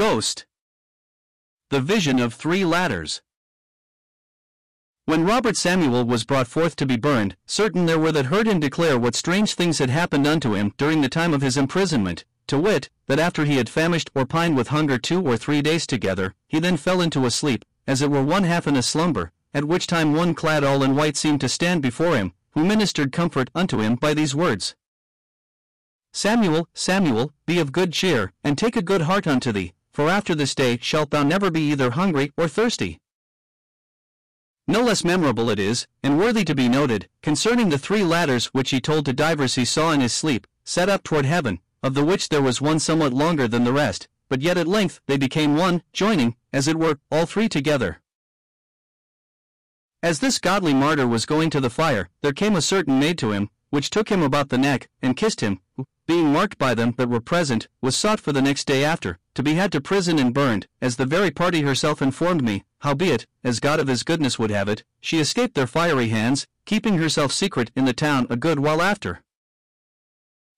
Ghost. The Vision of Three Ladders. When Robert Samuel was brought forth to be burned, certain there were that heard him declare what strange things had happened unto him during the time of his imprisonment, to wit, that after he had famished or pined with hunger two or three days together, he then fell into a sleep, as it were one half in a slumber, at which time one clad all in white seemed to stand before him, who ministered comfort unto him by these words Samuel, Samuel, be of good cheer, and take a good heart unto thee, for after this day shalt thou never be either hungry or thirsty. No less memorable it is, and worthy to be noted, concerning the three ladders which he told to divers he saw in his sleep, set up toward heaven, of the which there was one somewhat longer than the rest, but yet at length they became one, joining, as it were, all three together. As this godly martyr was going to the fire, there came a certain maid to him, which took him about the neck, and kissed him, who, being marked by them that were present, was sought for the next day after, to be had to prison and burned, as the very party herself informed me, howbeit, as God of his goodness would have it, she escaped their fiery hands, keeping herself secret in the town a good while after.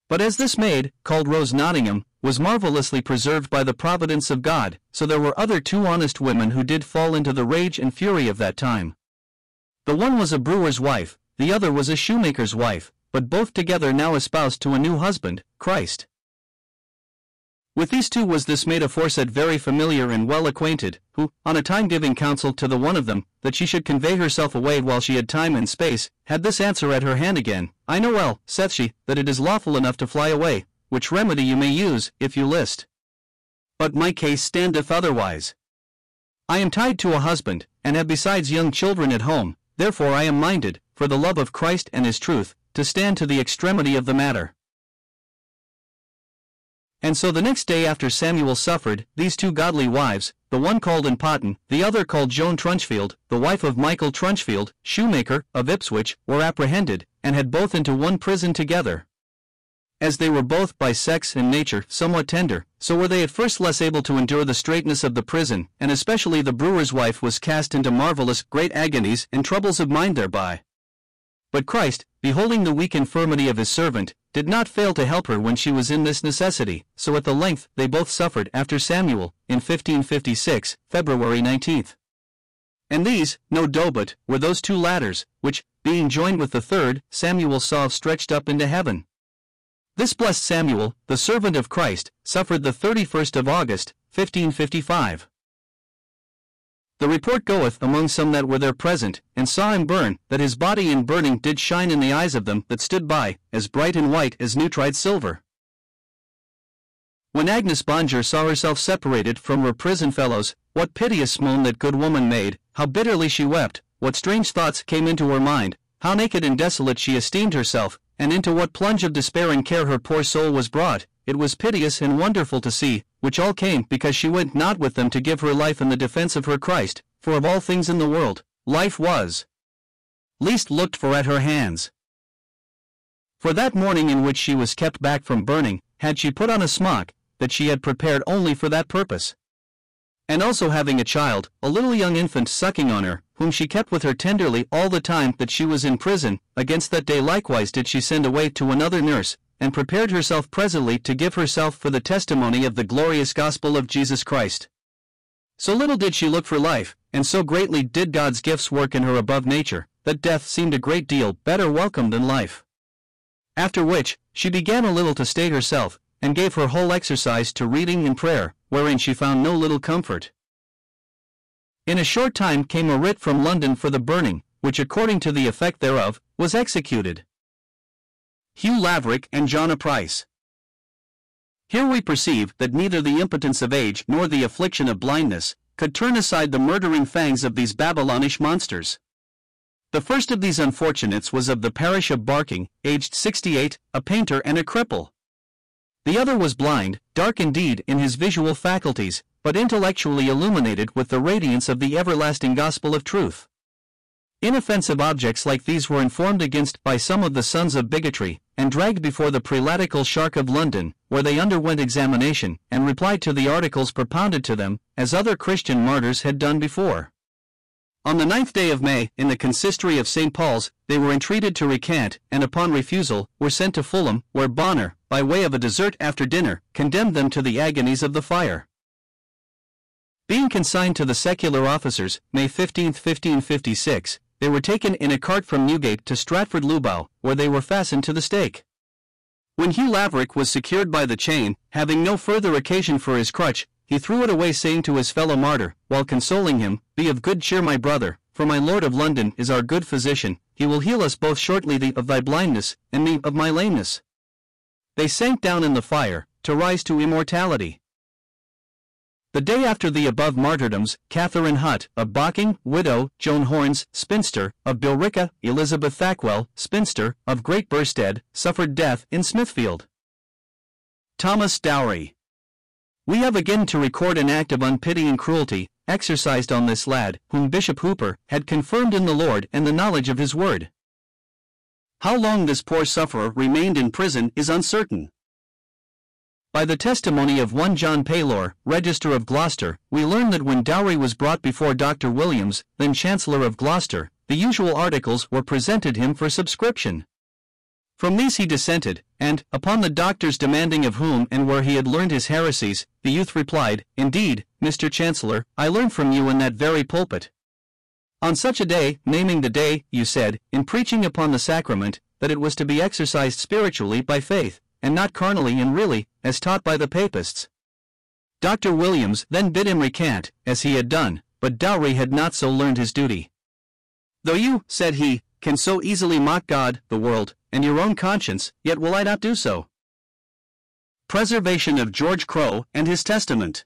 But as this maid, called Rose Nottingham, was marvelously preserved by the providence of God, so there were other two honest women who did fall into the rage and fury of that time. The one was a brewer's wife, the other was a shoemaker's wife, but both together now espoused to a new husband, Christ. With these two was this maid aforesaid very familiar and well acquainted, who, on a time giving counsel to the one of them, that she should convey herself away while she had time and space, had this answer at her hand again, I know well, saith she, that it is lawful enough to fly away, which remedy you may use, if you list. But my case standeth otherwise. I am tied to a husband, and have besides young children at home, Therefore I am minded, for the love of Christ and his truth, to stand to the extremity of the matter. And so the next day after Samuel suffered, these two godly wives, the one called Anne Potton, the other called Joan Trunchfield, the wife of Michael Trunchfield, shoemaker, of Ipswich, were apprehended, and had both into one prison together. As they were both by sex and nature somewhat tender, so were they at first less able to endure the straitness of the prison, and especially the brewer's wife was cast into marvelous great agonies and troubles of mind thereby. But Christ, beholding the weak infirmity of his servant, did not fail to help her when she was in this necessity, so at the length they both suffered after Samuel, in 1556, February 19th. And these, no dobut, were those two ladders, which, being joined with the third, Samuel saw stretched up into heaven. This blessed Samuel, the servant of Christ, suffered the 31st of August, 1555. The report goeth among some that were there present, and saw him burn, that his body in burning did shine in the eyes of them that stood by, as bright and white as new tried silver. When Agnes Bonger saw herself separated from her prison fellows, what piteous moan that good woman made, how bitterly she wept, what strange thoughts came into her mind, how naked and desolate she esteemed herself, and into what plunge of despair and care her poor soul was brought, it was piteous and wonderful to see, which all came because she went not with them to give her life in the defense of her Christ, for of all things in the world, life was least looked for at her hands. For that morning in which she was kept back from burning, had she put on a smock, that she had prepared only for that purpose. And also having a child, a little young infant sucking on her, whom she kept with her tenderly all the time that she was in prison, against that day likewise did she send away to another nurse, and prepared herself presently to give herself for the testimony of the glorious gospel of Jesus Christ. So little did she look for life, and so greatly did God's gifts work in her above nature, that death seemed a great deal better welcome than life. After which, she began a little to stay herself, and gave her whole exercise to reading and prayer, wherein she found no little comfort. In a short time came a writ from London for the burning, which according to the effect thereof, was executed. Hugh Laverick and John Price. Here we perceive that neither the impotence of age nor the affliction of blindness could turn aside the murdering fangs of these Babylonish monsters. The first of these unfortunates was of the parish of Barking, aged 68, a painter and a cripple. The other was blind, dark indeed in his visual faculties, but intellectually illuminated with the radiance of the everlasting gospel of truth. Inoffensive objects like these were informed against by some of the sons of bigotry, and dragged before the prelatical shark of London, where they underwent examination, and replied to the articles propounded to them, as other Christian martyrs had done before. On the ninth day of May, in the consistory of St. Paul's, they were entreated to recant, and upon refusal, were sent to Fulham, where Bonner, by way of a dessert after dinner, condemned them to the agonies of the fire. Being consigned to the secular officers, May 15, 1556, they were taken in a cart from Newgate to Stratford-le-Bow, where they were fastened to the stake. When Hugh Laverick was secured by the chain, having no further occasion for his crutch, he threw it away saying to his fellow martyr, while consoling him, Be of good cheer my brother, for my Lord of London is our good physician, he will heal us both shortly thee of thy blindness, and me of my lameness. They sank down in the fire, to rise to immortality. The day after the above martyrdoms, Catherine Hutt, of Bocking, widow, Joan Horns, spinster, of Billericay, Elizabeth Thackwell, spinster, of Great Burstead, suffered death in Smithfield. Thomas Dowry. We have again to record an act of unpitying cruelty, exercised on this lad, whom Bishop Hooper had confirmed in the Lord and the knowledge of his word. How long this poor sufferer remained in prison is uncertain. By the testimony of one John Paylor, Register of Gloucester, we learn that when Dowry was brought before Dr. Williams, then Chancellor of Gloucester, the usual articles were presented him for subscription. From these he dissented, and, upon the doctor's demanding of whom and where he had learned his heresies, the youth replied, Indeed, Mr. Chancellor, I learned from you in that very pulpit. On such a day, naming the day, you said, in preaching upon the sacrament, that it was to be exercised spiritually by faith, and not carnally and really, as taught by the papists. Dr. Williams then bid him recant, as he had done, but Dowry had not so learned his duty. Though you, said he, can so easily mock God, the world, and your own conscience, yet will I not do so. Preservation of George Crowe and his Testament.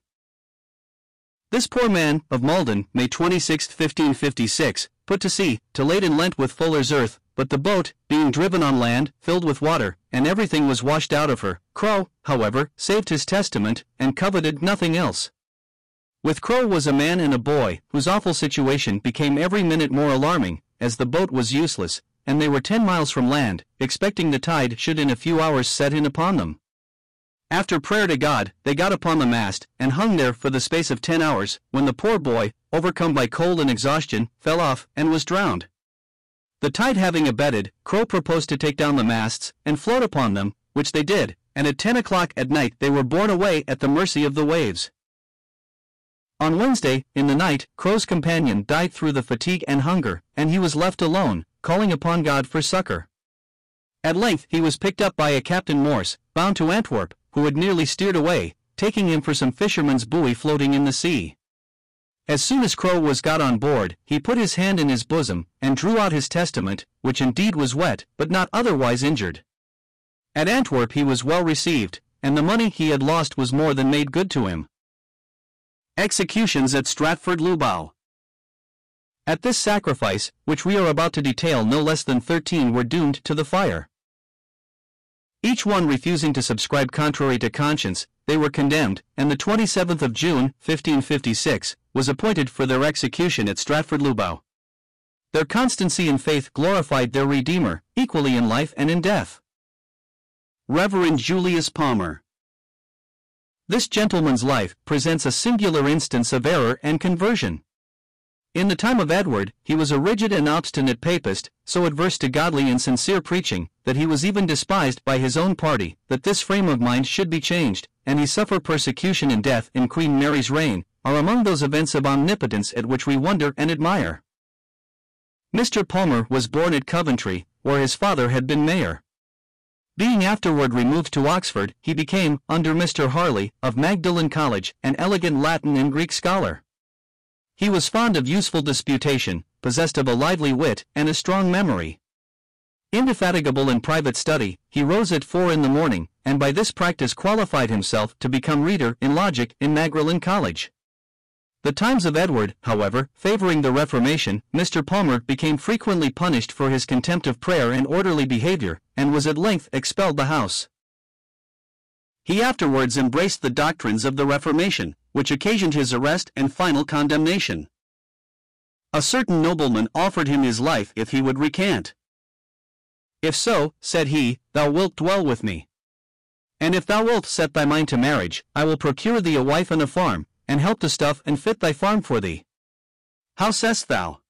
This poor man, of Maldon, May 26, 1556, put to sea, to lade in Lent with fuller's earth, but the boat, being driven on land, filled with water, and everything was washed out of her. Crow, however, saved his testament, and coveted nothing else. With Crow was a man and a boy, whose awful situation became every minute more alarming, as the boat was useless, and they were ten miles from land, expecting the tide should in a few hours set in upon them. After prayer to God, they got upon the mast, and hung there for the space of ten hours, when the poor boy, overcome by cold and exhaustion, fell off, and was drowned. The tide having abated, Crowe proposed to take down the masts and float upon them, which they did, and at ten o'clock at night they were borne away at the mercy of the waves. On Wednesday, in the night, Crowe's companion died through the fatigue and hunger, and he was left alone, calling upon God for succor. At length he was picked up by a Captain Morse, bound to Antwerp, who had nearly steered away, taking him for some fisherman's buoy floating in the sea. As soon as Crow was got on board, he put his hand in his bosom, and drew out his testament, which indeed was wet, but not otherwise injured. At Antwerp he was well received, and the money he had lost was more than made good to him. Executions at Stratford-le-Bow. At this sacrifice, which we are about to detail, no less than thirteen were doomed to the fire. Each one refusing to subscribe contrary to conscience, they were condemned, and the 27th of June, 1556, was appointed for their execution at Stratford-le-Bow. Their constancy and faith glorified their Redeemer, equally in life and in death. Reverend Julius Palmer This gentleman's life presents a singular instance of error and conversion. In the time of Edward, he was a rigid and obstinate papist, so adverse to godly and sincere preaching, that he was even despised by his own party, that this frame of mind should be changed, and he suffer persecution and death in Queen Mary's reign, are among those events of omnipotence at which we wonder and admire. Mr. Palmer was born at Coventry, where his father had been mayor. Being afterward removed to Oxford, he became, under Mr. Harley, of Magdalen College, an elegant Latin and Greek scholar. He was fond of useful disputation, possessed of a lively wit and a strong memory. Indefatigable in private study, he rose at four in the morning, and by this practice qualified himself to become reader in logic in Magdalen College. The times of Edward, however, favoring the Reformation, Mr. Palmer became frequently punished for his contempt of prayer and orderly behavior, and was at length expelled the house. He afterwards embraced the doctrines of the Reformation, which occasioned his arrest and final condemnation. A certain nobleman offered him his life if he would recant. If so, said he, thou wilt dwell with me. And if thou wilt set thy mind to marriage, I will procure thee a wife and a farm, and help to stuff and fit thy farm for thee. How sayst thou?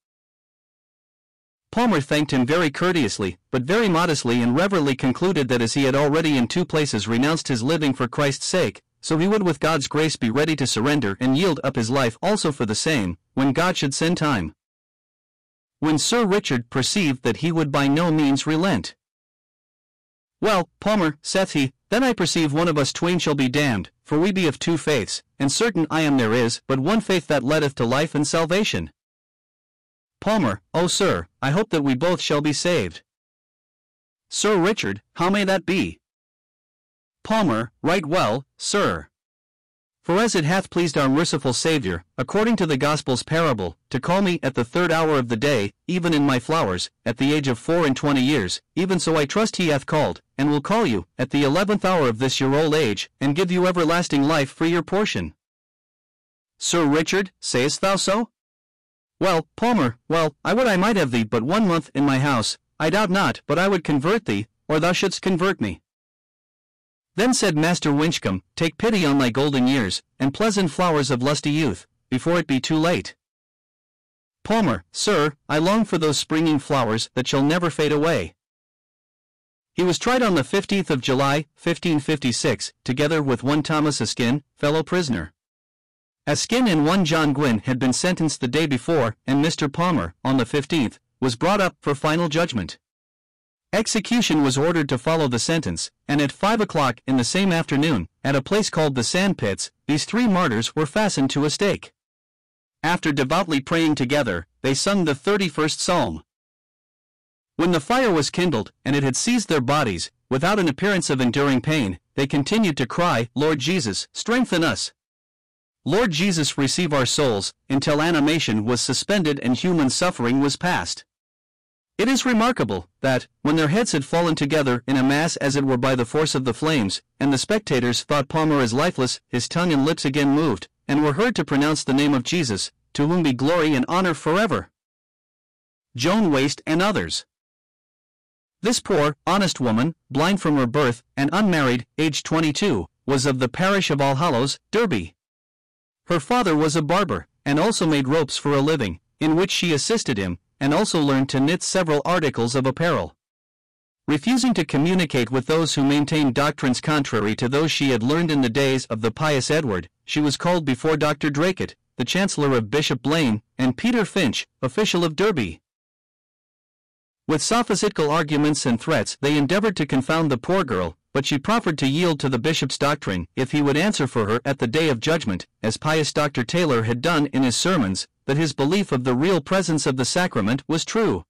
Palmer thanked him very courteously, but very modestly and reverently concluded that as he had already in two places renounced his living for Christ's sake, so he would with God's grace be ready to surrender and yield up his life also for the same, when God should send time. When Sir Richard perceived that he would by no means relent. Well, Palmer, saith he, then I perceive one of us twain shall be damned, for we be of two faiths, and certain I am there is but one faith that leadeth to life and salvation. Palmer, O sir, I hope that we both shall be saved. Sir Richard, how may that be? Palmer, right well, sir. For as it hath pleased our merciful Saviour, according to the Gospel's parable, to call me at the third hour of the day, even in my flowers, at the age of four and twenty years, even so I trust he hath called, and will call you, at the eleventh hour of this your old age, and give you everlasting life for your portion. Sir Richard, sayest thou so? Well, Palmer, well, I would I might have thee but one month in my house, I doubt not but I would convert thee, or thou shouldst convert me. Then said Master Winchcombe, Take pity on thy golden years, and pleasant flowers of lusty youth, before it be too late. Palmer, sir, I long for those springing flowers that shall never fade away. He was tried on the 15th of July, 1556, together with one Thomas Askin, fellow prisoner. Askin and one John Gwyn had been sentenced the day before, and Mr. Palmer, on the 15th, was brought up for final judgment. Execution was ordered to follow the sentence, and at five o'clock in the same afternoon, at a place called the Sand Pits, these three martyrs were fastened to a stake. After devoutly praying together, they sung the 31st Psalm. When the fire was kindled, and it had seized their bodies, without an appearance of enduring pain, they continued to cry, Lord Jesus, strengthen us. Lord Jesus, receive our souls, until animation was suspended and human suffering was past. It is remarkable that, when their heads had fallen together in a mass as it were by the force of the flames, and the spectators thought Palmer as lifeless, his tongue and lips again moved, and were heard to pronounce the name of Jesus, to whom be glory and honor forever. Joan Waste and others. This poor, honest woman, blind from her birth, and unmarried, aged 22, was of the parish of Allhallows, Derby. Her father was a barber, and also made ropes for a living, in which she assisted him, and also learned to knit several articles of apparel. Refusing to communicate with those who maintained doctrines contrary to those she had learned in the days of the pious Edward, she was called before Dr. Draycott, the Chancellor of Bishop Blaine, and Peter Finch, official of Derby. With sophistical arguments and threats they endeavored to confound the poor girl, but she proffered to yield to the bishop's doctrine if he would answer for her at the day of judgment, as pious Dr. Taylor had done in his sermons, that his belief of the real presence of the sacrament was true.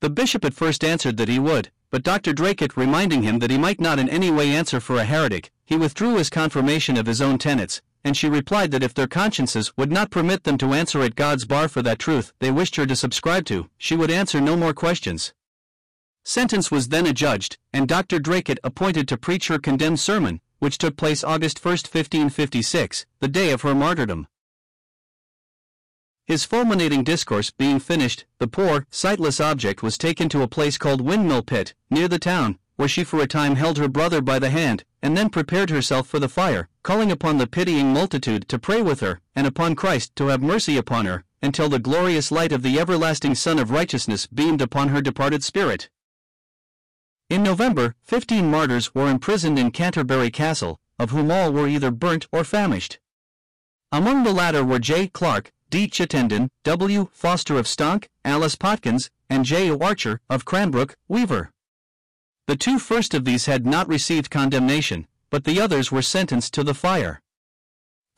The bishop at first answered that he would, but Dr. Draycott reminding him that he might not in any way answer for a heretic, he withdrew his confirmation of his own tenets, and she replied that if their consciences would not permit them to answer at God's bar for that truth they wished her to subscribe to, she would answer no more questions. Sentence was then adjudged, and Dr. Draycott appointed to preach her condemned sermon, which took place August 1, 1556, the day of her martyrdom. His fulminating discourse being finished, the poor, sightless object was taken to a place called Windmill Pit, near the town, where she for a time held her brother by the hand, and then prepared herself for the fire, calling upon the pitying multitude to pray with her, and upon Christ to have mercy upon her, until the glorious light of the everlasting Sun of Righteousness beamed upon her departed spirit. In November, fifteen martyrs were imprisoned in Canterbury Castle, of whom all were either burnt or famished. Among the latter were J. Clark, D. Chittenden, W. Foster of Stonk, Alice Potkins, and J. Archer of Cranbrook, Weaver. The two first of these had not received condemnation, but the others were sentenced to the fire.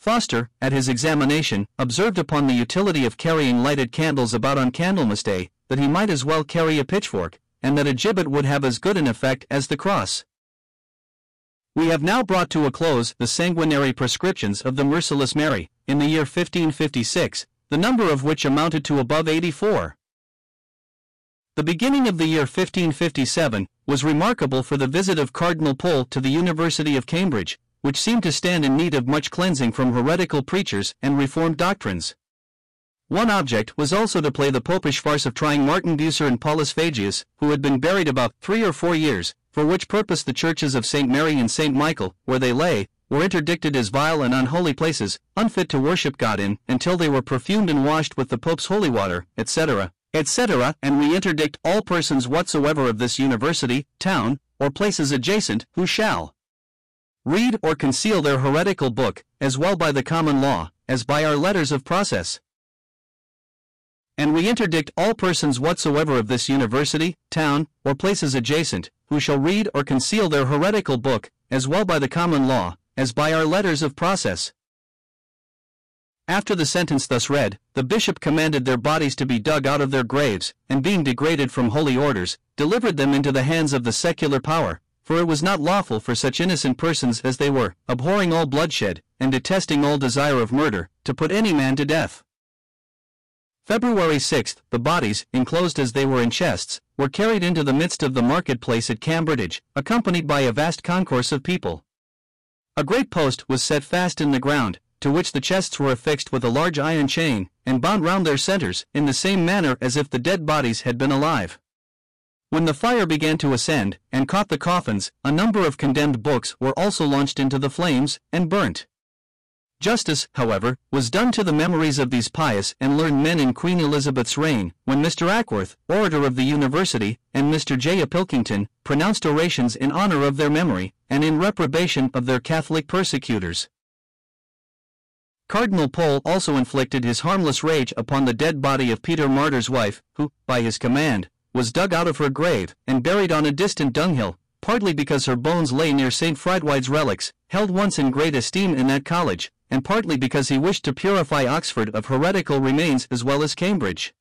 Foster, at his examination, observed upon the utility of carrying lighted candles about on Candlemas Day, that he might as well carry a pitchfork, and that a gibbet would have as good an effect as the cross. We have now brought to a close the sanguinary prescriptions of the merciless Mary, in the year 1556, the number of which amounted to above 84. The beginning of the year 1557 was remarkable for the visit of Cardinal Pole to the University of Cambridge, which seemed to stand in need of much cleansing from heretical preachers and reformed doctrines. One object was also to play the popish farce of trying Martin Bucer and Paulus Phagius, who had been buried about three or four years, for which purpose the churches of St. Mary and St. Michael, where they lay, were interdicted as vile and unholy places, unfit to worship God in, until they were perfumed and washed with the Pope's holy water, etc., etc., and we interdict all persons whatsoever of this university, town, or places adjacent, who shall read or conceal their heretical book, as well by the common law, as by our letters of process. And we interdict all persons whatsoever of this university, town, or places adjacent, who shall read or conceal their heretical book, as well by the common law, as by our letters of process. After the sentence thus read, the bishop commanded their bodies to be dug out of their graves, and being degraded from holy orders, delivered them into the hands of the secular power, for it was not lawful for such innocent persons as they were, abhorring all bloodshed, and detesting all desire of murder, to put any man to death. February 6, the bodies, enclosed as they were in chests, were carried into the midst of the marketplace at Cambridge, accompanied by a vast concourse of people. A great post was set fast in the ground, to which the chests were affixed with a large iron chain, and bound round their centres, in the same manner as if the dead bodies had been alive. When the fire began to ascend, and caught the coffins, a number of condemned books were also launched into the flames, and burnt. Justice, however, was done to the memories of these pious and learned men in Queen Elizabeth's reign, when Mr. Ackworth, orator of the University, and Mr. J. A. Pilkington, pronounced orations in honor of their memory, and in reprobation of their Catholic persecutors. Cardinal Pole also inflicted his harmless rage upon the dead body of Peter Martyr's wife, who, by his command, was dug out of her grave and buried on a distant dunghill, partly because her bones lay near St. Frideswide's relics, held once in great esteem in that college, and partly because he wished to purify Oxford of heretical remains as well as Cambridge.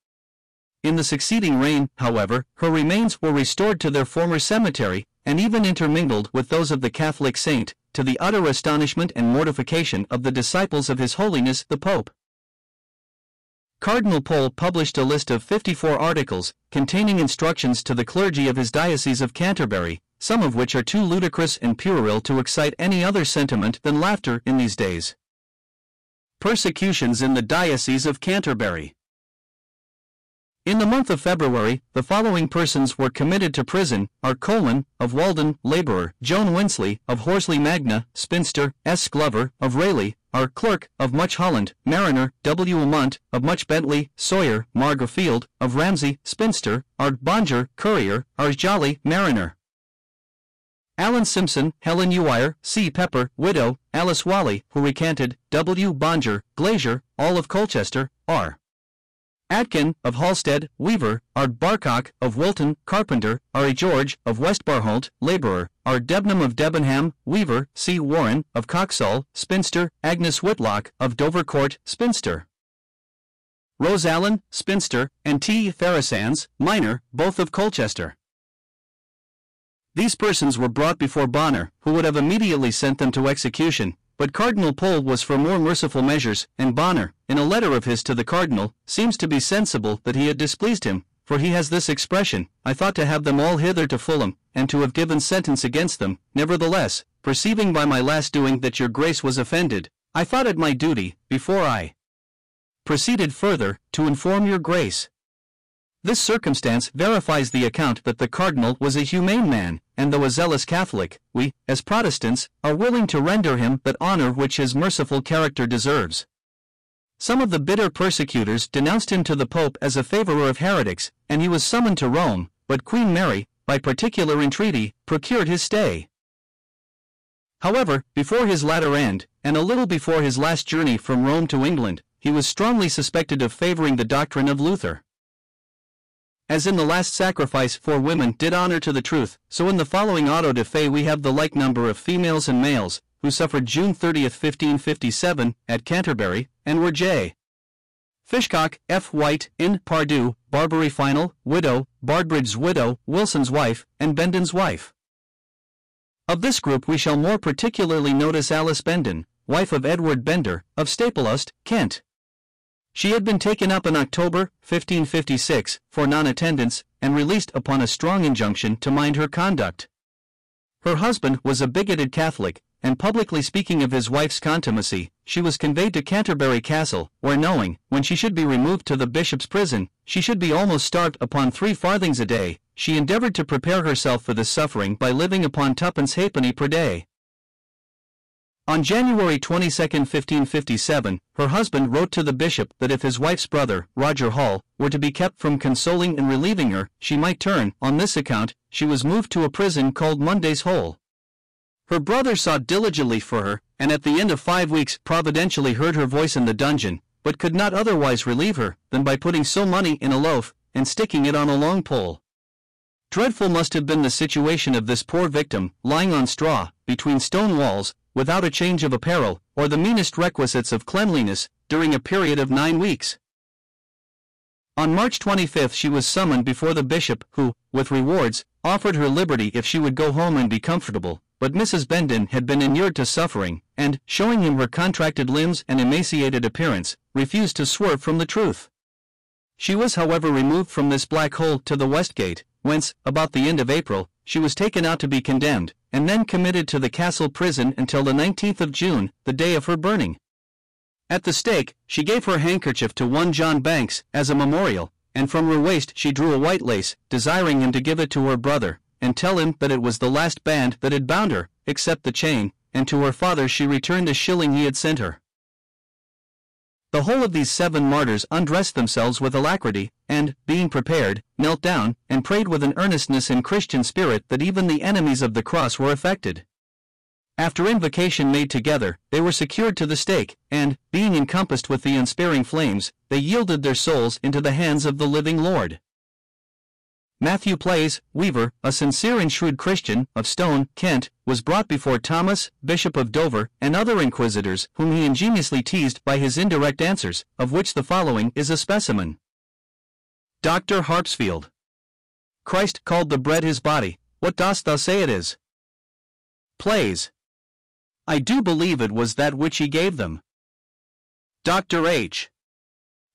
In the succeeding reign, however, her remains were restored to their former cemetery, and even intermingled with those of the Catholic saint, to the utter astonishment and mortification of the disciples of His Holiness the Pope. Cardinal Pole published a list of 54 articles, containing instructions to the clergy of his Diocese of Canterbury, some of which are too ludicrous and puerile to excite any other sentiment than laughter in these days. Persecutions in the Diocese of Canterbury. In the month of February, the following persons were committed to prison R. Colman, of Walden, laborer, Joan Winsley, of Horsley Magna, spinster, S. Glover, of Rayleigh, R. Clerk, of Much Holland, mariner, W. Lamont, of Much Bentley, Sawyer, Margaret Field, of Ramsey, spinster, Art Bonger, courier, Ars Jolly, mariner. Alan Simpson, Helen Uwire, C. Pepper, widow, Alice Wally, who recanted, W. Bonger, glazier, all of Colchester, R. Atkin, of Halstead, weaver, Art Barcock, of Wilton, carpenter, R. George, of Westbarholt, laborer, R. Debnam of Debenham, weaver, C. Warren, of Coxall, spinster, Agnes Whitlock, of Dovercourt, spinster. Rose Allen, spinster, and T. Therasands, minor, both of Colchester. These persons were brought before Bonner, who would have immediately sent them to execution, but Cardinal Pole was for more merciful measures, and Bonner, in a letter of his to the Cardinal, seems to be sensible that he had displeased him, for he has this expression, I thought to have them all hither to Fulham, and to have given sentence against them, nevertheless, perceiving by my last doing that your grace was offended, I thought it my duty, before I proceeded further, to inform your grace, this circumstance verifies the account that the cardinal was a humane man, and though a zealous Catholic, we, as Protestants, are willing to render him that honor which his merciful character deserves. Some of the bitter persecutors denounced him to the Pope as a favorer of heretics, and he was summoned to Rome, but Queen Mary, by particular entreaty, procured his stay. However, before his latter end, and a little before his last journey from Rome to England, he was strongly suspected of favoring the doctrine of Luther. As in the last sacrifice four women did honor to the truth, so in the following auto de fe we have the like number of females and males, who suffered June 30, 1557, at Canterbury, and were J. Fishcock, F. White, in Pardew, Barbary Final, widow, Bradbridge's widow, Wilson's wife, and Bendon's wife. Of this group we shall more particularly notice Alice Bendon, wife of Edward Bender, of Staplehurst, Kent. She had been taken up in October, 1556, for non-attendance, and released upon a strong injunction to mind her conduct. Her husband was a bigoted Catholic, and publicly speaking of his wife's contumacy, she was conveyed to Canterbury Castle, where knowing, when she should be removed to the bishop's prison, she should be almost starved upon three farthings a day, she endeavored to prepare herself for this suffering by living upon twopence halfpenny per day. On January 22, 1557, her husband wrote to the bishop that if his wife's brother, Roger Hall, were to be kept from consoling and relieving her, she might turn, on this account, she was moved to a prison called Monday's Hole. Her brother sought diligently for her, and at the end of five weeks providentially heard her voice in the dungeon, but could not otherwise relieve her than by putting so money in a loaf and sticking it on a long pole. Dreadful must have been the situation of this poor victim, lying on straw, between stone walls, without a change of apparel, or the meanest requisites of cleanliness, during a period of nine weeks. On March 25 she was summoned before the bishop, who, with rewards, offered her liberty if she would go home and be comfortable, but Mrs. Bendon had been inured to suffering, and, showing him her contracted limbs and emaciated appearance, refused to swerve from the truth. She was however removed from this black hole to the West Gate, whence, about the end of April, she was taken out to be condemned, and then committed to the castle prison until the 19th of June, the day of her burning. At the stake, she gave her handkerchief to one John Banks, as a memorial, and from her waist she drew a white lace, desiring him to give it to her brother, and tell him that it was the last band that had bound her, except the chain, and to her father she returned the shilling he had sent her. The whole of these seven martyrs undressed themselves with alacrity, and, being prepared, knelt down, and prayed with an earnestness and Christian spirit that even the enemies of the cross were affected. After invocation made together, they were secured to the stake, and, being encompassed with the unsparing flames, they yielded their souls into the hands of the living Lord. Matthew Plays, weaver, a sincere and shrewd Christian, of Stone, Kent, was brought before Thomas, Bishop of Dover, and other inquisitors, whom he ingeniously teased by his indirect answers, of which the following is a specimen. Dr. Harpsfield. Christ called the bread his body, what dost thou say it is? Plays. I do believe it was that which he gave them. Dr. H.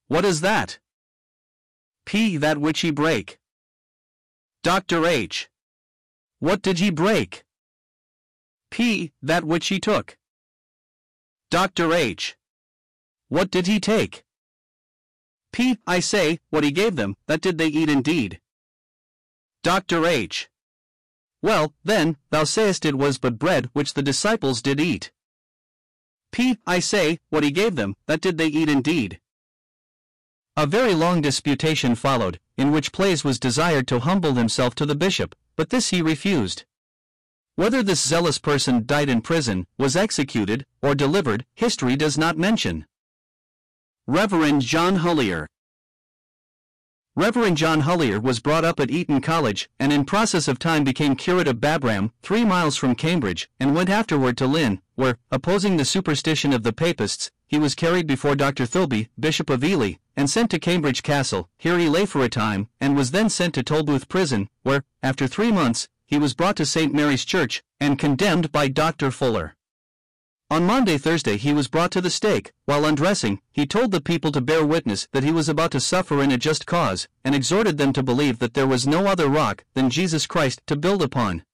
What is that? P. That which he brake. Dr. H. What did he break? P. That which he took. Dr. H. What did he take? P. I say, what he gave them, that did they eat indeed. Dr. H. Well, then, thou sayest it was but bread which the disciples did eat. P. I say, what he gave them, that did they eat indeed. A very long disputation followed, in which Plays was desired to humble himself to the bishop, but this he refused. Whether this zealous person died in prison, was executed, or delivered, history does not mention. Reverend John Hullier Reverend John Hullier was brought up at Eton College, and in process of time became curate of Babram, three miles from Cambridge, and went afterward to Lynn, where, opposing the superstition of the Papists, he was carried before Dr. Thirlby, Bishop of Ely, and sent to Cambridge Castle. Here he lay for a time, and was then sent to Tolbooth Prison, where, after three months, he was brought to St. Mary's Church, and condemned by Dr. Fuller. On Monday Thursday he was brought to the stake. While undressing, he told the people to bear witness that he was about to suffer in a just cause, and exhorted them to believe that there was no other rock than Jesus Christ to build upon.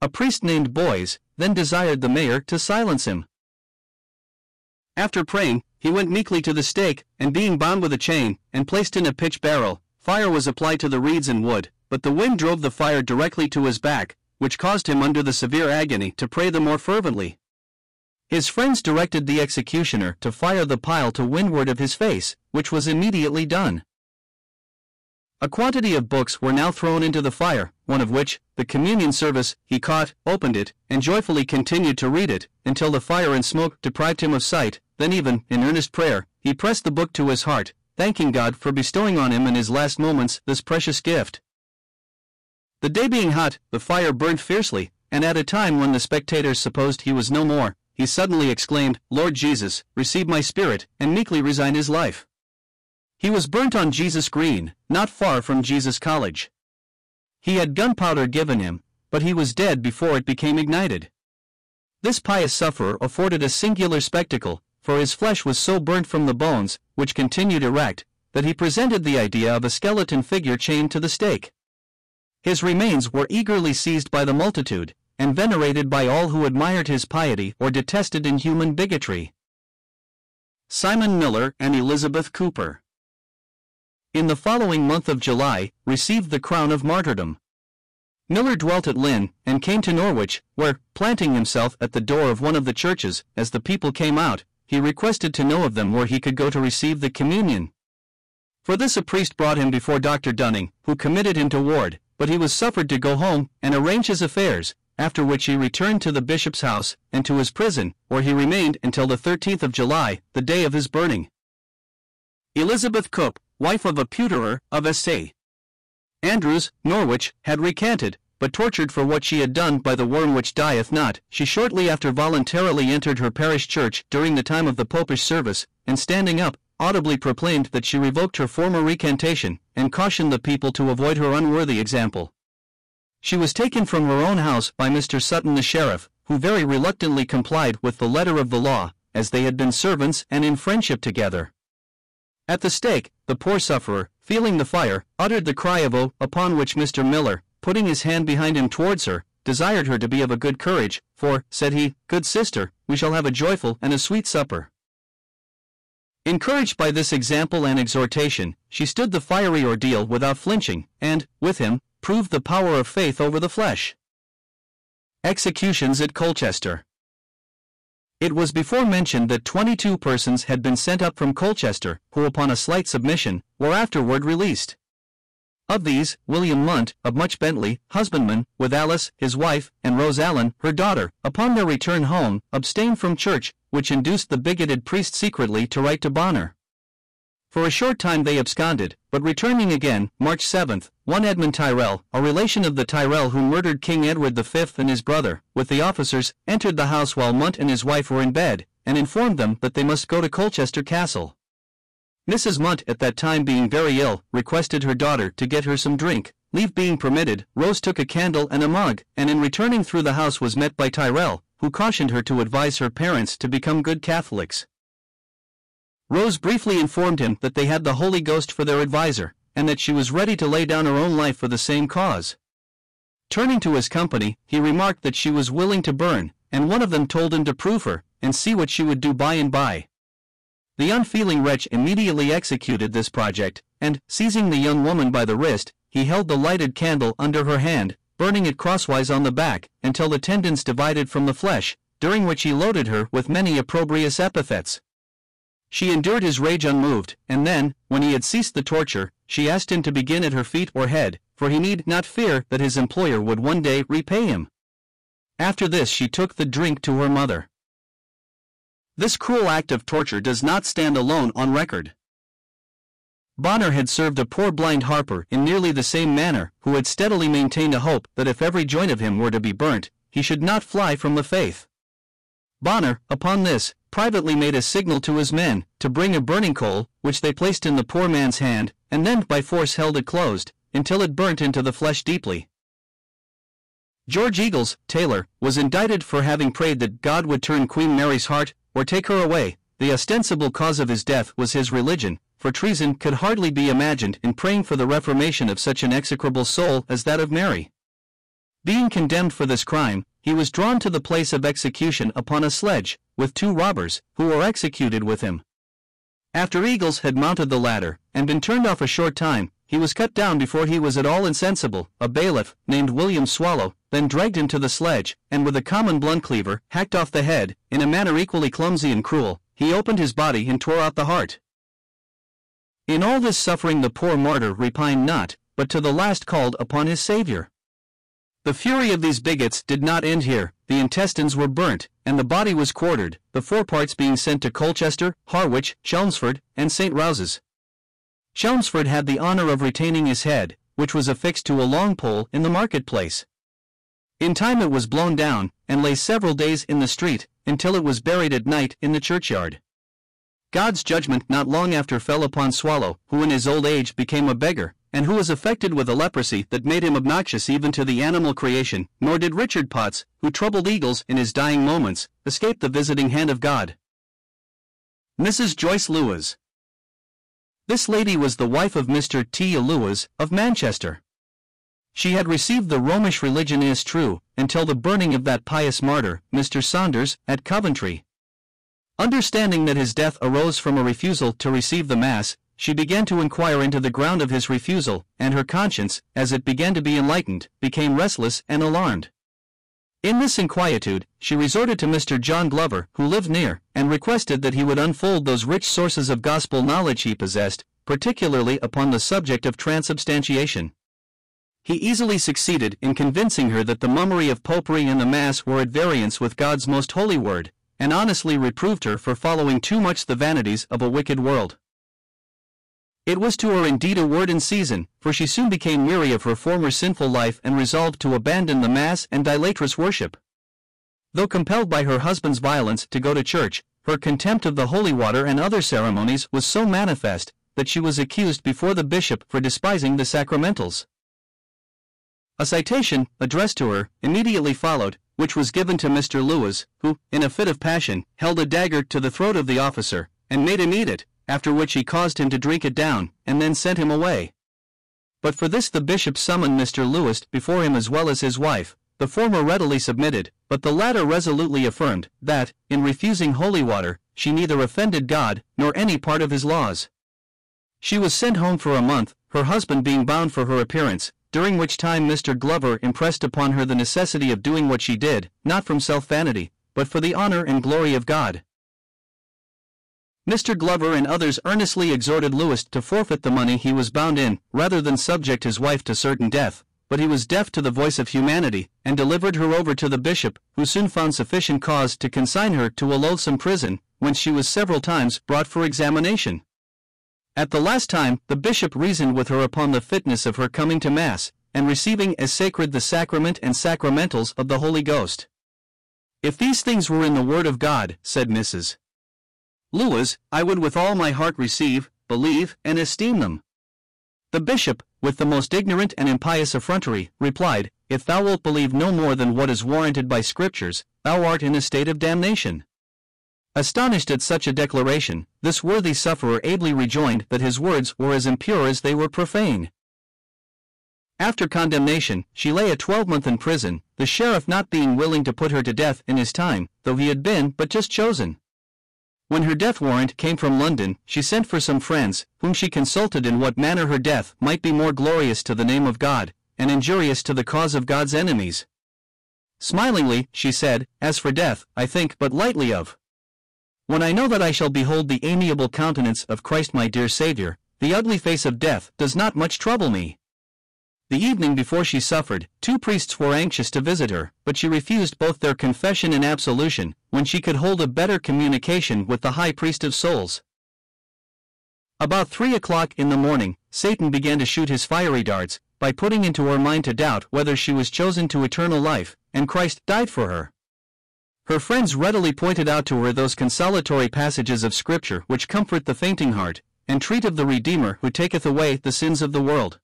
A priest named Boys then desired the mayor to silence him. After praying, he went meekly to the stake, and being bound with a chain, and placed in a pitch barrel, fire was applied to the reeds and wood, but the wind drove the fire directly to his back, which caused him under the severe agony to pray the more fervently. His friends directed the executioner to fire the pile to windward of his face, which was immediately done. A quantity of books were now thrown into the fire, one of which, the communion service, he caught, opened it, and joyfully continued to read it, until the fire and smoke deprived him of sight, then even, in earnest prayer, he pressed the book to his heart, thanking God for bestowing on him in his last moments this precious gift. The day being hot, the fire burned fiercely, and at a time when the spectators supposed he was no more, he suddenly exclaimed, Lord Jesus, receive my spirit, and meekly resigned his life. He was burnt on Jesus Green, not far from Jesus College. He had gunpowder given him, but he was dead before it became ignited. This pious sufferer afforded a singular spectacle, for his flesh was so burnt from the bones, which continued erect, that he presented the idea of a skeleton figure chained to the stake. His remains were eagerly seized by the multitude, and venerated by all who admired his piety or detested inhuman bigotry. Simon Miller and Elizabeth Cooper in the following month of July, received the crown of martyrdom. Miller dwelt at Lynn, and came to Norwich, where, planting himself at the door of one of the churches, as the people came out, he requested to know of them where he could go to receive the communion. For this a priest brought him before Dr. Dunning, who committed him to ward, but he was suffered to go home and arrange his affairs, after which he returned to the bishop's house and to his prison, where he remained until the 13th of July, the day of his burning. Elizabeth Cook, wife of a pewterer of S.A. Andrews, Norwich, had recanted, but tortured for what she had done by the worm which dieth not, she shortly after voluntarily entered her parish church during the time of the popish service, and standing up, audibly proclaimed that she revoked her former recantation, and cautioned the people to avoid her unworthy example. She was taken from her own house by Mr. Sutton the sheriff, who very reluctantly complied with the letter of the law, as they had been servants and in friendship together. At the stake, the poor sufferer, feeling the fire, uttered the cry of "Oh!" upon which Mr. Miller, putting his hand behind him towards her, desired her to be of a good courage, for, said he, good sister, we shall have a joyful and a sweet supper. Encouraged by this example and exhortation, she stood the fiery ordeal without flinching, and, with him, proved the power of faith over the flesh. Executions at Colchester. It was before mentioned that 22 persons had been sent up from Colchester, who upon a slight submission, were afterward released. Of these, William Munt, of Much Bentley, husbandman, with Alice, his wife, and Rose Allen, her daughter, upon their return home, abstained from church, which induced the bigoted priest secretly to write to Bonner. For a short time they absconded, but returning again, March 7, one Edmund Tyrrell, a relation of the Tyrrell who murdered King Edward V and his brother, with the officers, entered the house while Munt and his wife were in bed, and informed them that they must go to Colchester Castle. Mrs. Munt at that time being very ill, requested her daughter to get her some drink. Leave being permitted, Rose took a candle and a mug, and in returning through the house was met by Tyrrell, who cautioned her to advise her parents to become good Catholics. Rose briefly informed him that they had the Holy Ghost for their adviser, and that she was ready to lay down her own life for the same cause. Turning to his company, he remarked that she was willing to burn, and one of them told him to prove her, and see what she would do by and by. The unfeeling wretch immediately executed this project, and, seizing the young woman by the wrist, he held the lighted candle under her hand, burning it crosswise on the back, until the tendons divided from the flesh, during which he loaded her with many opprobrious epithets. She endured his rage unmoved, and then, when he had ceased the torture, she asked him to begin at her feet or head, for he need not fear that his employer would one day repay him. After this she took the drink to her mother. This cruel act of torture does not stand alone on record. Bonner had served a poor blind harper in nearly the same manner, who had steadily maintained a hope that if every joint of him were to be burnt, he should not fly from the faith. Bonner, upon this, privately made a signal to his men to bring a burning coal, which they placed in the poor man's hand, and then by force held it closed, until it burnt into the flesh deeply. George Eagles, tailor, was indicted for having prayed that God would turn Queen Mary's heart, or take her away. The ostensible cause of his death was his religion, for treason could hardly be imagined in praying for the reformation of such an execrable soul as that of Mary. Being condemned for this crime, he was drawn to the place of execution upon a sledge, with two robbers, who were executed with him. After Eagles had mounted the ladder, and been turned off a short time, he was cut down before he was at all insensible. A bailiff, named William Swallow, then dragged him to the sledge, and with a common blunt cleaver, hacked off the head, in a manner equally clumsy and cruel, he opened his body and tore out the heart. In all this suffering the poor martyr repined not, but to the last called upon his Saviour. The fury of these bigots did not end here, the intestines were burnt, and the body was quartered, the foreparts being sent to Colchester, Harwich, Chelmsford, and St. Rouse's. Chelmsford had the honour of retaining his head, which was affixed to a long pole in the market-place. In time it was blown down, and lay several days in the street, until it was buried at night in the churchyard. God's judgment not long after fell upon Swallow, who in his old age became a beggar, and who was affected with a leprosy that made him obnoxious even to the animal creation, nor did Richard Potts, who troubled Eagles in his dying moments, escape the visiting hand of God. Mrs. Joyce Lewis This lady was the wife of Mr. T. Lewis, of Manchester. She had received the Romish religion is true, until the burning of that pious martyr, Mr. Saunders, at Coventry, Understanding that his death arose from a refusal to receive the Mass, she began to inquire into the ground of his refusal, and her conscience, as it began to be enlightened, became restless and alarmed. In this inquietude, she resorted to Mr. John Glover, who lived near, and requested that he would unfold those rich sources of gospel knowledge he possessed, particularly upon the subject of transubstantiation. He easily succeeded in convincing her that the mummery of popery and the Mass were at variance with God's most holy word, and honestly reproved her for following too much the vanities of a wicked world. It was to her indeed a word in season, for she soon became weary of her former sinful life and resolved to abandon the Mass and idolatrous worship. Though compelled by her husband's violence to go to church, her contempt of the holy water and other ceremonies was so manifest that she was accused before the bishop for despising the sacramentals. A citation, addressed to her, immediately followed, which was given to Mr. Lewis, who, in a fit of passion, held a dagger to the throat of the officer, and made him eat it, after which he caused him to drink it down, and then sent him away. But for this the bishop summoned Mr. Lewis before him as well as his wife, the former readily submitted, but the latter resolutely affirmed, that, in refusing holy water, she neither offended God, nor any part of his laws. She was sent home for a month, her husband being bound for her appearance, during which time Mr. Glover impressed upon her the necessity of doing what she did, not from self vanity, but for the honor and glory of God. Mr. Glover and others earnestly exhorted Lewis to forfeit the money he was bound in, rather than subject his wife to certain death, but he was deaf to the voice of humanity, and delivered her over to the bishop, who soon found sufficient cause to consign her to a loathsome prison, whence she was several times brought for examination. At the last time, the bishop reasoned with her upon the fitness of her coming to Mass, and receiving as sacred the sacrament and sacramentals of the Holy Ghost. If these things were in the Word of God, said Mrs. Lewis, I would with all my heart receive, believe, and esteem them. The bishop, with the most ignorant and impious effrontery, replied, If thou wilt believe no more than what is warranted by Scriptures, thou art in a state of damnation. Astonished at such a declaration, this worthy sufferer ably rejoined that his words were as impure as they were profane. After condemnation, she lay a twelvemonth in prison, the sheriff not being willing to put her to death in his time, though he had been but just chosen. When her death warrant came from London, she sent for some friends, whom she consulted in what manner her death might be more glorious to the name of God, and injurious to the cause of God's enemies. Smilingly, she said, As for death, I think but lightly of. When I know that I shall behold the amiable countenance of Christ my dear Saviour, the ugly face of death does not much trouble me. The evening before she suffered, two priests were anxious to visit her, but she refused both their confession and absolution, when she could hold a better communication with the high priest of souls. About three o'clock in the morning, Satan began to shoot his fiery darts, by putting into her mind to doubt whether she was chosen to eternal life, and Christ died for her. Her friends readily pointed out to her those consolatory passages of Scripture which comfort the fainting heart, and treat of the Redeemer who taketh away the sins of the world.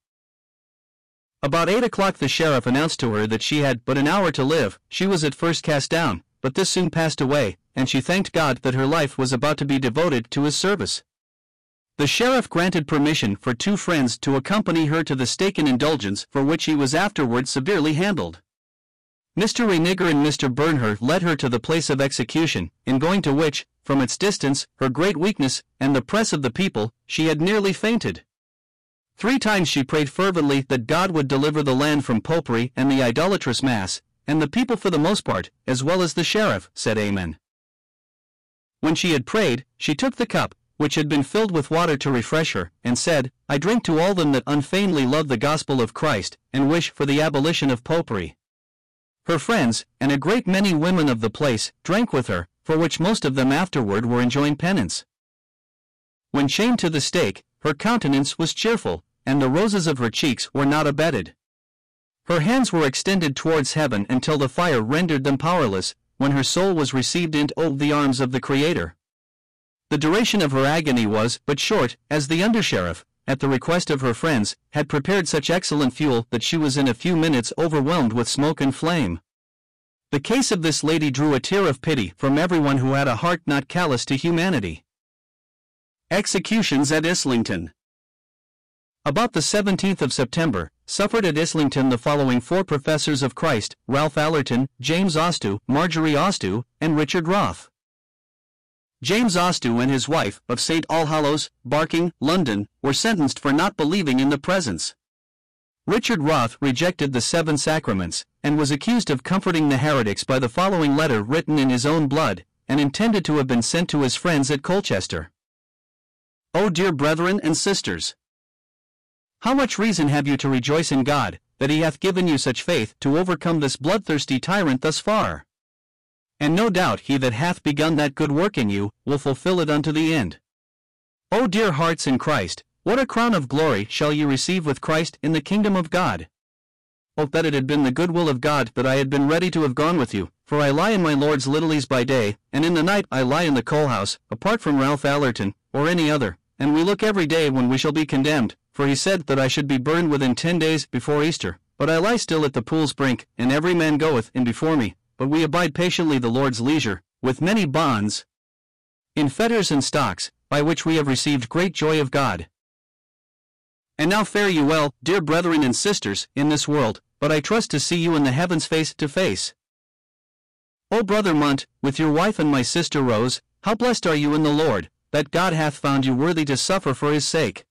About eight o'clock the sheriff announced to her that she had but an hour to live. She was at first cast down, but this soon passed away, and she thanked God that her life was about to be devoted to his service. The sheriff granted permission for two friends to accompany her to the stake in indulgence for which he was afterward severely handled. Mr. Reniger and Mr. Bernher led her to the place of execution, in going to which, from its distance, her great weakness, and the press of the people, she had nearly fainted. Three times she prayed fervently that God would deliver the land from popery and the idolatrous mass, and the people for the most part, as well as the sheriff, said Amen. When she had prayed, she took the cup, which had been filled with water to refresh her, and said, I drink to all them that unfeignedly love the gospel of Christ, and wish for the abolition of popery. Her friends, and a great many women of the place, drank with her, for which most of them afterward were enjoined penance. When chained to the stake, her countenance was cheerful, and the roses of her cheeks were not abetted. Her hands were extended towards heaven until the fire rendered them powerless, when her soul was received into the arms of the Creator. The duration of her agony was but short, as the undersheriff, at the request of her friends, had prepared such excellent fuel that she was in a few minutes overwhelmed with smoke and flame. The case of this lady drew a tear of pity from everyone who had a heart not callous to humanity. Executions at Islington About the 17th of September, suffered at Islington the following four professors of Christ, Ralph Allerton, James Austoo, Margery Austoo, and Richard Roth. James Austoo and his wife, of St. Allhallows, Barking, London, were sentenced for not believing in the presence. Richard Roth rejected the seven sacraments, and was accused of comforting the heretics by the following letter written in his own blood, and intended to have been sent to his friends at Colchester. O dear brethren and sisters! How much reason have you to rejoice in God, that he hath given you such faith to overcome this bloodthirsty tyrant thus far. And no doubt he that hath begun that good work in you will fulfill it unto the end. O dear hearts in Christ, what a crown of glory shall ye receive with Christ in the kingdom of God! Oh, that it had been the good will of God that I had been ready to have gone with you, for I lie in my Lord's Little-ease by day, and in the night I lie in the coal house, apart from Ralph Allerton, or any other, and we look every day when we shall be condemned, for he said that I should be burned within ten days before Easter. But I lie still at the pool's brink, and every man goeth in before me, but we abide patiently the Lord's leisure, with many bonds, in fetters and stocks, by which we have received great joy of God. And now fare you well, dear brethren and sisters, in this world, but I trust to see you in the heavens face to face. O brother Munt, with your wife and my sister Rose, how blessed are you in the Lord, that God hath found you worthy to suffer for his sake.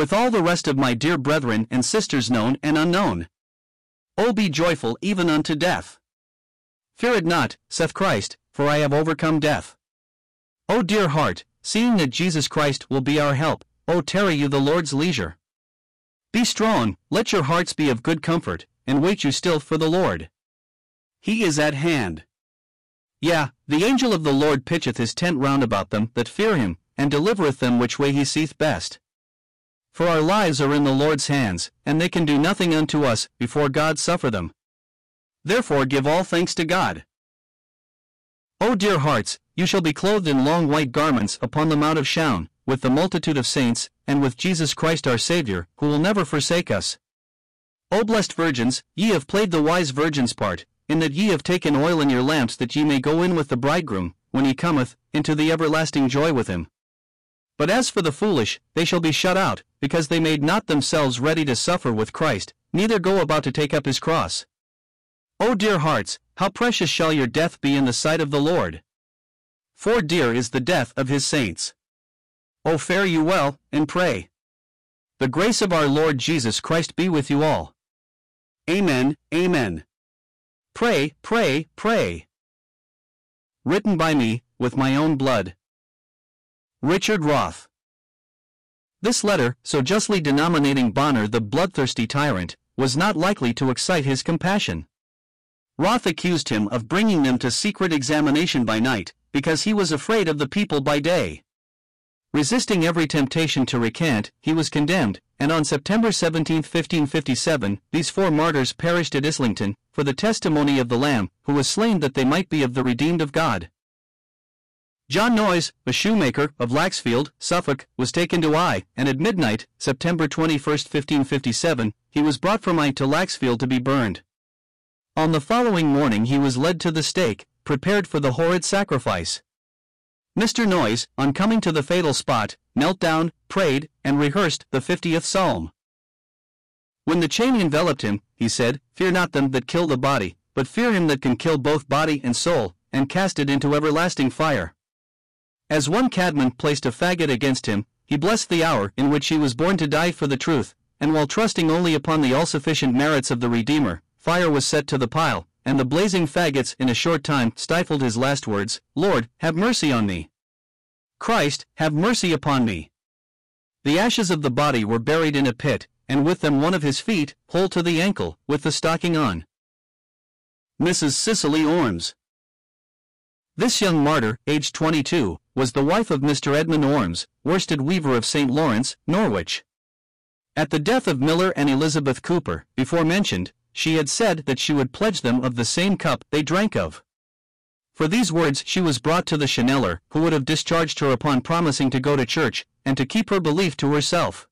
With all the rest of my dear brethren and sisters known and unknown. O be joyful even unto death. Fear it not, saith Christ, for I have overcome death. O dear heart, seeing that Jesus Christ will be our help, O tarry you the Lord's leisure. Be strong, let your hearts be of good comfort, and wait you still for the Lord. He is at hand. Yea, the angel of the Lord pitcheth his tent round about them that fear him, and delivereth them which way he seeth best. For our lives are in the Lord's hands, and they can do nothing unto us before God suffer them. Therefore give all thanks to God. O dear hearts, you shall be clothed in long white garments upon the Mount of Sion, with the multitude of saints, and with Jesus Christ our Saviour, who will never forsake us. O blessed virgins, ye have played the wise virgin's part, in that ye have taken oil in your lamps that ye may go in with the bridegroom, when he cometh, into the everlasting joy with him. But as for the foolish, they shall be shut out, because they made not themselves ready to suffer with Christ, neither go about to take up his cross. O dear hearts, how precious shall your death be in the sight of the Lord! For dear is the death of his saints. O fare you well, and pray. The grace of our Lord Jesus Christ be with you all. Amen, amen. Pray, pray, pray. Written by me, with my own blood. Richard Roth. This letter, so justly denominating Bonner the bloodthirsty tyrant, was not likely to excite his compassion. Roth accused him of bringing them to secret examination by night, because he was afraid of the people by day. Resisting every temptation to recant, he was condemned, and on September 17, 1557, these four martyrs perished at Islington, for the testimony of the Lamb, who was slain that they might be of the redeemed of God. John Noyes, a shoemaker of Laxfield, Suffolk, was taken to Eye, and at midnight, September 21, 1557, he was brought from Eye to Laxfield to be burned. On the following morning he was led to the stake, prepared for the horrid sacrifice. Mr. Noyes, on coming to the fatal spot, knelt down, prayed, and rehearsed the fiftieth psalm. When the chain enveloped him, he said, Fear not them that kill the body, but fear him that can kill both body and soul, and cast it into everlasting fire. As one Cadman placed a faggot against him, he blessed the hour in which he was born to die for the truth, and while trusting only upon the all sufficient merits of the Redeemer, fire was set to the pile, and the blazing faggots in a short time stifled his last words Lord, have mercy on me. Christ, have mercy upon me. The ashes of the body were buried in a pit, and with them one of his feet, whole to the ankle, with the stocking on. Mrs. Cicely Ormes. This young martyr, aged 22, was the wife of Mr. Edmund Ormes, worsted weaver of St. Lawrence, Norwich. At the death of Miller and Elizabeth Cooper, before mentioned, she had said that she would pledge them of the same cup they drank of. For these words she was brought to the Chancellor, who would have discharged her upon promising to go to church, and to keep her belief to herself.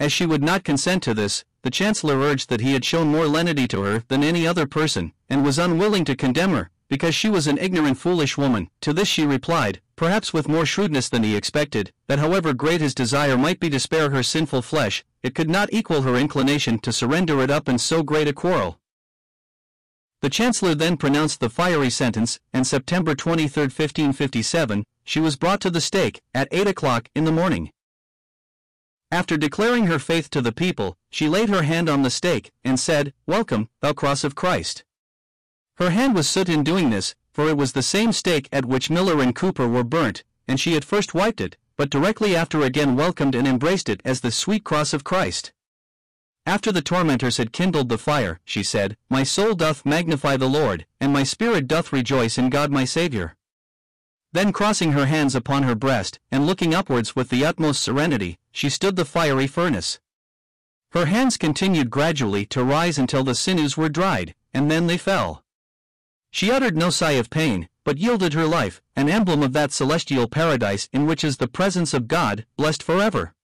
As she would not consent to this, the Chancellor urged that he had shown more lenity to her than any other person, and was unwilling to condemn her, because she was an ignorant foolish woman. To this she replied, perhaps with more shrewdness than he expected, that however great his desire might be to spare her sinful flesh, it could not equal her inclination to surrender it up in so great a quarrel. The Chancellor then pronounced the fiery sentence, and September 23, 1557, she was brought to the stake, at eight o'clock in the morning. After declaring her faith to the people, she laid her hand on the stake, and said, Welcome, thou cross of Christ. Her hand was soot in doing this, for it was the same stake at which Miller and Cooper were burnt, and she at first wiped it, but directly after again welcomed and embraced it as the sweet cross of Christ. After the tormentors had kindled the fire, she said, My soul doth magnify the Lord, and my spirit doth rejoice in God my Saviour. Then crossing her hands upon her breast, and looking upwards with the utmost serenity, she stood the fiery furnace. Her hands continued gradually to rise until the sinews were dried, and then they fell. She uttered no sigh of pain, but yielded her life, an emblem of that celestial paradise in which is the presence of God, blessed forever.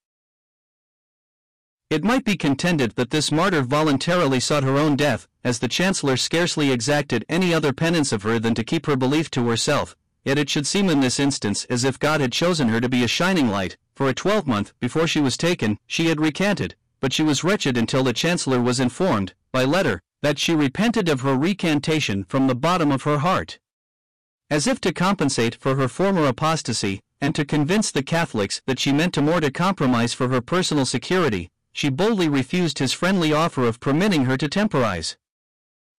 It might be contended that this martyr voluntarily sought her own death, as the Chancellor scarcely exacted any other penance of her than to keep her belief to herself, yet it should seem in this instance as if God had chosen her to be a shining light, for a twelvemonth before she was taken, she had recanted, but she was wretched until the Chancellor was informed, by letter, that she repented of her recantation from the bottom of her heart. As if to compensate for her former apostasy, and to convince the Catholics that she meant to more to compromise for her personal security, she boldly refused his friendly offer of permitting her to temporize.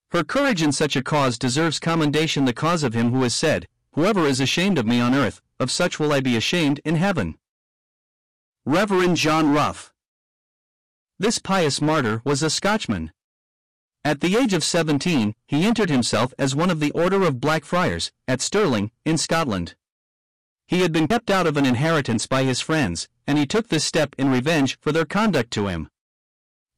Her courage in such a cause deserves commendation the cause of him who has said, Whoever is ashamed of me on earth, of such will I be ashamed in heaven. Reverend John Rough This pious martyr was a Scotchman. At the age of 17, he entered himself as one of the Order of Black Friars, at Stirling, in Scotland. He had been kept out of an inheritance by his friends, and he took this step in revenge for their conduct to him.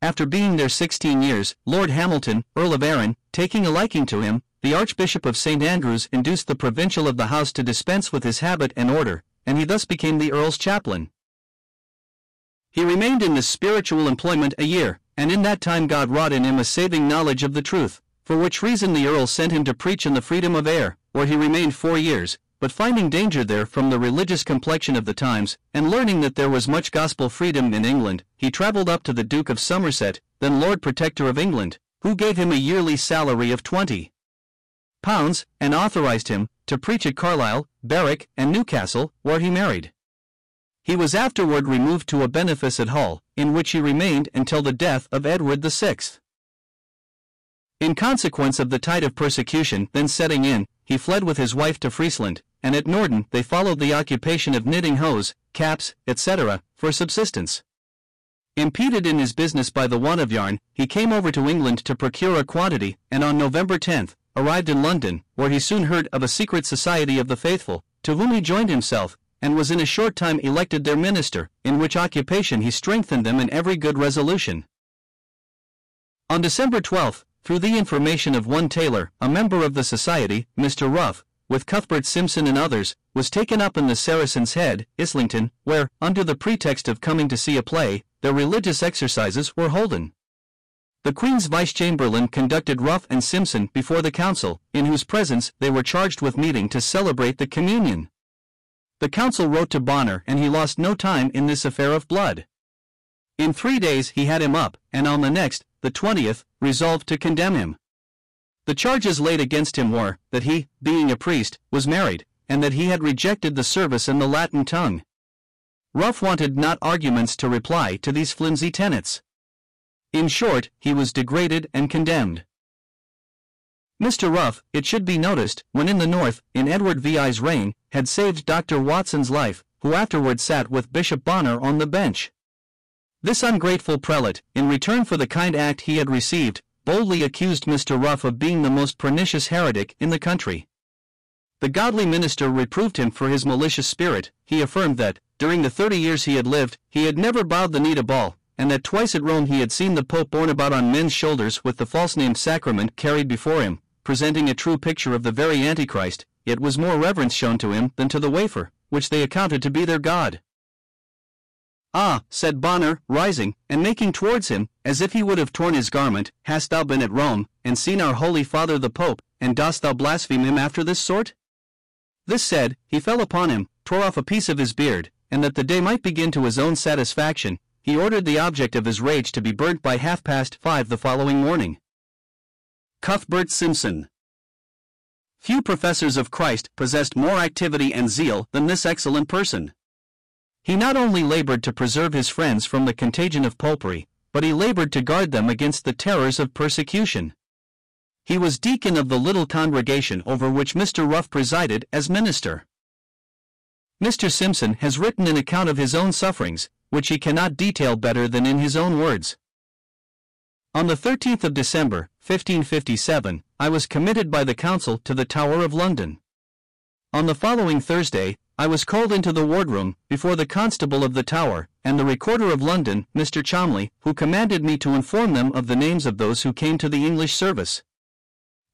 After being there 16 years, Lord Hamilton, Earl of Arran, taking a liking to him, the Archbishop of St. Andrews induced the provincial of the house to dispense with his habit and order, and he thus became the Earl's chaplain. He remained in this spiritual employment a year, and in that time God wrought in him a saving knowledge of the truth, for which reason the Earl sent him to preach in the freedom of Ayr, where he remained four years, but finding danger there from the religious complexion of the times, and learning that there was much gospel freedom in England, he travelled up to the Duke of Somerset, then Lord Protector of England, who gave him a yearly salary of twenty pounds, and authorized him to preach at Carlisle, Berwick, and Newcastle, where he married. He was afterward removed to a benefice at Hull, in which he remained until the death of Edward VI. In consequence of the tide of persecution then setting in, he fled with his wife to Friesland, and at Norden they followed the occupation of knitting hose, caps, etc., for subsistence. Impeded in his business by the want of yarn, he came over to England to procure a quantity, and on November 10, arrived in London, where he soon heard of a secret society of the faithful, to whom he joined himself, and was in a short time elected their minister, in which occupation he strengthened them in every good resolution. On December 12, through the information of one Taylor, a member of the society, Mr. Rough, with Cuthbert Simpson and others, was taken up in the Saracen's Head, Islington, where, under the pretext of coming to see a play, their religious exercises were holden. The Queen's Vice-Chamberlain conducted Rough and Simpson before the council, in whose presence they were charged with meeting to celebrate the communion. The council wrote to Bonner and he lost no time in this affair of blood. In three days he had him up, and on the next, the 20th, resolved to condemn him. The charges laid against him were, that he, being a priest, was married, and that he had rejected the service in the Latin tongue. Rough wanted not arguments to reply to these flimsy tenets. In short, he was degraded and condemned. Mr. Rough, it should be noticed, when in the North, in Edward VI's reign, had saved Dr. Watson's life, who afterward sat with Bishop Bonner on the bench. This ungrateful prelate, in return for the kind act he had received, boldly accused Mr. Rough of being the most pernicious heretic in the country. The godly minister reproved him for his malicious spirit. He affirmed that, during the thirty years he had lived, he had never bowed the knee to Baal, and that twice at Rome he had seen the Pope borne about on men's shoulders with the false named sacrament carried before him, presenting a true picture of the very Antichrist, yet was more reverence shown to him than to the wafer, which they accounted to be their God. Ah, said Bonner, rising, and making towards him, as if he would have torn his garment, hast thou been at Rome, and seen our holy father the Pope, and dost thou blaspheme him after this sort? This said, he fell upon him, tore off a piece of his beard, and that the day might begin to his own satisfaction, he ordered the object of his rage to be burnt by half past five the following morning. Cuthbert Simpson Few professors of Christ possessed more activity and zeal than this excellent person. He not only labored to preserve his friends from the contagion of popery, but he labored to guard them against the terrors of persecution. He was deacon of the little congregation over which Mr. Rough presided as minister. Mr. Simpson has written an account of his own sufferings, which he cannot detail better than in his own words. On the 13th of December, 1557, I was committed by the Council to the Tower of London. On the following Thursday, I was called into the wardroom, before the Constable of the Tower, and the Recorder of London, Mr. Cholmley, who commanded me to inform them of the names of those who came to the English service.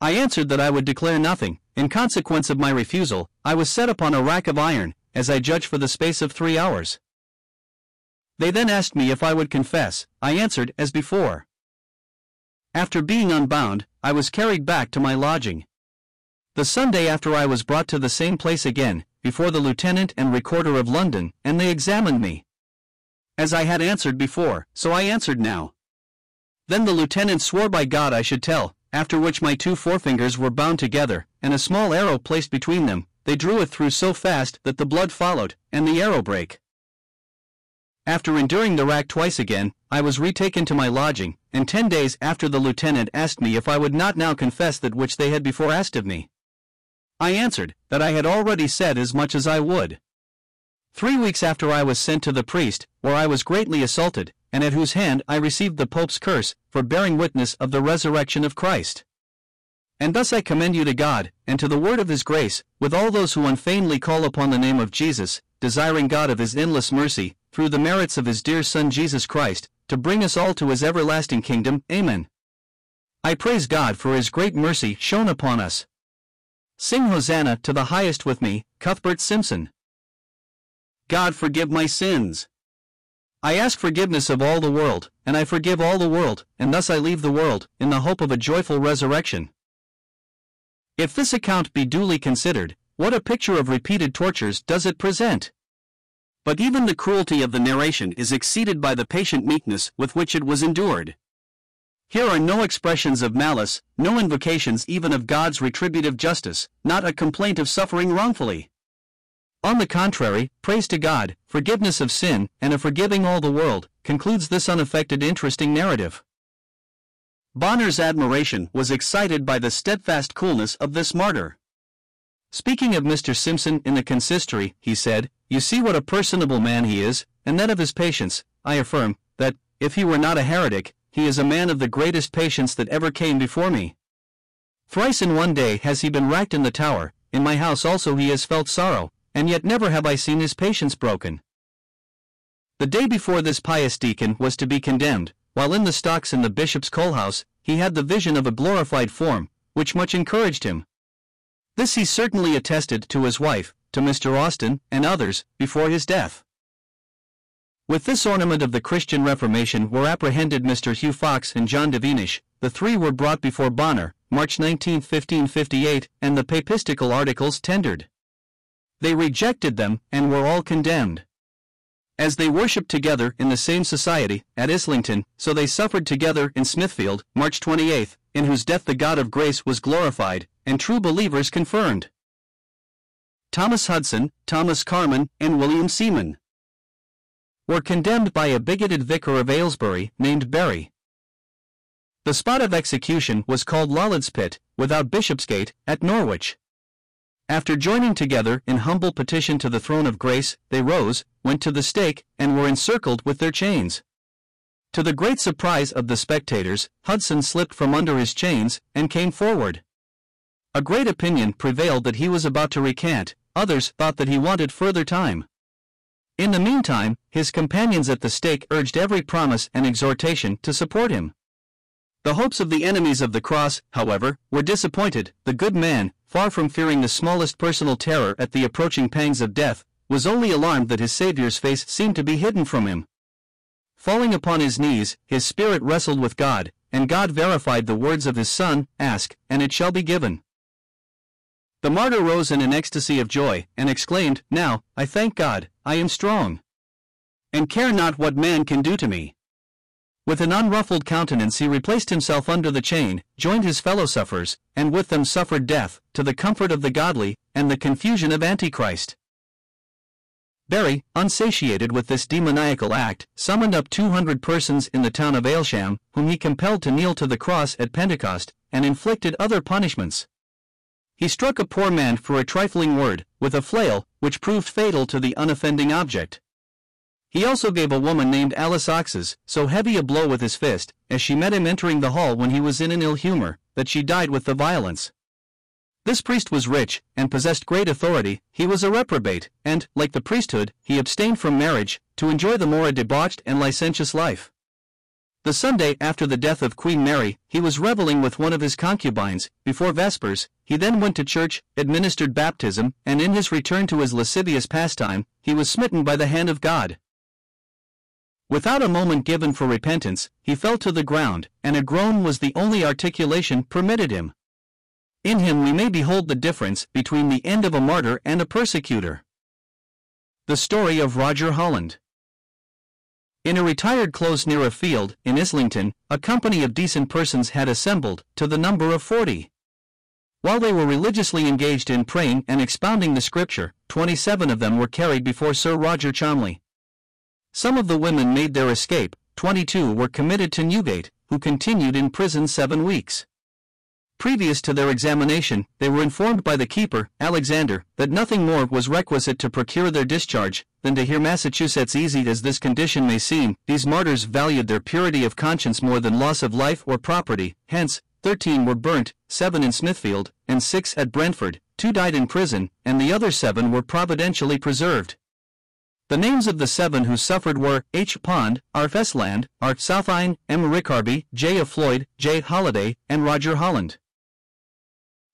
I answered that I would declare nothing. In consequence of my refusal, I was set upon a rack of iron, as I judge for the space of three hours. They then asked me if I would confess, I answered as before. After being unbound, I was carried back to my lodging. The Sunday after I was brought to the same place again, before the Lieutenant and Recorder of London, and they examined me. As I had answered before, so I answered now. Then the lieutenant swore by God I should tell, after which my two forefingers were bound together, and a small arrow placed between them, they drew it through so fast that the blood followed, and the arrow brake. After enduring the rack twice again, I was retaken to my lodging, and ten days after the lieutenant asked me if I would not now confess that which they had before asked of me. I answered, that I had already said as much as I would. Three weeks after I was sent to the priest, where I was greatly assaulted, and at whose hand I received the Pope's curse, for bearing witness of the resurrection of Christ. And thus I commend you to God, and to the word of his grace, with all those who unfeignedly call upon the name of Jesus, desiring God of his endless mercy, through the merits of his dear Son Jesus Christ, to bring us all to his everlasting kingdom. Amen. I praise God for his great mercy shown upon us. Sing Hosanna to the highest with me, Cuthbert Simpson. God forgive my sins. I ask forgiveness of all the world, and I forgive all the world, and thus I leave the world, in the hope of a joyful resurrection. If this account be duly considered, what a picture of repeated tortures does it present! But even the cruelty of the narration is exceeded by the patient meekness with which it was endured. Here are no expressions of malice, no invocations even of God's retributive justice, not a complaint of suffering wrongfully. On the contrary, praise to God, forgiveness of sin, and a forgiving all the world, concludes this unaffected interesting narrative. Bonner's admiration was excited by the steadfast coolness of this martyr. Speaking of Mr. Simpson in the consistory, he said, You see what a personable man he is, and that of his patience, I affirm, that, if he were not a heretic, he is a man of the greatest patience that ever came before me. Thrice in one day has he been racked in the tower, in my house also he has felt sorrow, and yet never have I seen his patience broken. The day before this pious deacon was to be condemned, while in the stocks in the bishop's coal house, he had the vision of a glorified form, which much encouraged him. This he certainly attested to his wife, to Mr. Austin, and others, before his death. With this ornament of the Christian Reformation were apprehended Mr. Hugh Fox and John Devenish. The three were brought before Bonner, March 19, 1558, and the papistical articles tendered. They rejected them, and were all condemned. As they worshipped together in the same society, at Islington, so they suffered together in Smithfield, March 28, in whose death the God of grace was glorified, and true believers confirmed. Thomas Hudson, Thomas Carman, and William Seaman were condemned by a bigoted vicar of Aylsham named Berry. The spot of execution was called Lollard's Pit, without Bishopsgate, at Norwich. After joining together in humble petition to the throne of grace, they rose, went to the stake, and were encircled with their chains. To the great surprise of the spectators, Hudson slipped from under his chains and came forward. A great opinion prevailed that he was about to recant, others thought that he wanted further time. In the meantime, his companions at the stake urged every promise and exhortation to support him. The hopes of the enemies of the cross, however, were disappointed. The good man, far from fearing the smallest personal terror at the approaching pangs of death, was only alarmed that his Saviour's face seemed to be hidden from him. Falling upon his knees, his spirit wrestled with God, and God verified the words of his Son Ask, and it shall be given. The martyr rose in an ecstasy of joy, and exclaimed, Now, I thank God, I am strong, and care not what man can do to me. With an unruffled countenance he replaced himself under the chain, joined his fellow sufferers, and with them suffered death, to the comfort of the godly, and the confusion of Antichrist. Berry, unsatiated with this demoniacal act, summoned up two hundred persons in the town of Aylsham, whom he compelled to kneel to the cross at Pentecost, and inflicted other punishments. He struck a poor man for a trifling word, with a flail, which proved fatal to the unoffending object. He also gave a woman named Alice Oxes so heavy a blow with his fist, as she met him entering the hall when he was in an ill humor, that she died with the violence. This priest was rich, and possessed great authority, he was a reprobate, and, like the priesthood, he abstained from marriage, to enjoy the more a debauched and licentious life. The Sunday after the death of Queen Mary, he was reveling with one of his concubines, before Vespers, he then went to church, administered baptism, and in his return to his lascivious pastime, he was smitten by the hand of God. Without a moment given for repentance, he fell to the ground, and a groan was the only articulation permitted him. In him we may behold the difference between the end of a martyr and a persecutor. The story of Roger Holland. In a retired close near a field, in Islington, a company of decent persons had assembled, to the number of forty. While they were religiously engaged in praying and expounding the scripture, twenty seven of them were carried before Sir Roger Cholmondeley. Some of the women made their escape, 22 were committed to Newgate, who continued in prison seven weeks. Previous to their examination, they were informed by the keeper, Alexander, that nothing more was requisite to procure their discharge than to hear Massachusetts. Easy as this condition may seem, these martyrs valued their purity of conscience more than loss of life or property, hence, 13 were burnt, 7 in Smithfield, and 6 at Brentford, 2 died in prison, and the other 7 were providentially preserved. The names of the seven who suffered were H. Pond, R. Fesland, R. Southine, M. Rickarby, J. F. Floyd, J. Holliday, and Roger Holland.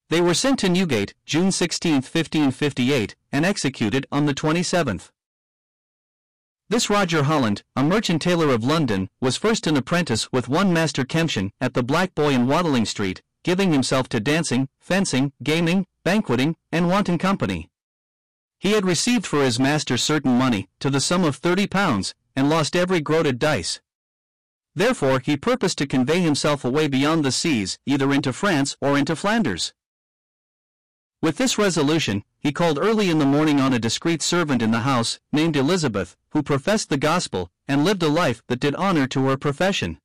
They were sent to Newgate, June 16, 1558, and executed on the 27th. This Roger Holland, a merchant tailor of London, was first an apprentice with one Master Kempshon at the Black Boy in Watling Street, giving himself to dancing, fencing, gaming, banqueting, and wanton company. He had received for his master certain money, to the sum of thirty pounds, and lost every groated dice. Therefore he purposed to convey himself away beyond the seas, either into France or into Flanders. With this resolution, he called early in the morning on a discreet servant in the house, named Elizabeth, who professed the gospel, and lived a life that did honor to her profession.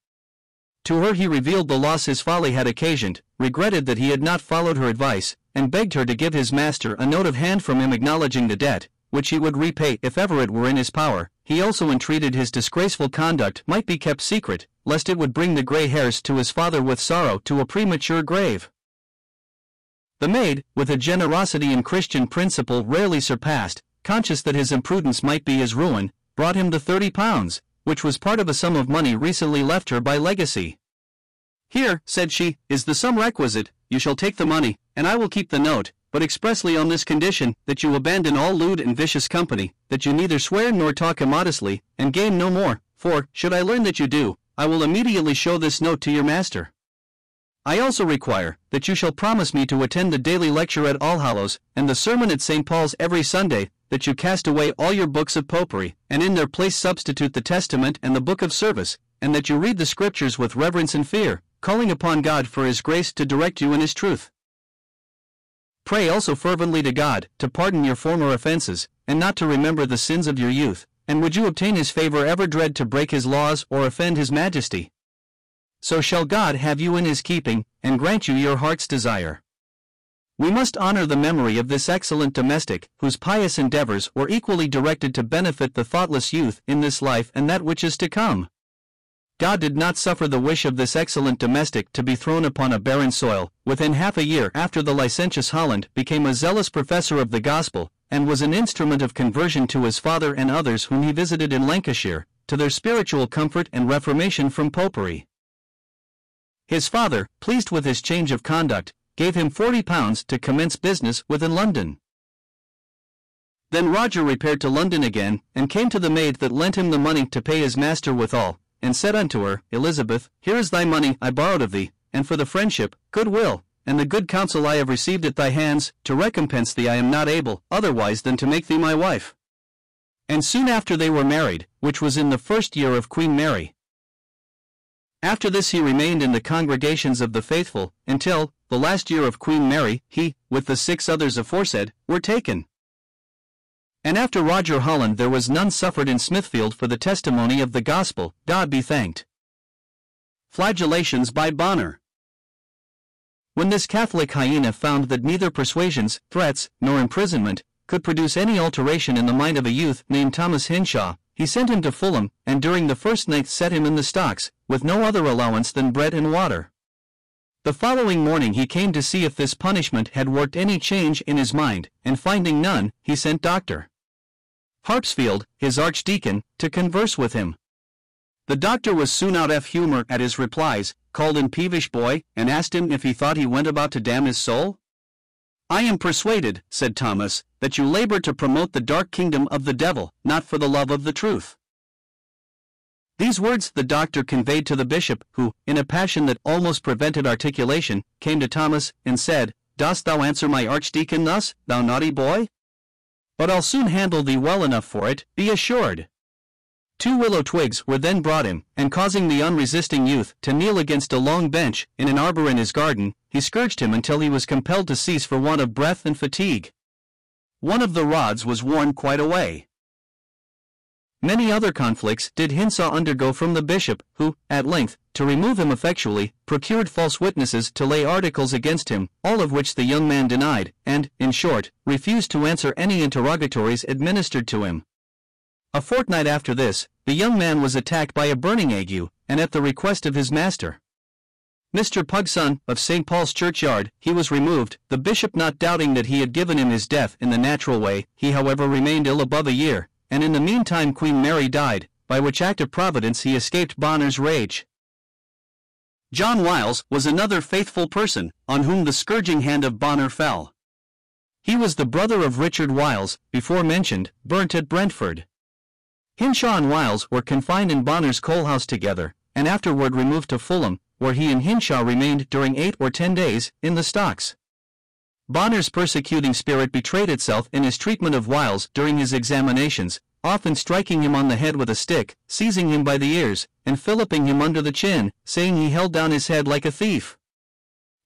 To her he revealed the loss his folly had occasioned, regretted that he had not followed her advice, and begged her to give his master a note of hand from him acknowledging the debt, which he would repay if ever it were in his power. He also entreated his disgraceful conduct might be kept secret, lest it would bring the grey hairs to his father with sorrow to a premature grave. The maid, with a generosity and Christian principle rarely surpassed, conscious that his imprudence might be his ruin, brought him the thirty pounds, which was part of a sum of money recently left her by legacy. Here, said she, is the sum requisite, you shall take the money, and I will keep the note, but expressly on this condition, that you abandon all lewd and vicious company, that you neither swear nor talk immodestly, and game no more, for, should I learn that you do, I will immediately show this note to your master. I also require that you shall promise me to attend the daily lecture at Allhallows, and the sermon at St. Paul's every Sunday, that you cast away all your books of popery, and in their place substitute the Testament and the book of service, and that you read the Scriptures with reverence and fear, calling upon God for His grace to direct you in His truth. Pray also fervently to God to pardon your former offenses, and not to remember the sins of your youth, and would you obtain His favor ever dread to break His laws or offend His majesty? So shall God have you in His keeping, and grant you your heart's desire. We must honor the memory of this excellent domestic, whose pious endeavors were equally directed to benefit the thoughtless youth in this life and that which is to come. God did not suffer the wish of this excellent domestic to be thrown upon a barren soil. Within half a year after the licentious Holland became a zealous professor of the gospel, and was an instrument of conversion to his father and others whom he visited in Lancashire, to their spiritual comfort and reformation from popery. His father, pleased with his change of conduct, gave him forty pounds to commence business within London. Then Roger repaired to London again, and came to the maid that lent him the money to pay his master withal, and said unto her, Elizabeth, here is thy money I borrowed of thee, and for the friendship, good will, and the good counsel I have received at thy hands, to recompense thee I am not able, otherwise than to make thee my wife. And soon after they were married, which was in the first year of Queen Mary. After this he remained in the congregations of the faithful, until, the last year of Queen Mary, he, with the six others aforesaid, were taken. And after Roger Holland there was none suffered in Smithfield for the testimony of the gospel, God be thanked. Flagellations by Bonner. When this Catholic hyena found that neither persuasions, threats, nor imprisonment could produce any alteration in the mind of a youth named Thomas Hinshaw, he sent him to Fulham, and during the first night set him in the stocks, with no other allowance than bread and water. The following morning he came to see if this punishment had worked any change in his mind, and finding none, he sent Dr. Harpsfield, his archdeacon, to converse with him. The doctor was soon out of humor at his replies, called in peevish boy, and asked him if he thought he went about to damn his soul? I am persuaded, said Thomas, that you labor to promote the dark kingdom of the devil, not for the love of the truth. These words the doctor conveyed to the bishop, who, in a passion that almost prevented articulation, came to Thomas, and said, Dost thou answer my archdeacon thus, thou naughty boy? But I'll soon handle thee well enough for it, be assured. Two willow twigs were then brought him, and causing the unresisting youth to kneel against a long bench in an arbor in his garden, he scourged him until he was compelled to cease for want of breath and fatigue. One of the rods was worn quite away. Many other conflicts did Hinshaw undergo from the bishop, who, at length, to remove him effectually, procured false witnesses to lay articles against him, all of which the young man denied, and, in short, refused to answer any interrogatories administered to him. A fortnight after this, the young man was attacked by a burning ague, and at the request of his master. Mr. Pugson, of St. Paul's churchyard, he was removed, the bishop not doubting that he had given him his death in the natural way, he however remained ill above a year, and in the meantime Queen Mary died, by which act of Providence he escaped Bonner's rage. John Wiles was another faithful person, on whom the scourging hand of Bonner fell. He was the brother of Richard Wiles, before mentioned, burnt at Brentford. Hinshaw and Wiles were confined in Bonner's coal house together, and afterward removed to Fulham, where he and Hinshaw remained during eight or ten days, in the stocks. Bonner's persecuting spirit betrayed itself in his treatment of Wiles during his examinations, often striking him on the head with a stick, seizing him by the ears, and filliping him under the chin, saying he held down his head like a thief.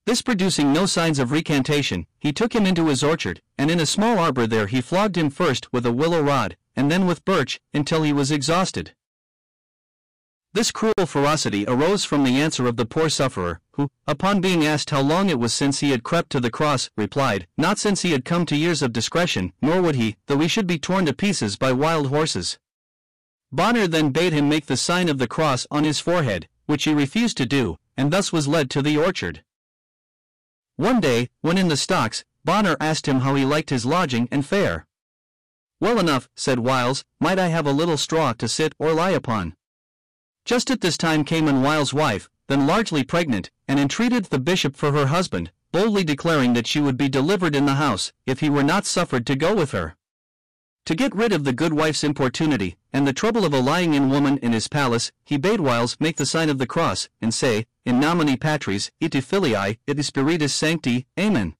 This producing no signs of recantation, he took him into his orchard, and in a small arbor there he flogged him first with a willow rod, and then with birch, until he was exhausted. This cruel ferocity arose from the answer of the poor sufferer, who, upon being asked how long it was since he had crept to the cross, replied, Not since he had come to years of discretion, nor would he, though he should be torn to pieces by wild horses. Bonner then bade him make the sign of the cross on his forehead, which he refused to do, and thus was led to the orchard. One day, when in the stocks, Bonner asked him how he liked his lodging and fare. Well enough, said Wiles, might I have a little straw to sit or lie upon. Just at this time came in Wiles' wife, then largely pregnant, and entreated the bishop for her husband, boldly declaring that she would be delivered in the house, if he were not suffered to go with her. To get rid of the good wife's importunity, and the trouble of a lying in woman in his palace, he bade Wiles make the sign of the cross, and say, In nomine Patris, et Filii, et Spiritus Sancti, Amen.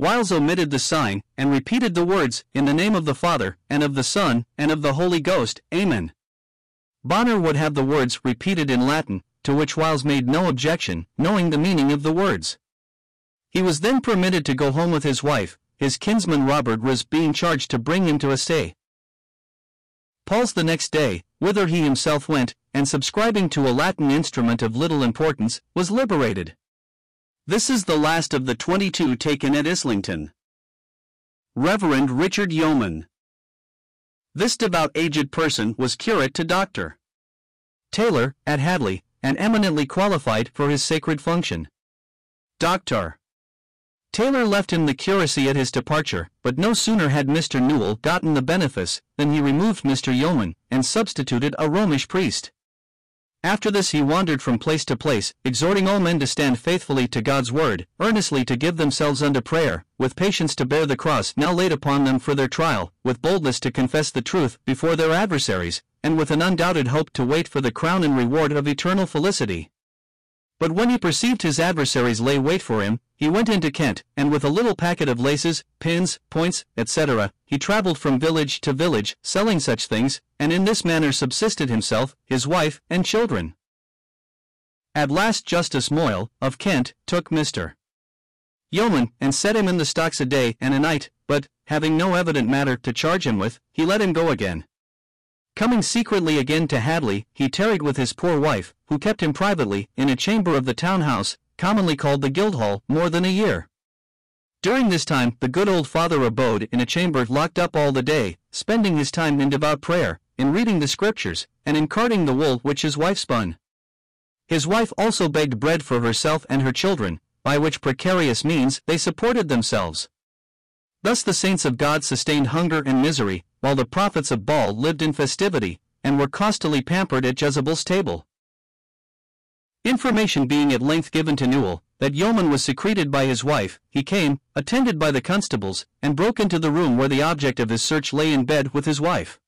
Wiles omitted the sign, and repeated the words, In the name of the Father, and of the Son, and of the Holy Ghost, Amen. Bonner would have the words repeated in Latin, to which Wiles made no objection, knowing the meaning of the words. He was then permitted to go home with his wife, his kinsman Robert was being charged to bring him to a stay. Paul's the next day, whither he himself went, and subscribing to a Latin instrument of little importance, was liberated. This is the last of the 22 taken at Islington. Reverend Richard Yeoman. This devout aged person was curate to Dr. Taylor, at Hadley, and eminently qualified for his sacred function. Dr. Taylor left him the curacy at his departure, but no sooner had Mr. Newell gotten the benefice than he removed Mr. Yeoman and substituted a Romish priest. After this he wandered from place to place, exhorting all men to stand faithfully to God's word, earnestly to give themselves unto prayer, with patience to bear the cross now laid upon them for their trial, with boldness to confess the truth before their adversaries, and with an undoubted hope to wait for the crown and reward of eternal felicity. But when he perceived his adversaries lay wait for him, he went into Kent, and with a little packet of laces, pins, points, etc., he travelled from village to village, selling such things, and in this manner subsisted himself, his wife, and children. At last Justice Moyle, of Kent, took Mr. Yeoman, and set him in the stocks a day and a night, but, having no evident matter to charge him with, he let him go again. Coming secretly again to Hadley, he tarried with his poor wife, who kept him privately, in a chamber of the town house, commonly called the Guildhall, more than a year. During this time, the good old father abode in a chamber locked up all the day, spending his time in devout prayer, in reading the scriptures, and in carding the wool which his wife spun. His wife also begged bread for herself and her children, by which precarious means they supported themselves. Thus the saints of God sustained hunger and misery, while the prophets of Baal lived in festivity, and were costily pampered at Jezebel's table. Information being at length given to Newell, that Yeoman was secreted by his wife, he came, attended by the constables, and broke into the room where the object of his search lay in bed with his wife.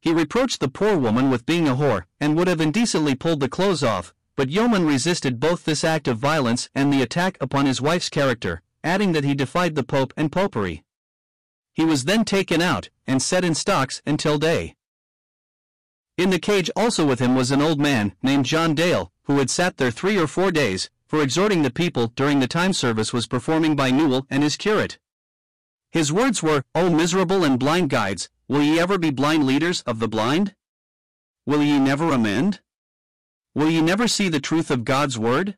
He reproached the poor woman with being a whore, and would have indecently pulled the clothes off, but Yeoman resisted both this act of violence and the attack upon his wife's character, adding that he defied the Pope and Popery. He was then taken out, and set in stocks until day. In the cage also with him was an old man, named John Dale, who had sat there three or four days, for exhorting the people during the time service was performing by Newell and his curate. His words were, O miserable and blind guides, Will ye ever be blind leaders of the blind? Will ye never amend? Will ye never see the truth of God's word?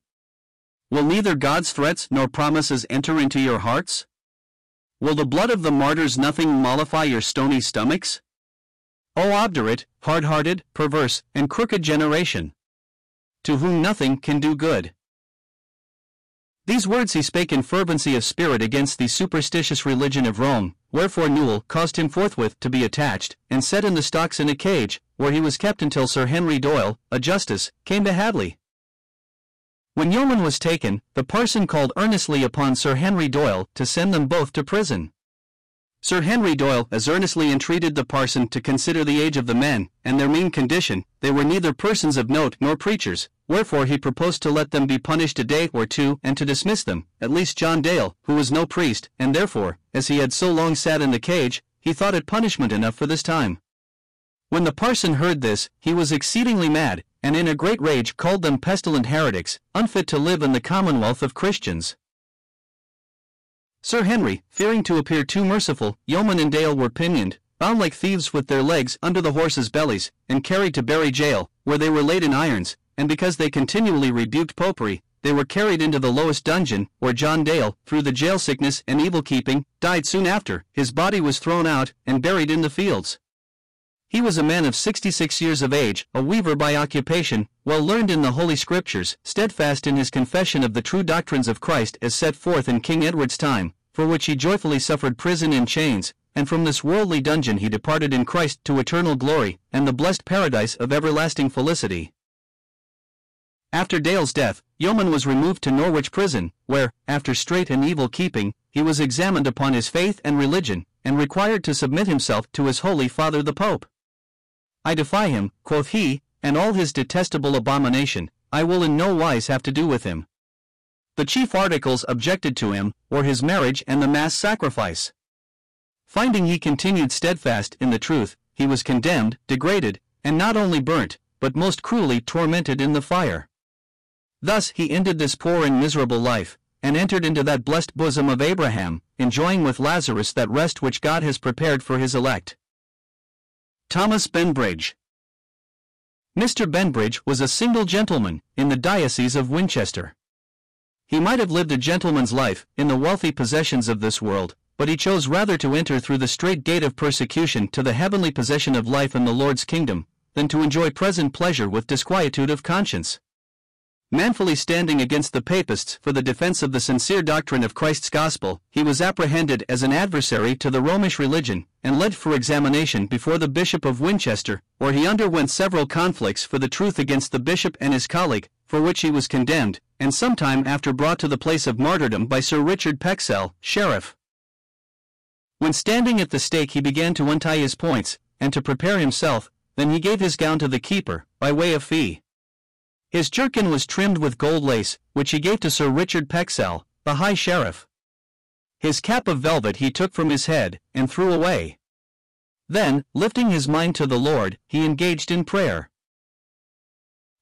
Will neither God's threats nor promises enter into your hearts? Will the blood of the martyrs nothing mollify your stony stomachs? O obdurate, hard hearted, perverse, and crooked generation! To whom nothing can do good. These words he spake in fervency of spirit against the superstitious religion of Rome, wherefore Newell caused him forthwith to be attached, and set in the stocks in a cage, where he was kept until Sir Henry Doyle, a justice, came to Hadley. When Yeoman was taken, the parson called earnestly upon Sir Henry Doyle to send them both to prison. Sir Henry Doyle as earnestly entreated the parson to consider the age of the men, and their mean condition, they were neither persons of note nor preachers, wherefore he proposed to let them be punished a day or two and to dismiss them, at least John Dale, who was no priest, and therefore, as he had so long sat in the cage, he thought it punishment enough for this time. When the parson heard this, he was exceedingly mad, and in a great rage called them pestilent heretics, unfit to live in the commonwealth of Christians. Sir Henry, fearing to appear too merciful, Yeoman and Dale were pinioned, bound like thieves with their legs under the horses' bellies, and carried to Bury jail, where they were laid in irons, and because they continually rebuked popery, they were carried into the lowest dungeon, where John Dale, through the jail sickness and evil keeping, died soon after. His body was thrown out and buried in the fields. He was a man of sixty six years of age, a weaver by occupation, well learned in the Holy Scriptures, steadfast in his confession of the true doctrines of Christ as set forth in King Edward's time, for which he joyfully suffered prison and chains, and from this worldly dungeon he departed in Christ to eternal glory, and the blessed paradise of everlasting felicity. After Dale's death, Yeoman was removed to Norwich prison, where, after strait and evil keeping, he was examined upon his faith and religion, and required to submit himself to his holy father the Pope. I defy him, quoth he, and all his detestable abomination, I will in no wise have to do with him. The chief articles objected to him were his marriage and the mass sacrifice. Finding he continued steadfast in the truth, he was condemned, degraded, and not only burnt, but most cruelly tormented in the fire. Thus he ended this poor and miserable life, and entered into that blessed bosom of Abraham, enjoying with Lazarus that rest which God has prepared for his elect. Thomas Benbridge. Mr. Benbridge was a single gentleman in the Diocese of Winchester. He might have lived a gentleman's life in the wealthy possessions of this world, but he chose rather to enter through the strait gate of persecution to the heavenly possession of life in the Lord's kingdom, than to enjoy present pleasure with disquietude of conscience. Manfully standing against the papists for the defense of the sincere doctrine of Christ's gospel, he was apprehended as an adversary to the Romish religion, and led for examination before the Bishop of Winchester, where he underwent several conflicts for the truth against the bishop and his colleague, for which he was condemned, and some time after brought to the place of martyrdom by Sir Richard Pexell, sheriff. When standing at the stake he began to untie his points, and to prepare himself, then he gave his gown to the keeper, by way of fee. His jerkin was trimmed with gold lace, which he gave to Sir Richard Pexell, the high sheriff. His cap of velvet he took from his head, and threw away. Then, lifting his mind to the Lord, he engaged in prayer.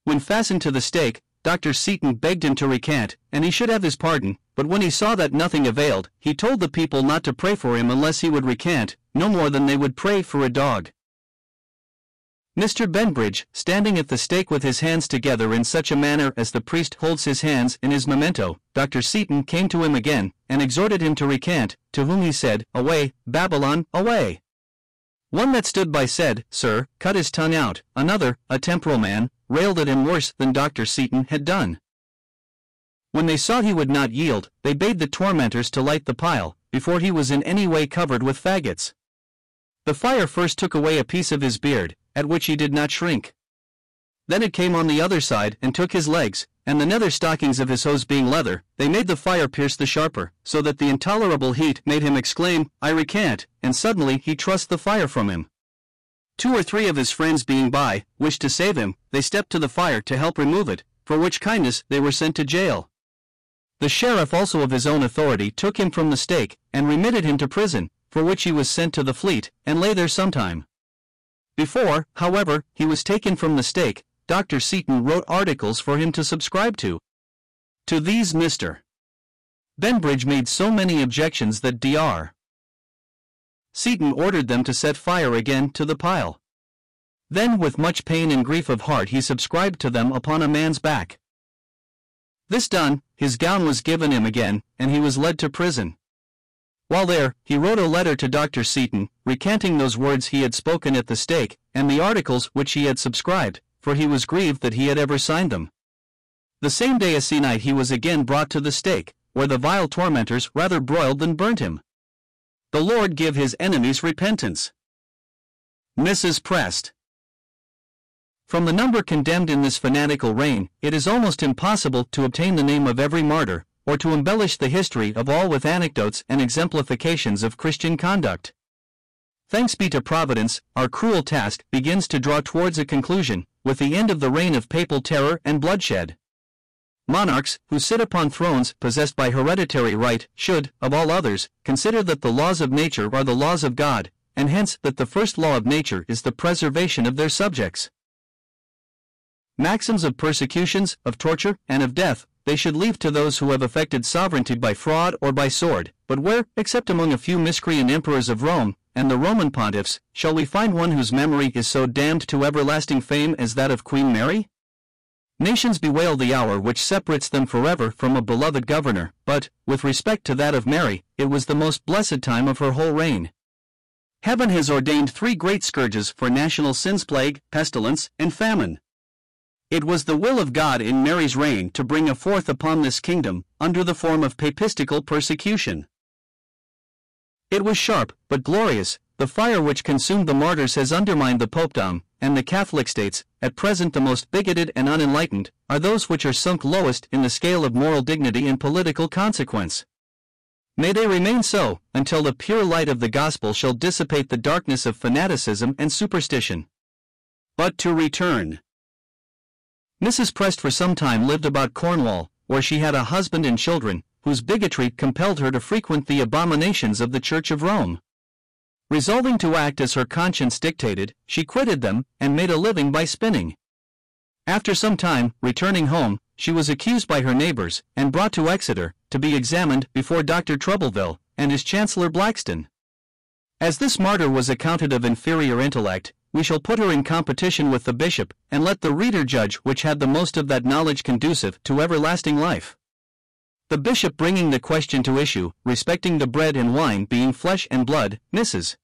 When fastened to the stake, Dr. Seaton begged him to recant, and he should have his pardon, but when he saw that nothing availed, he told the people not to pray for him unless he would recant, no more than they would pray for a dog. Mr. Benbridge, standing at the stake with his hands together in such a manner as the priest holds his hands in his memento, Dr. Seaton came to him again, and exhorted him to recant, to whom he said, Away, Babylon, away! One that stood by said, Sir, cut his tongue out. Another, a temporal man, railed at him worse than Dr. Seaton had done. When they saw he would not yield, they bade the tormentors to light the pile, before he was in any way covered with faggots. The fire first took away a piece of his beard, at which he did not shrink. Then it came on the other side and took his legs, and the nether stockings of his hose being leather, they made the fire pierce the sharper, so that the intolerable heat made him exclaim, I recant, and suddenly he thrust the fire from him. Two or three of his friends being by, wished to save him, they stepped to the fire to help remove it, for which kindness they were sent to jail. The sheriff also of his own authority took him from the stake, and remitted him to prison, for which he was sent to the fleet, and lay there some time. Before, however, he was taken from the stake, Dr. Seaton wrote articles for him to subscribe to. To these Mr. Benbridge made so many objections that Dr. Seaton ordered them to set fire again to the pile. Then with much pain and grief of heart he subscribed to them upon a man's back. This done, his gown was given him again, and he was led to prison. While there, he wrote a letter to Dr. Seaton, recanting those words he had spoken at the stake, and the articles which he had subscribed, for he was grieved that he had ever signed them. The same day as night he was again brought to the stake, where the vile tormentors rather broiled than burnt him. The Lord give his enemies repentance. Mrs. Prest From the number condemned in this fanatical reign, it is almost impossible to obtain the name of every martyr, or to embellish the history of all with anecdotes and exemplifications of Christian conduct. Thanks be to Providence, our cruel task begins to draw towards a conclusion, with the end of the reign of papal terror and bloodshed. Monarchs, who sit upon thrones possessed by hereditary right, should, of all others, consider that the laws of nature are the laws of God, and hence that the first law of nature is the preservation of their subjects. Maxims of persecutions, of torture, and of death, they should leave to those who have affected sovereignty by fraud or by sword, but where, except among a few miscreant emperors of Rome, and the Roman pontiffs, shall we find one whose memory is so damned to everlasting fame as that of Queen Mary? Nations bewail the hour which separates them forever from a beloved governor, but, with respect to that of Mary, it was the most blessed time of her whole reign. Heaven has ordained three great scourges for national sins plague, pestilence, and famine. It was the will of God in Mary's reign to bring a fourth upon this kingdom, under the form of papistical persecution. It was sharp, but glorious. The fire which consumed the martyrs has undermined the popedom, and the Catholic states, at present the most bigoted and unenlightened, are those which are sunk lowest in the scale of moral dignity and political consequence. May they remain so, until the pure light of the gospel shall dissipate the darkness of fanaticism and superstition. But to return. Mrs. Prest for some time lived about Cornwall, where she had a husband and children, whose bigotry compelled her to frequent the abominations of the Church of Rome. Resolving to act as her conscience dictated, she quitted them and made a living by spinning. After some time, returning home, she was accused by her neighbors and brought to Exeter to be examined before Dr. Troubleville and his Chancellor Blackstone. As this martyr was accounted of inferior intellect, we shall put her in competition with the bishop and let the reader judge which had the most of that knowledge conducive to everlasting life. The bishop bringing the question to issue, respecting the bread and wine being flesh and blood, Mrs.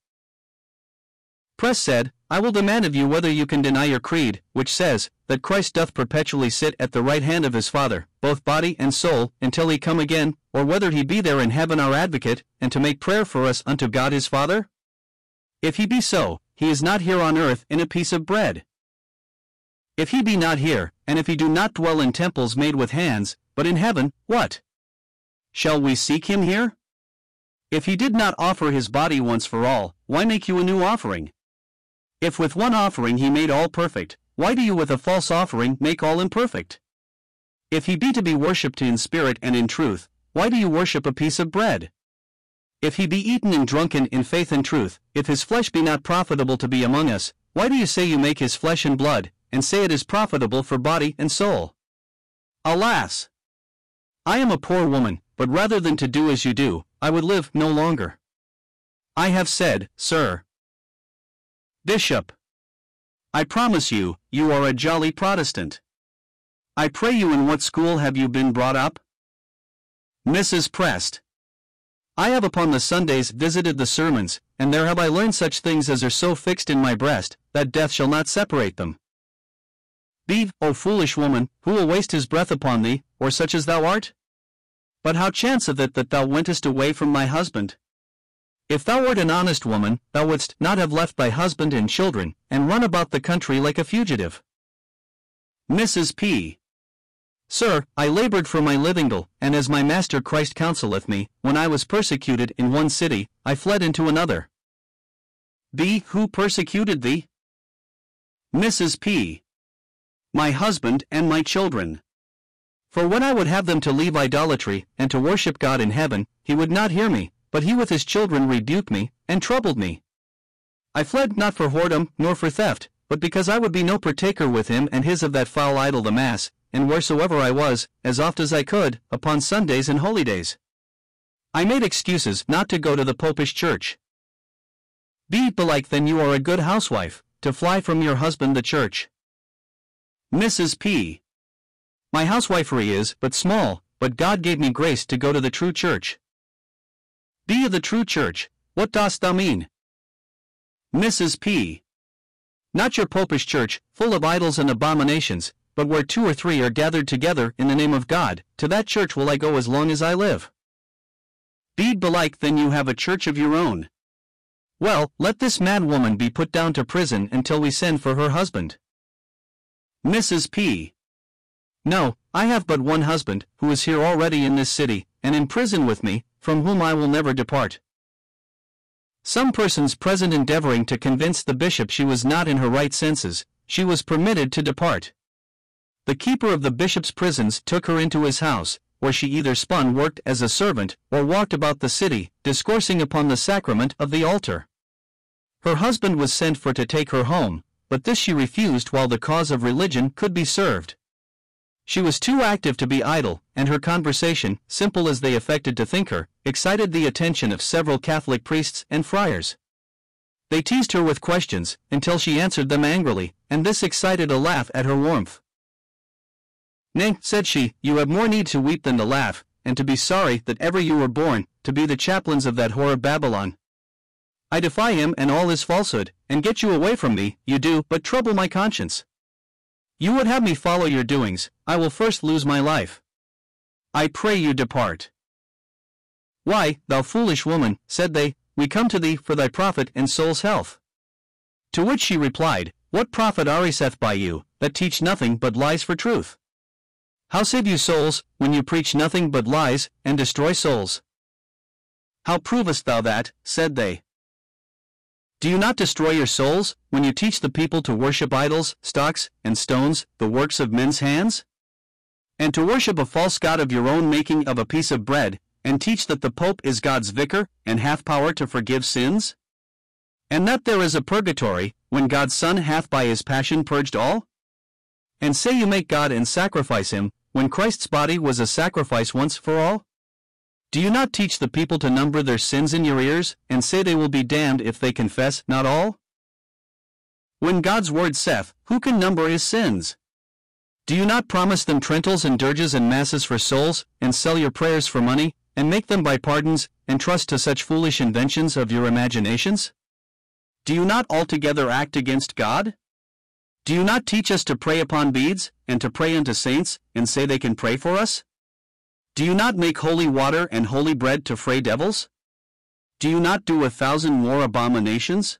Prest said, I will demand of you whether you can deny your creed, which says, that Christ doth perpetually sit at the right hand of his Father, both body and soul, until he come again, or whether he be there in heaven our advocate, and to make prayer for us unto God his Father? If he be so, he is not here on earth in a piece of bread. If he be not here, and if he do not dwell in temples made with hands, but in heaven, what? Shall we seek him here? If he did not offer his body once for all, why make you a new offering? If with one offering he made all perfect, why do you with a false offering make all imperfect? If he be to be worshipped in spirit and in truth, why do you worship a piece of bread? If he be eaten and drunken in faith and truth, if his flesh be not profitable to be among us, why do you say you make his flesh and blood, and say it is profitable for body and soul? Alas! I am a poor woman, but rather than to do as you do, I would live no longer. I have said, sir. Bishop. I promise you, you are a jolly Protestant. I pray you in what school have you been brought up? Mrs. Prest. I have upon the Sundays visited the sermons, and there have I learned such things as are so fixed in my breast, that death shall not separate them. Be, O foolish woman, who will waste his breath upon thee, or such as thou art? But how chanceth it that thou wentest away from my husband? If thou wert an honest woman, thou wouldst not have left thy husband and children, and run about the country like a fugitive. Mrs. P. Sir, I labored for my livingdale, and as my Master Christ counselleth me, when I was persecuted in one city, I fled into another. B. Who persecuted thee? Mrs. P. My husband and my children. For when I would have them to leave idolatry, and to worship God in heaven, he would not hear me, but he with his children rebuked me, and troubled me. I fled not for whoredom, nor for theft, but because I would be no partaker with him and his of that foul idol the mass, and wheresoever I was, as oft as I could, upon Sundays and holydays. I made excuses not to go to the popish church. Be belike then you are a good housewife, to fly from your husband the church. Mrs. P. My housewifery is but small, but God gave me grace to go to the true church. Be of the true church, what dost thou mean? Mrs. P. Not your popish church, full of idols and abominations, but where two or three are gathered together in the name of God, to that church will I go as long as I live. Be belike then you have a church of your own. Well, let this mad woman be put down to prison until we send for her husband. Mrs. P. No, I have but one husband, who is here already in this city, and in prison with me, from whom I will never depart. Some persons present endeavoring to convince the bishop she was not in her right senses, she was permitted to depart. The keeper of the bishop's prisons took her into his house, where she either spun worked as a servant, or walked about the city, discoursing upon the sacrament of the altar. Her husband was sent for to take her home, but this she refused while the cause of religion could be served. She was too active to be idle, and her conversation, simple as they affected to think her, excited the attention of several Catholic priests and friars. They teased her with questions, until she answered them angrily, and this excited a laugh at her warmth. Nay, said she, you have more need to weep than to laugh, and to be sorry that ever you were born, to be the chaplains of that whore Babylon. I defy him and all his falsehood, and get you away from me, you do but trouble my conscience. You would have me follow your doings, I will first lose my life. I pray you depart. Why, thou foolish woman, said they, we come to thee for thy profit and soul's health. To which she replied, What profit ariseth by you, that teach nothing but lies for truth? How save you souls, when you preach nothing but lies, and destroy souls? How provest thou that? said they. Do you not destroy your souls, when you teach the people to worship idols, stocks, and stones, the works of men's hands? And to worship a false god of your own making of a piece of bread, and teach that the Pope is God's vicar, and hath power to forgive sins? And that there is a purgatory, when God's Son hath by his passion purged all? And say you make God and sacrifice him, when Christ's body was a sacrifice once for all? Do you not teach the people to number their sins in your ears, and say they will be damned if they confess not all? When God's word saith, Who can number his sins? Do you not promise them trentals and dirges and masses for souls, and sell your prayers for money, and make them by pardons, and trust to such foolish inventions of your imaginations? Do you not altogether act against God? Do you not teach us to pray upon beads, and to pray unto saints, and say they can pray for us? Do you not make holy water and holy bread to fray devils? Do you not do a thousand more abominations?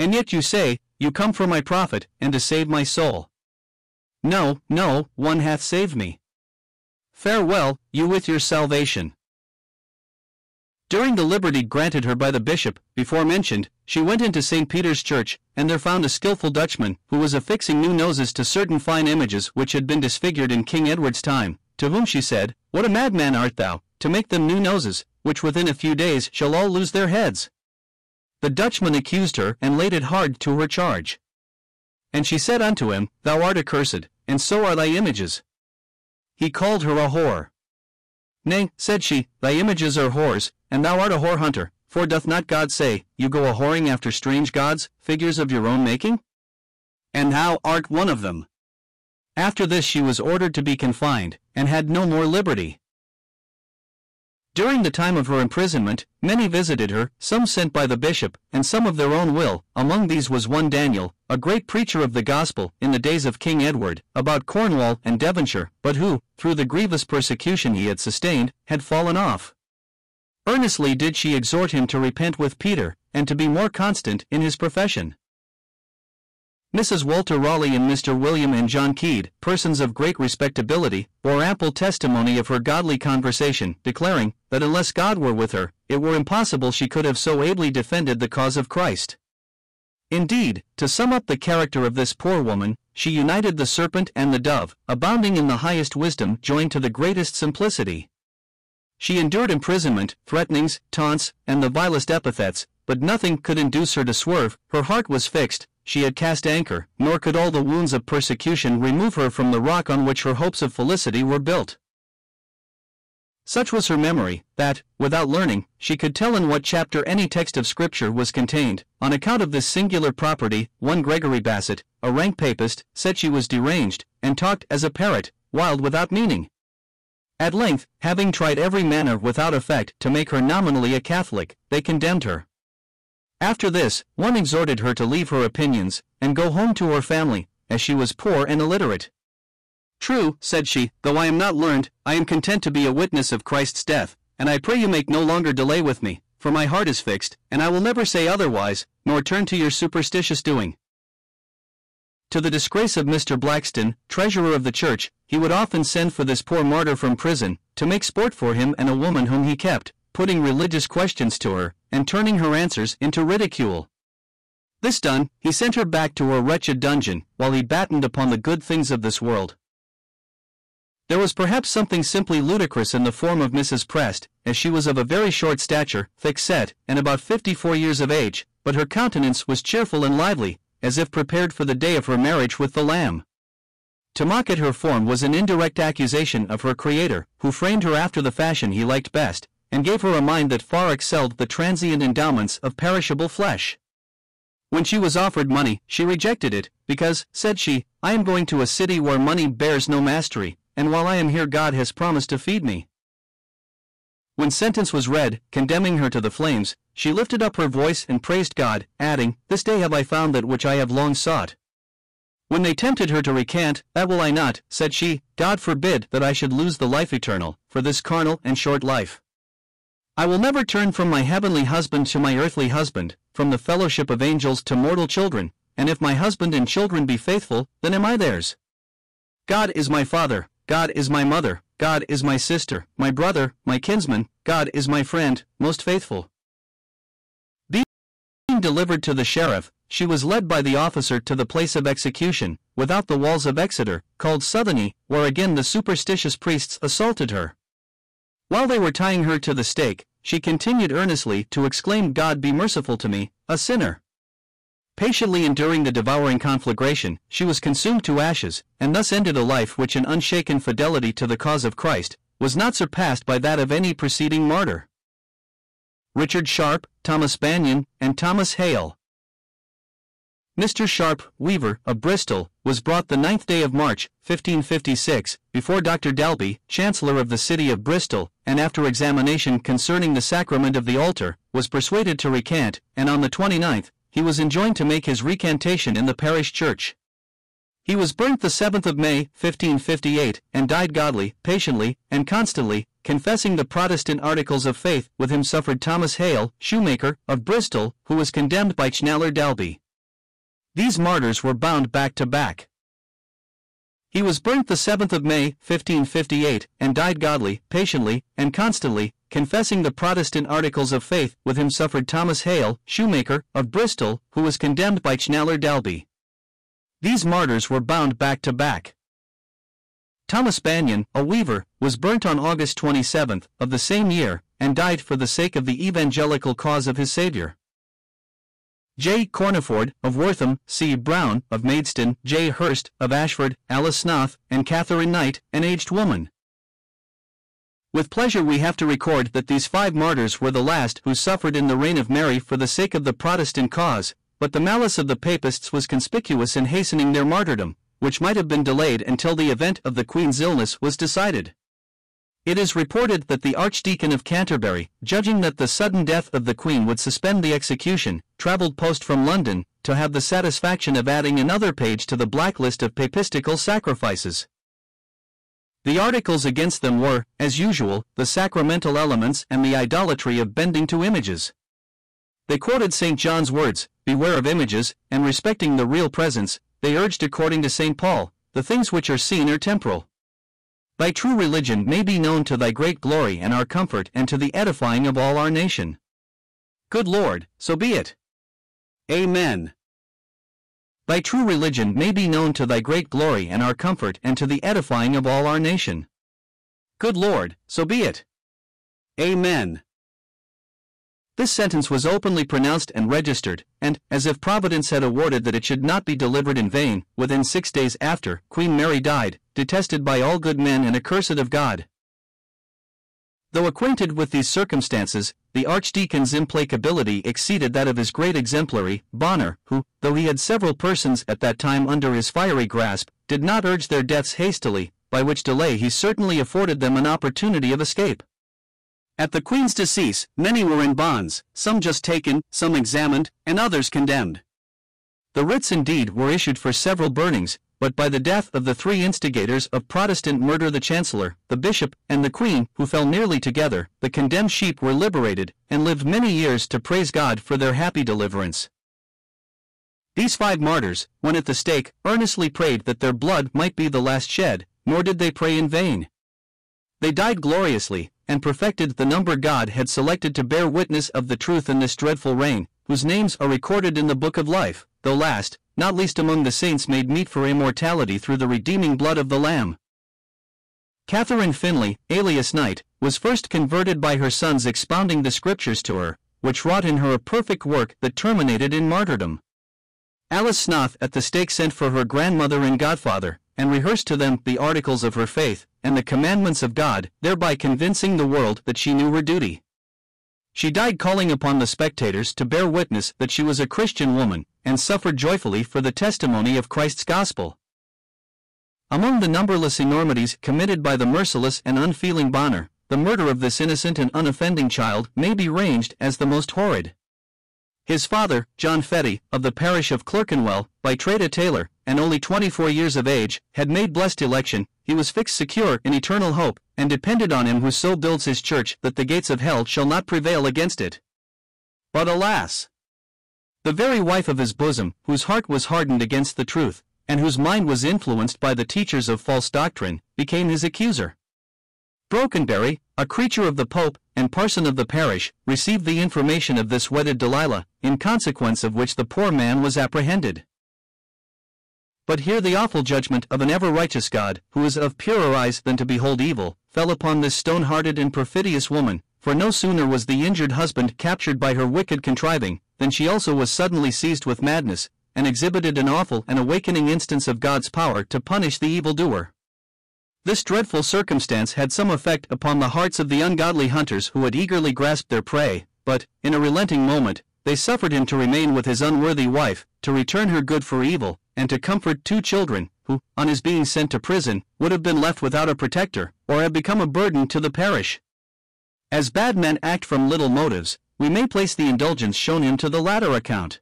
And yet you say, You come for my profit, and to save my soul. No, no, one hath saved me. Farewell, you with your salvation. During the liberty granted her by the bishop, before mentioned, she went into St. Peter's Church, and there found a skilful Dutchman, who was affixing new noses to certain fine images which had been disfigured in King Edward's time, to whom she said, What a madman art thou, to make them new noses, which within a few days shall all lose their heads. The Dutchman accused her, and laid it hard to her charge. And she said unto him, Thou art accursed, and so are thy images. He called her a whore. Nay, said she, thy images are whores, and thou art a whore hunter, for doth not God say, You go a whoring after strange gods, figures of your own making? And thou art one of them. After this she was ordered to be confined, and had no more liberty. During the time of her imprisonment, many visited her, some sent by the bishop, and some of their own will. Among these was one Daniel, a great preacher of the gospel in the days of King Edward, about Cornwall and Devonshire, but who, through the grievous persecution he had sustained, had fallen off. Earnestly did she exhort him to repent with Peter, and to be more constant in his profession. Mrs. Walter Raleigh and Mr. William and John Keed, persons of great respectability, bore ample testimony of her godly conversation, declaring that unless God were with her, it were impossible she could have so ably defended the cause of Christ. Indeed, to sum up the character of this poor woman, she united the serpent and the dove, abounding in the highest wisdom joined to the greatest simplicity. She endured imprisonment, threatenings, taunts, and the vilest epithets, but nothing could induce her to swerve, her heart was fixed, she had cast anchor, nor could all the wounds of persecution remove her from the rock on which her hopes of felicity were built. Such was her memory, that, without learning, she could tell in what chapter any text of Scripture was contained. On account of this singular property, one Gregory Bassett, a rank papist, said she was deranged, and talked as a parrot, wild without meaning. At length, having tried every manner without effect to make her nominally a Catholic, they condemned her. After this, one exhorted her to leave her opinions, and go home to her family, as she was poor and illiterate. True, said she, though I am not learned, I am content to be a witness of Christ's death, and I pray you make no longer delay with me, for my heart is fixed, and I will never say otherwise, nor turn to your superstitious doing. To the disgrace of Mr. Blackstone, treasurer of the church, he would often send for this poor martyr from prison, to make sport for him and a woman whom he kept, putting religious questions to her, and turning her answers into ridicule. This done, he sent her back to her wretched dungeon, while he battened upon the good things of this world. There was perhaps something simply ludicrous in the form of Mrs. Prest, as she was of a very short stature, thick set, and about fifty-four years of age, but her countenance was cheerful and lively, as if prepared for the day of her marriage with the Lamb. To mock at her form was an indirect accusation of her Creator, who framed her after the fashion he liked best, and gave her a mind that far excelled the transient endowments of perishable flesh. When she was offered money, she rejected it, because, said she, I am going to a city where money bears no mastery, and while I am here God has promised to feed me. When sentence was read, condemning her to the flames, she lifted up her voice and praised God, adding, This day have I found that which I have long sought. When they tempted her to recant, That will I not, said she, God forbid that I should lose the life eternal, for this carnal and short life. I will never turn from my heavenly husband to my earthly husband, from the fellowship of angels to mortal children, and if my husband and children be faithful, then am I theirs. God is my father, God is my mother, God is my sister, my brother, my kinsman, God is my friend, most faithful. Being delivered to the sheriff, she was led by the officer to the place of execution, without the walls of Exeter, called Southernhay, where again the superstitious priests assaulted her. While they were tying her to the stake, she continued earnestly to exclaim, God be merciful to me, a sinner. Patiently enduring the devouring conflagration, she was consumed to ashes, and thus ended a life which in unshaken fidelity to the cause of Christ was not surpassed by that of any preceding martyr. Richard Sharp, Thomas Banyon, and Thomas Hale. Mr. Sharp, weaver, of Bristol, was brought the ninth day of March, 1556, before Dr. Dalby, Chancellor of the city of Bristol, and after examination concerning the sacrament of the altar, was persuaded to recant, and on the 29th, he was enjoined to make his recantation in the parish church. He was burnt the 7th of May, 1558, and died godly, patiently, and constantly, confessing the Protestant articles of faith. With him suffered Thomas Hale, shoemaker, of Bristol, who was condemned by Chancellor Dalby. These martyrs were bound back to back. He was burnt the 7th of May, 1558, and died godly, patiently, and constantly, confessing the Protestant articles of faith. With him suffered Thomas Hale, shoemaker, of Bristol, who was condemned by Chancellor Dalby. These martyrs were bound back to back. Thomas Banyon, a weaver, was burnt on August 27th of the same year, and died for the sake of the evangelical cause of his Saviour. J. Corniford, of Wortham, C. Brown, of Maidstone, J. Hurst, of Ashford, Alice Snoth, and Catherine Knight, an aged woman. With pleasure we have to record that these five martyrs were the last who suffered in the reign of Mary for the sake of the Protestant cause, but the malice of the papists was conspicuous in hastening their martyrdom, which might have been delayed until the event of the Queen's illness was decided. It is reported that the Archdeacon of Canterbury, judging that the sudden death of the Queen would suspend the execution, travelled post from London, to have the satisfaction of adding another page to the blacklist of papistical sacrifices. The articles against them were, as usual, the sacramental elements and the idolatry of bending to images. They quoted St. John's words, Beware of images, and respecting the real presence, they urged according to St. Paul, the things which are seen are temporal. Thy true religion may be known to thy great glory and our comfort and to the edifying of all our nation. Good Lord, so be it. Amen. Thy true religion may be known to thy great glory and our comfort and to the edifying of all our nation. Good Lord, so be it. Amen. This sentence was openly pronounced and registered, and, as if Providence had awarded that it should not be delivered in vain, within six days after, Queen Mary died, detested by all good men and accursed of God. Though acquainted with these circumstances, the Archdeacon's implacability exceeded that of his great exemplary, Bonner, who, though he had several persons at that time under his fiery grasp, did not urge their deaths hastily, by which delay he certainly afforded them an opportunity of escape. At the Queen's decease, many were in bonds, some just taken, some examined, and others condemned. The writs indeed were issued for several burnings, but by the death of the three instigators of Protestant murder the Chancellor, the Bishop, and the Queen, who fell nearly together, the condemned sheep were liberated, and lived many years to praise God for their happy deliverance. These five martyrs, when at the stake, earnestly prayed that their blood might be the last shed, nor did they pray in vain. They died gloriously, and perfected the number God had selected to bear witness of the truth in this dreadful reign, whose names are recorded in the book of life, though last, not least among the saints made meet for immortality through the redeeming blood of the Lamb. Catherine Finlay, alias Knight, was first converted by her sons expounding the Scriptures to her, which wrought in her a perfect work that terminated in martyrdom. Alice Snoth at the stake sent for her grandmother and godfather, and rehearsed to them the articles of her faith, and the commandments of God, thereby convincing the world that she knew her duty. She died calling upon the spectators to bear witness that she was a Christian woman, and suffered joyfully for the testimony of Christ's gospel. Among the numberless enormities committed by the merciless and unfeeling Bonner, the murder of this innocent and unoffending child may be ranged as the most horrid. His father, John Fetty, of the parish of Clerkenwell, by trade a tailor, and only 24 years of age, had made blessed election, he was fixed secure in eternal hope, and depended on him who so builds his church that the gates of hell shall not prevail against it. But alas! The very wife of his bosom, whose heart was hardened against the truth, and whose mind was influenced by the teachers of false doctrine, became his accuser. Brokenberry, a creature of the Pope, and parson of the parish, received the information of this wedded Delilah, in consequence of which the poor man was apprehended. But here the awful judgment of an ever righteous God, who is of purer eyes than to behold evil, fell upon this stone hearted and perfidious woman, for no sooner was the injured husband captured by her wicked contriving, than she also was suddenly seized with madness, and exhibited an awful and awakening instance of God's power to punish the evildoer. This dreadful circumstance had some effect upon the hearts of the ungodly hunters who had eagerly grasped their prey, but, in a relenting moment, they suffered him to remain with his unworthy wife, to return her good for evil, and to comfort two children, who, on his being sent to prison, would have been left without a protector, or have become a burden to the parish. As bad men act from little motives, we may place the indulgence shown him to the latter account.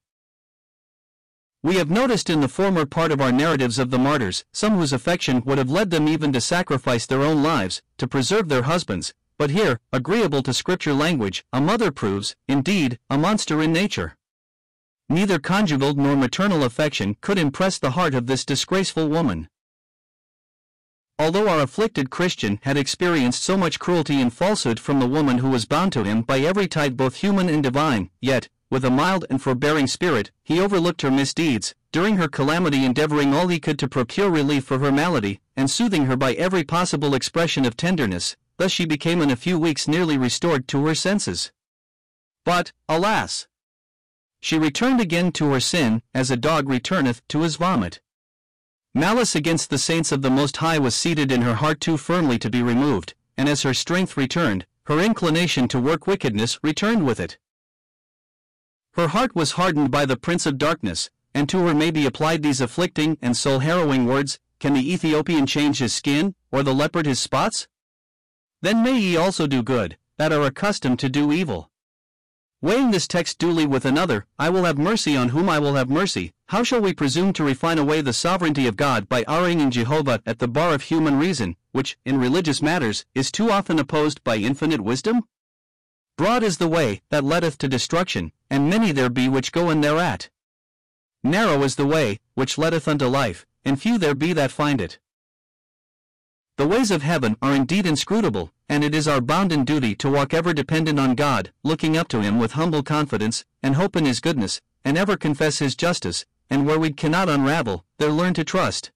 We have noticed in the former part of our narratives of the martyrs some whose affection would have led them even to sacrifice their own lives to preserve their husbands, but here, agreeable to Scripture language, a mother proves, indeed, a monster in nature. Neither conjugal nor maternal affection could impress the heart of this disgraceful woman. Although our afflicted Christian had experienced so much cruelty and falsehood from the woman who was bound to him by every tie both human and divine, yet, with a mild and forbearing spirit, he overlooked her misdeeds, during her calamity endeavoring all he could to procure relief for her malady, and soothing her by every possible expression of tenderness, thus she became in a few weeks nearly restored to her senses. But, alas! She returned again to her sin, as a dog returneth to his vomit. Malice against the saints of the Most High was seated in her heart too firmly to be removed, and as her strength returned, her inclination to work wickedness returned with it. Her heart was hardened by the Prince of Darkness, and to her may be applied these afflicting and soul harrowing words Can the Ethiopian change his skin, or the leopard his spots? Then may ye also do good, that are accustomed to do evil. Weighing this text duly with another, I will have mercy on whom I will have mercy, how shall we presume to refine away the sovereignty of God by arraigning Jehovah at the bar of human reason, which, in religious matters, is too often opposed by infinite wisdom? Broad is the way that leadeth to destruction, and many there be which go in thereat. Narrow is the way which leadeth unto life, and few there be that find it. The ways of heaven are indeed inscrutable, and it is our bounden duty to walk ever dependent on God, looking up to Him with humble confidence, and hope in His goodness, and ever confess His justice, and where we cannot unravel, there learn to trust.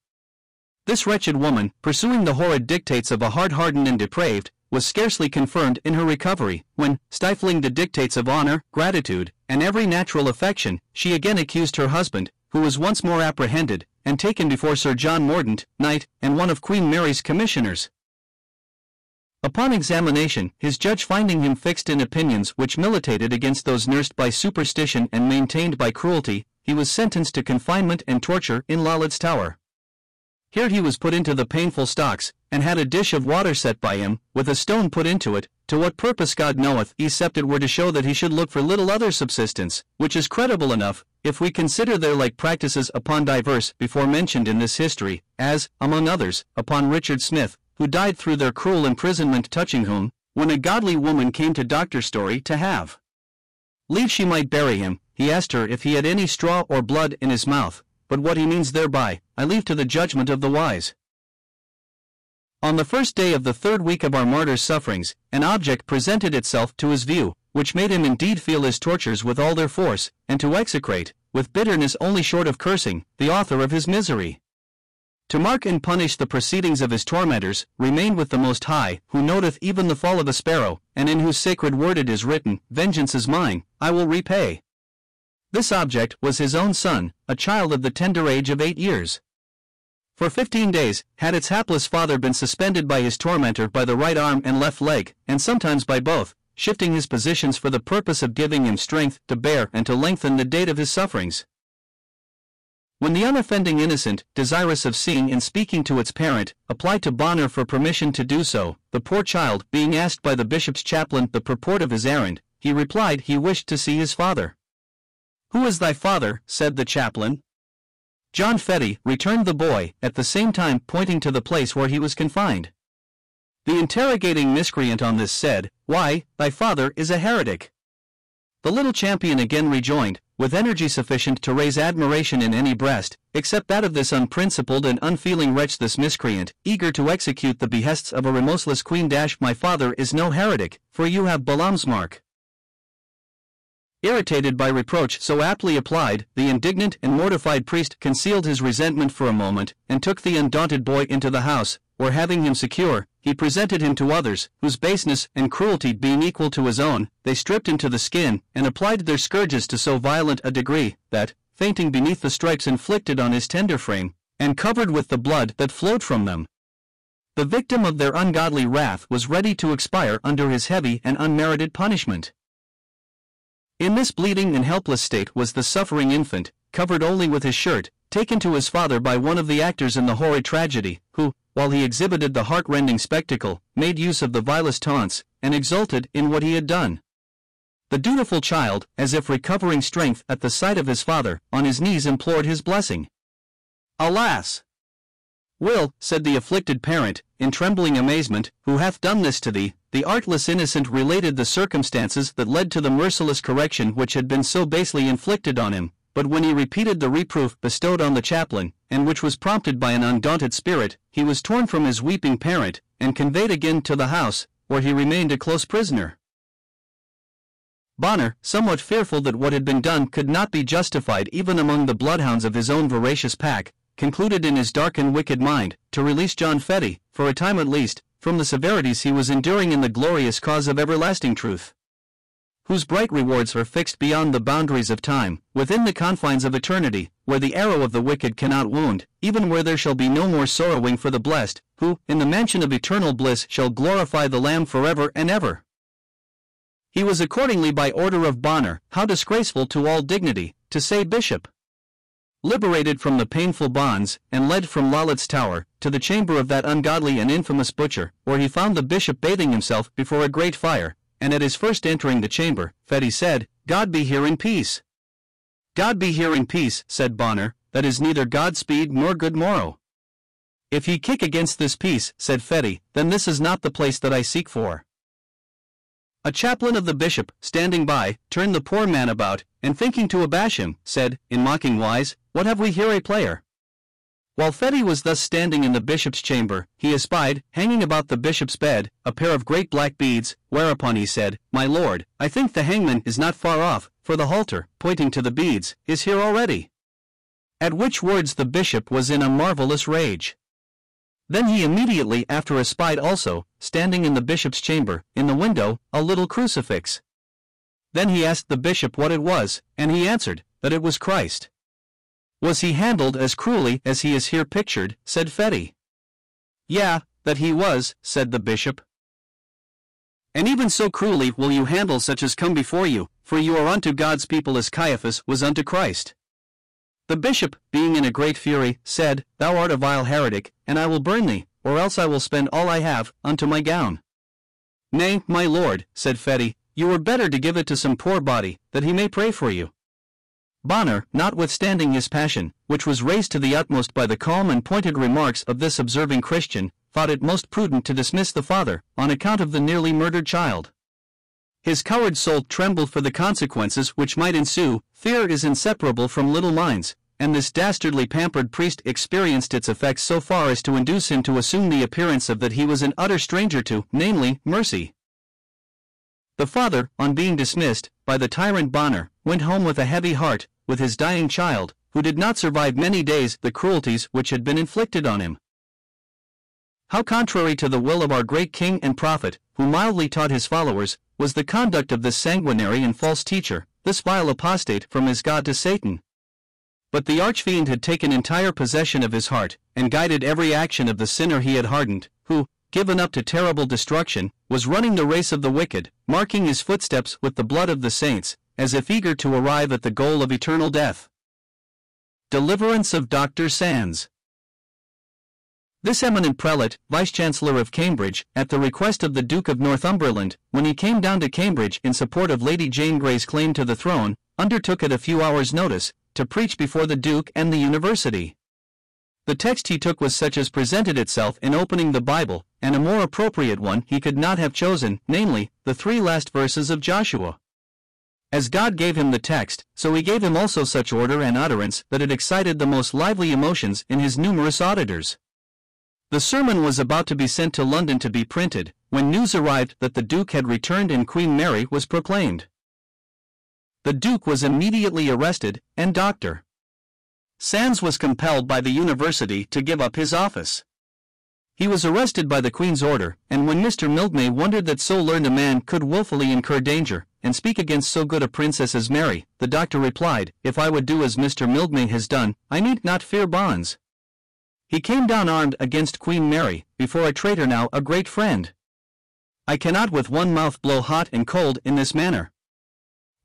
This wretched woman, pursuing the horrid dictates of a heart hardened and depraved, was scarcely confirmed in her recovery, when, stifling the dictates of honor, gratitude, and every natural affection, she again accused her husband, who was once more apprehended, and taken before Sir John Mordaunt, Knight, and one of Queen Mary's commissioners. Upon examination, his judge finding him fixed in opinions which militated against those nursed by superstition and maintained by cruelty, he was sentenced to confinement and torture in Lollard's Tower. Here he was put into the painful stocks, and had a dish of water set by him, with a stone put into it, to what purpose God knoweth, except it were to show that he should look for little other subsistence, which is credible enough, if we consider their like practices upon divers before mentioned in this history, as, among others, upon Richard Smith, who died through their cruel imprisonment touching whom, when a godly woman came to Dr. Story to have leave she might bury him, he asked her if he had any straw or blood in his mouth, but what he means thereby, I leave to the judgment of the wise. On the first day of the third week of our martyr's sufferings, an object presented itself to his view, which made him indeed feel his tortures with all their force, and to execrate, with bitterness only short of cursing, the author of his misery. To mark and punish the proceedings of his tormentors, remain with the Most High, who noteth even the fall of a sparrow, and in whose sacred word it is written, Vengeance is mine, I will repay. This object was his own son, a child of the tender age of eight years. For fifteen days, had its hapless father been suspended by his tormentor by the right arm and left leg, and sometimes by both, shifting his positions for the purpose of giving him strength to bear and to lengthen the date of his sufferings. When the unoffending innocent, desirous of seeing and speaking to its parent, applied to Bonner for permission to do so, the poor child, being asked by the bishop's chaplain the purport of his errand, he replied he wished to see his father. Who is thy father? said the chaplain. John Fetty, returned the boy, at the same time pointing to the place where he was confined. The interrogating miscreant on this said, Why, thy father is a heretic. The little champion again rejoined, with energy sufficient to raise admiration in any breast, except that of this unprincipled and unfeeling wretch this miscreant, eager to execute the behests of a remorseless queen dash my father is no heretic, for you have Balaam's mark. Irritated by reproach so aptly applied, the indignant and mortified priest concealed his resentment for a moment, and took the undaunted boy into the house, where having him secure, he presented him to others, whose baseness and cruelty being equal to his own, they stripped him to the skin, and applied their scourges to so violent a degree, that, fainting beneath the stripes inflicted on his tender frame, and covered with the blood that flowed from them, the victim of their ungodly wrath was ready to expire under his heavy and unmerited punishment. In this bleeding and helpless state was the suffering infant, covered only with his shirt, taken to his father by one of the actors in the horrid tragedy, who, while he exhibited the heart-rending spectacle, made use of the vilest taunts, and exulted in what he had done. The dutiful child, as if recovering strength at the sight of his father, on his knees implored his blessing. Alas! Will, said the afflicted parent, in trembling amazement, who hath done this to thee? The artless innocent related the circumstances that led to the merciless correction which had been so basely inflicted on him, but when he repeated the reproof bestowed on the chaplain, and which was prompted by an undaunted spirit, he was torn from his weeping parent, and conveyed again to the house, where he remained a close prisoner. Bonner, somewhat fearful that what had been done could not be justified even among the bloodhounds of his own voracious pack, concluded in his dark and wicked mind, to release John Fetty, for a time at least, from the severities he was enduring in the glorious cause of everlasting truth, whose bright rewards are fixed beyond the boundaries of time, within the confines of eternity, where the arrow of the wicked cannot wound, even where there shall be no more sorrowing for the blessed, who, in the mansion of eternal bliss, shall glorify the Lamb forever and ever. He was accordingly by order of Bonner, how disgraceful to all dignity, to say bishop. liberated from the painful bonds, and led from Lollard's tower, to the chamber of that ungodly and infamous butcher, where he found the bishop bathing himself before a great fire, and at his first entering the chamber, Fetty said, God be here in peace. God be here in peace, said Bonner, that is neither God speed nor good morrow. If ye kick against this peace, said Fetty, then this is not the place that I seek for. A chaplain of the bishop, standing by, turned the poor man about, and thinking to abash him, said, in mocking wise, What have we here a player? While Fetty was thus standing in the bishop's chamber, he espied, hanging about the bishop's bed, a pair of great black beads, whereupon he said, My lord, I think the hangman is not far off, for the halter, pointing to the beads, is here already. At which words the bishop was in a marvellous rage. Then he immediately after espied also, standing in the bishop's chamber, in the window, a little crucifix. Then he asked the bishop what it was, and he answered, that it was Christ. Was he handled as cruelly as he is here pictured, said Fetty. Yeah, that he was, said the bishop. And even so cruelly will you handle such as come before you, for you are unto God's people as Caiaphas was unto Christ. The bishop, being in a great fury, said, Thou art a vile heretic, and I will burn thee, or else I will spend all I have, unto my gown. Nay, my lord, said Fetty, you were better to give it to some poor body, that he may pray for you. Bonner, notwithstanding his passion, which was raised to the utmost by the calm and pointed remarks of this observing Christian, thought it most prudent to dismiss the father, on account of the nearly murdered child. His coward soul trembled for the consequences which might ensue. Fear is inseparable from little minds, and this dastardly pampered priest experienced its effects so far as to induce him to assume the appearance of that he was an utter stranger to, namely, mercy. The father, on being dismissed, by the tyrant Bonner, went home with a heavy heart, with his dying child, who did not survive many days the cruelties which had been inflicted on him. How contrary to the will of our great king and prophet, who mildly taught his followers, was the conduct of this sanguinary and false teacher, this vile apostate from his God to Satan. But the archfiend had taken entire possession of his heart, and guided every action of the sinner he had hardened, who, given up to terrible destruction, was running the race of the wicked, marking his footsteps with the blood of the saints, as if eager to arrive at the goal of eternal death. Deliverance of Dr. Sands. This eminent prelate, Vice Chancellor of Cambridge, at the request of the Duke of Northumberland, when he came down to Cambridge in support of Lady Jane Grey's claim to the throne, undertook at a few hours' notice to preach before the Duke and the University. The text he took was such as presented itself in opening the Bible, and a more appropriate one he could not have chosen, namely, the three last verses of Joshua. As God gave him the text, so he gave him also such order and utterance that it excited the most lively emotions in his numerous auditors. The sermon was about to be sent to London to be printed, when news arrived that the Duke had returned and Queen Mary was proclaimed. The Duke was immediately arrested, and Dr. Sands was compelled by the University to give up his office. He was arrested by the Queen's order, and when Mr. Mildmay wondered that so learned a man could wilfully incur danger, and speak against so good a princess as Mary, the doctor replied, If I would do as Mr. Mildmay has done, I need not fear bonds. He came down armed against Queen Mary, before a traitor now a great friend. I cannot with one mouth blow hot and cold in this manner.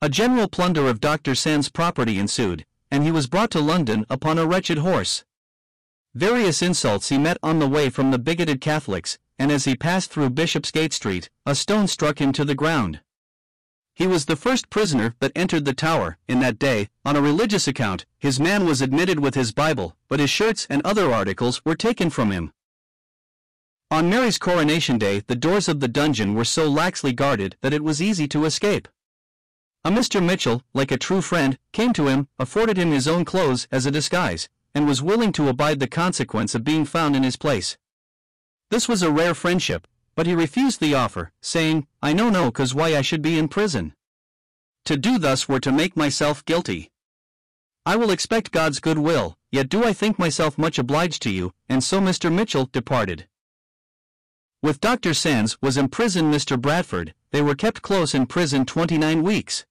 A general plunder of Dr. Sand's property ensued, and he was brought to London upon a wretched horse. Various insults he met on the way from the bigoted Catholics, and as he passed through Bishopsgate Street, a stone struck him to the ground. He was the first prisoner that entered the tower, in that day, on a religious account. His man was admitted with his Bible, but his shirts and other articles were taken from him. On Mary's coronation day, the doors of the dungeon were so laxly guarded that it was easy to escape. A Mr. Mitchell, like a true friend, came to him, afforded him his own clothes as a disguise, and was willing to abide the consequence of being found in his place. This was a rare friendship, but he refused the offer, saying, I know no cause why I should be in prison. To do thus were to make myself guilty. I will expect God's good will, yet do I think myself much obliged to you, and so Mr. Mitchell departed. With Dr. Sands was imprisoned Mr. Bradford, they were kept close in prison twenty nine weeks.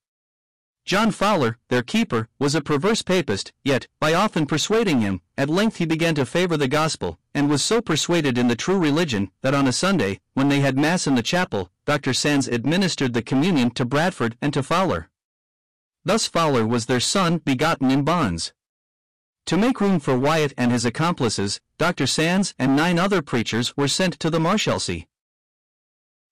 John Fowler, their keeper, was a perverse papist, yet, by often persuading him, at length he began to favor the gospel, and was so persuaded in the true religion, that on a Sunday, when they had Mass in the chapel, Dr. Sands administered the communion to Bradford and to Fowler. Thus Fowler was their son begotten in bonds. To make room for Wyatt and his accomplices, Dr. Sands and nine other preachers were sent to the Marshalsea.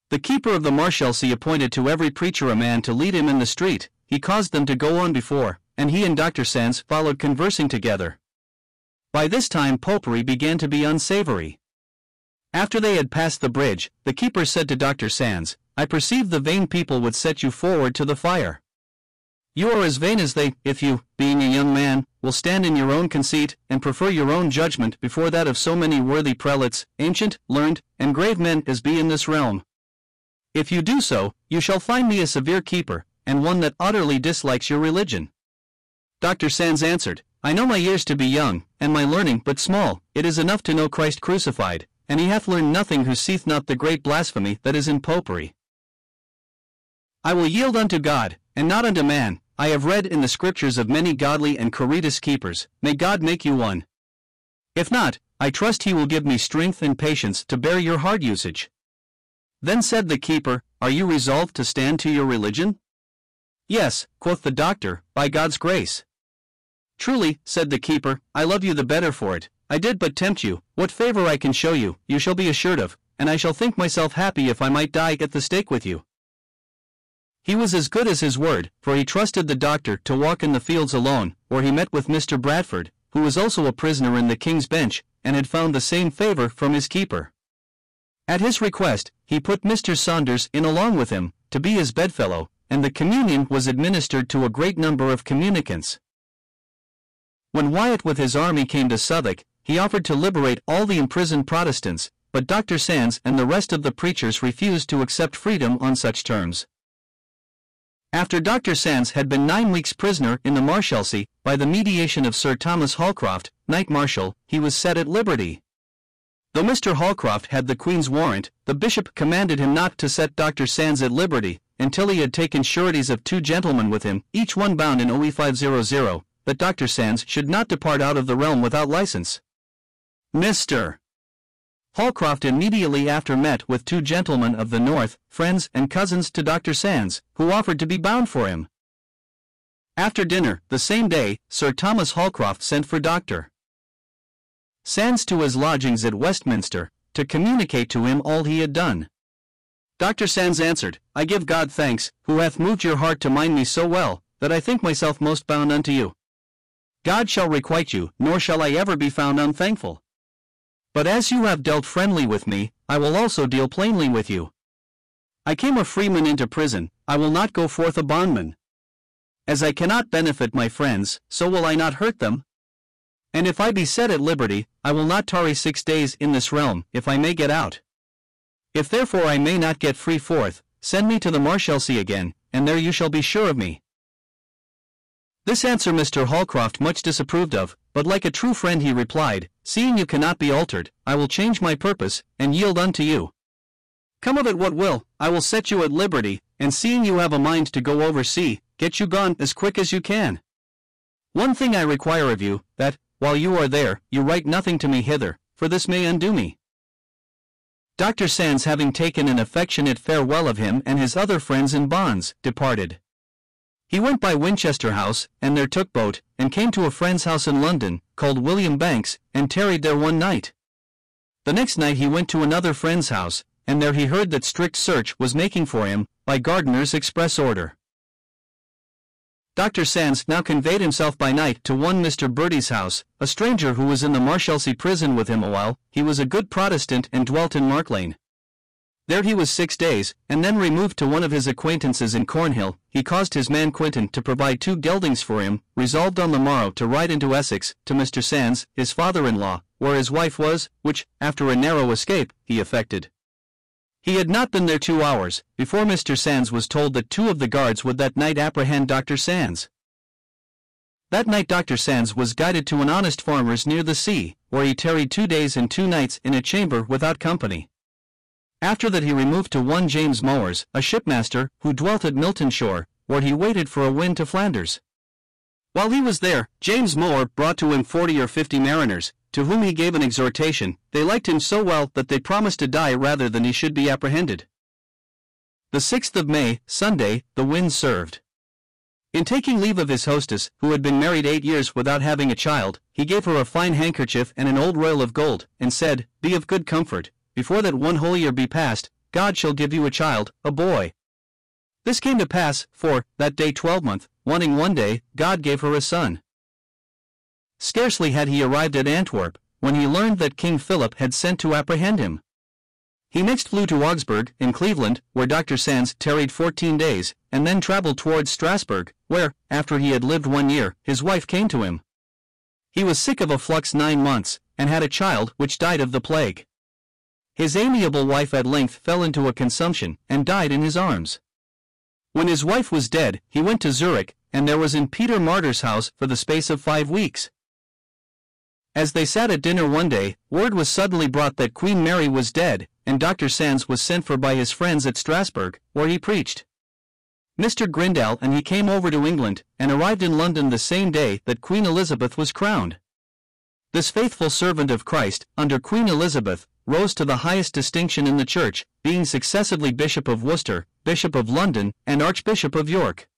The keeper of the Marshalsea appointed to every preacher a man to lead him in the street, he caused them to go on before, and he and Dr. Sands followed conversing together. By this time popery began to be unsavory. After they had passed the bridge, the keeper said to Dr. Sands, I perceive the vain people would set you forward to the fire. You are as vain as they, if you, being a young man, will stand in your own conceit, and prefer your own judgment before that of so many worthy prelates, ancient, learned, and grave men as be in this realm. If you do so, you shall find me a severe keeper, and one that utterly dislikes your religion. Dr. Sands answered, I know my years to be young, and my learning but small, it is enough to know Christ crucified, and he hath learned nothing who seeth not the great blasphemy that is in popery. I will yield unto God, and not unto man, I have read in the scriptures of many godly and courageous keepers, may God make you one. If not, I trust he will give me strength and patience to bear your hard usage. Then said the keeper, Are you resolved to stand to your religion? Yes, quoth the doctor, by God's grace. Truly, said the keeper, I love you the better for it. I did but tempt you. What favor I can show you, you shall be assured of, and I shall think myself happy if I might die at the stake with you. He was as good as his word, for he trusted the doctor to walk in the fields alone, where he met with Mr. Bradford, who was also a prisoner in the King's Bench, and had found the same favor from his keeper. At his request, he put Mr. Saunders in along with him, to be his bedfellow, and the communion was administered to a great number of communicants. When Wyatt with his army came to Southwark, he offered to liberate all the imprisoned Protestants, but Dr. Sands and the rest of the preachers refused to accept freedom on such terms. After Dr. Sands had been nine weeks prisoner in the Marshalsea, by the mediation of Sir Thomas Holcroft, Knight Marshal, he was set at liberty. Though Mr. Holcroft had the Queen's warrant, the bishop commanded him not to set Dr. Sands at liberty until he had taken sureties of two gentlemen with him, each one bound in OE 500, that Dr. Sands should not depart out of the realm without license. Mr. Holcroft immediately after met with two gentlemen of the North, friends and cousins to Dr. Sands, who offered to be bound for him. After dinner, the same day, Sir Thomas Holcroft sent for Dr. Sands to his lodgings at Westminster, to communicate to him all he had done. Dr. Sands answered, I give God thanks, who hath moved your heart to mind me so well, that I think myself most bound unto you. God shall requite you, nor shall I ever be found unthankful. But as you have dealt friendly with me, I will also deal plainly with you. I came a freeman into prison, I will not go forth a bondman. As I cannot benefit my friends, so will I not hurt them. And if I be set at liberty, I will not tarry six days in this realm, if I may get out. If therefore I may not get free forth, send me to the Marshalsea again, and there you shall be sure of me. This answer Mr. Holcroft much disapproved of, but like a true friend he replied, Seeing you cannot be altered, I will change my purpose, and yield unto you. Come of it what will, I will set you at liberty, and seeing you have a mind to go over sea, get you gone as quick as you can. One thing I require of you, that, while you are there, you write nothing to me hither, for this may undo me. Dr. Sands having taken an affectionate farewell of him and his other friends in bonds, departed. He went by Winchester House, and there took boat, and came to a friend's house in London, called William Banks, and tarried there one night. The next night he went to another friend's house, and there he heard that strict search was making for him, by Gardiner's express order. Dr. Sands now conveyed himself by night to one Mr. Bertie's house, a stranger who was in the Marshalsea prison with him a while. He was a good Protestant and dwelt in Mark Lane. There he was six days, and then removed to one of his acquaintances in Cornhill. He caused his man Quinton to provide two geldings for him, resolved on the morrow to ride into Essex, to Mr. Sands, his father-in-law, where his wife was, which, after a narrow escape, he effected. He had not been there two hours, before Mr. Sands was told that two of the guards would that night apprehend Dr. Sands. That night Dr. Sands was guided to an honest farmer's near the sea, where he tarried two days and two nights in a chamber without company. After that he removed to one James Mowers, a shipmaster, who dwelt at Milton Shore, where he waited for a wind to Flanders. While he was there, James Mower brought to him forty or fifty mariners, to whom he gave an exhortation. They liked him so well that they promised to die rather than he should be apprehended. The 6th of May, Sunday, the wind served. In taking leave of his hostess, who had been married eight years without having a child, he gave her a fine handkerchief and an old royal of gold, and said, Be of good comfort, before that one whole year be past, God shall give you a child, a boy. This came to pass, for, that day twelvemonth, wanting one day, God gave her a son. Scarcely had he arrived at Antwerp, when he learned that King Philip had sent to apprehend him. He next flew to Augsburg, in Cleveland, where Dr. Sands tarried fourteen days, and then traveled towards Strasbourg, where, after he had lived one year, his wife came to him. He was sick of a flux nine months, and had a child which died of the plague. His amiable wife at length fell into a consumption, and died in his arms. When his wife was dead, he went to Zurich, and there was in Peter Martyr's house for the space of five weeks. As they sat at dinner one day, word was suddenly brought that Queen Mary was dead, and Dr. Sands was sent for by his friends at Strasbourg, where he preached. Mr. Grindal and he came over to England, and arrived in London the same day that Queen Elizabeth was crowned. This faithful servant of Christ, under Queen Elizabeth, rose to the highest distinction in the Church, being successively Bishop of Worcester, Bishop of London, and Archbishop of York.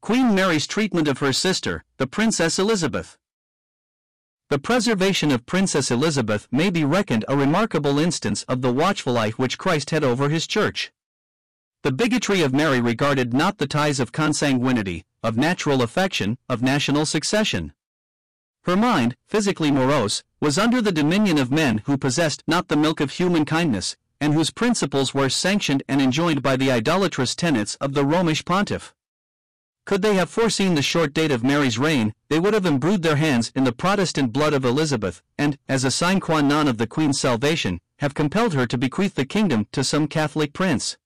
Queen Mary's treatment of her sister, the Princess Elizabeth. The preservation of Princess Elizabeth may be reckoned a remarkable instance of the watchful eye which Christ had over his church. The bigotry of Mary regarded not the ties of consanguinity, of natural affection, of national succession. Her mind, physically morose, was under the dominion of men who possessed not the milk of human kindness, and whose principles were sanctioned and enjoined by the idolatrous tenets of the Romish pontiff. Could they have foreseen the short date of Mary's reign, they would have imbrued their hands in the Protestant blood of Elizabeth, and, as a sine qua non of the Queen's salvation, have compelled her to bequeath the kingdom to some Catholic prince.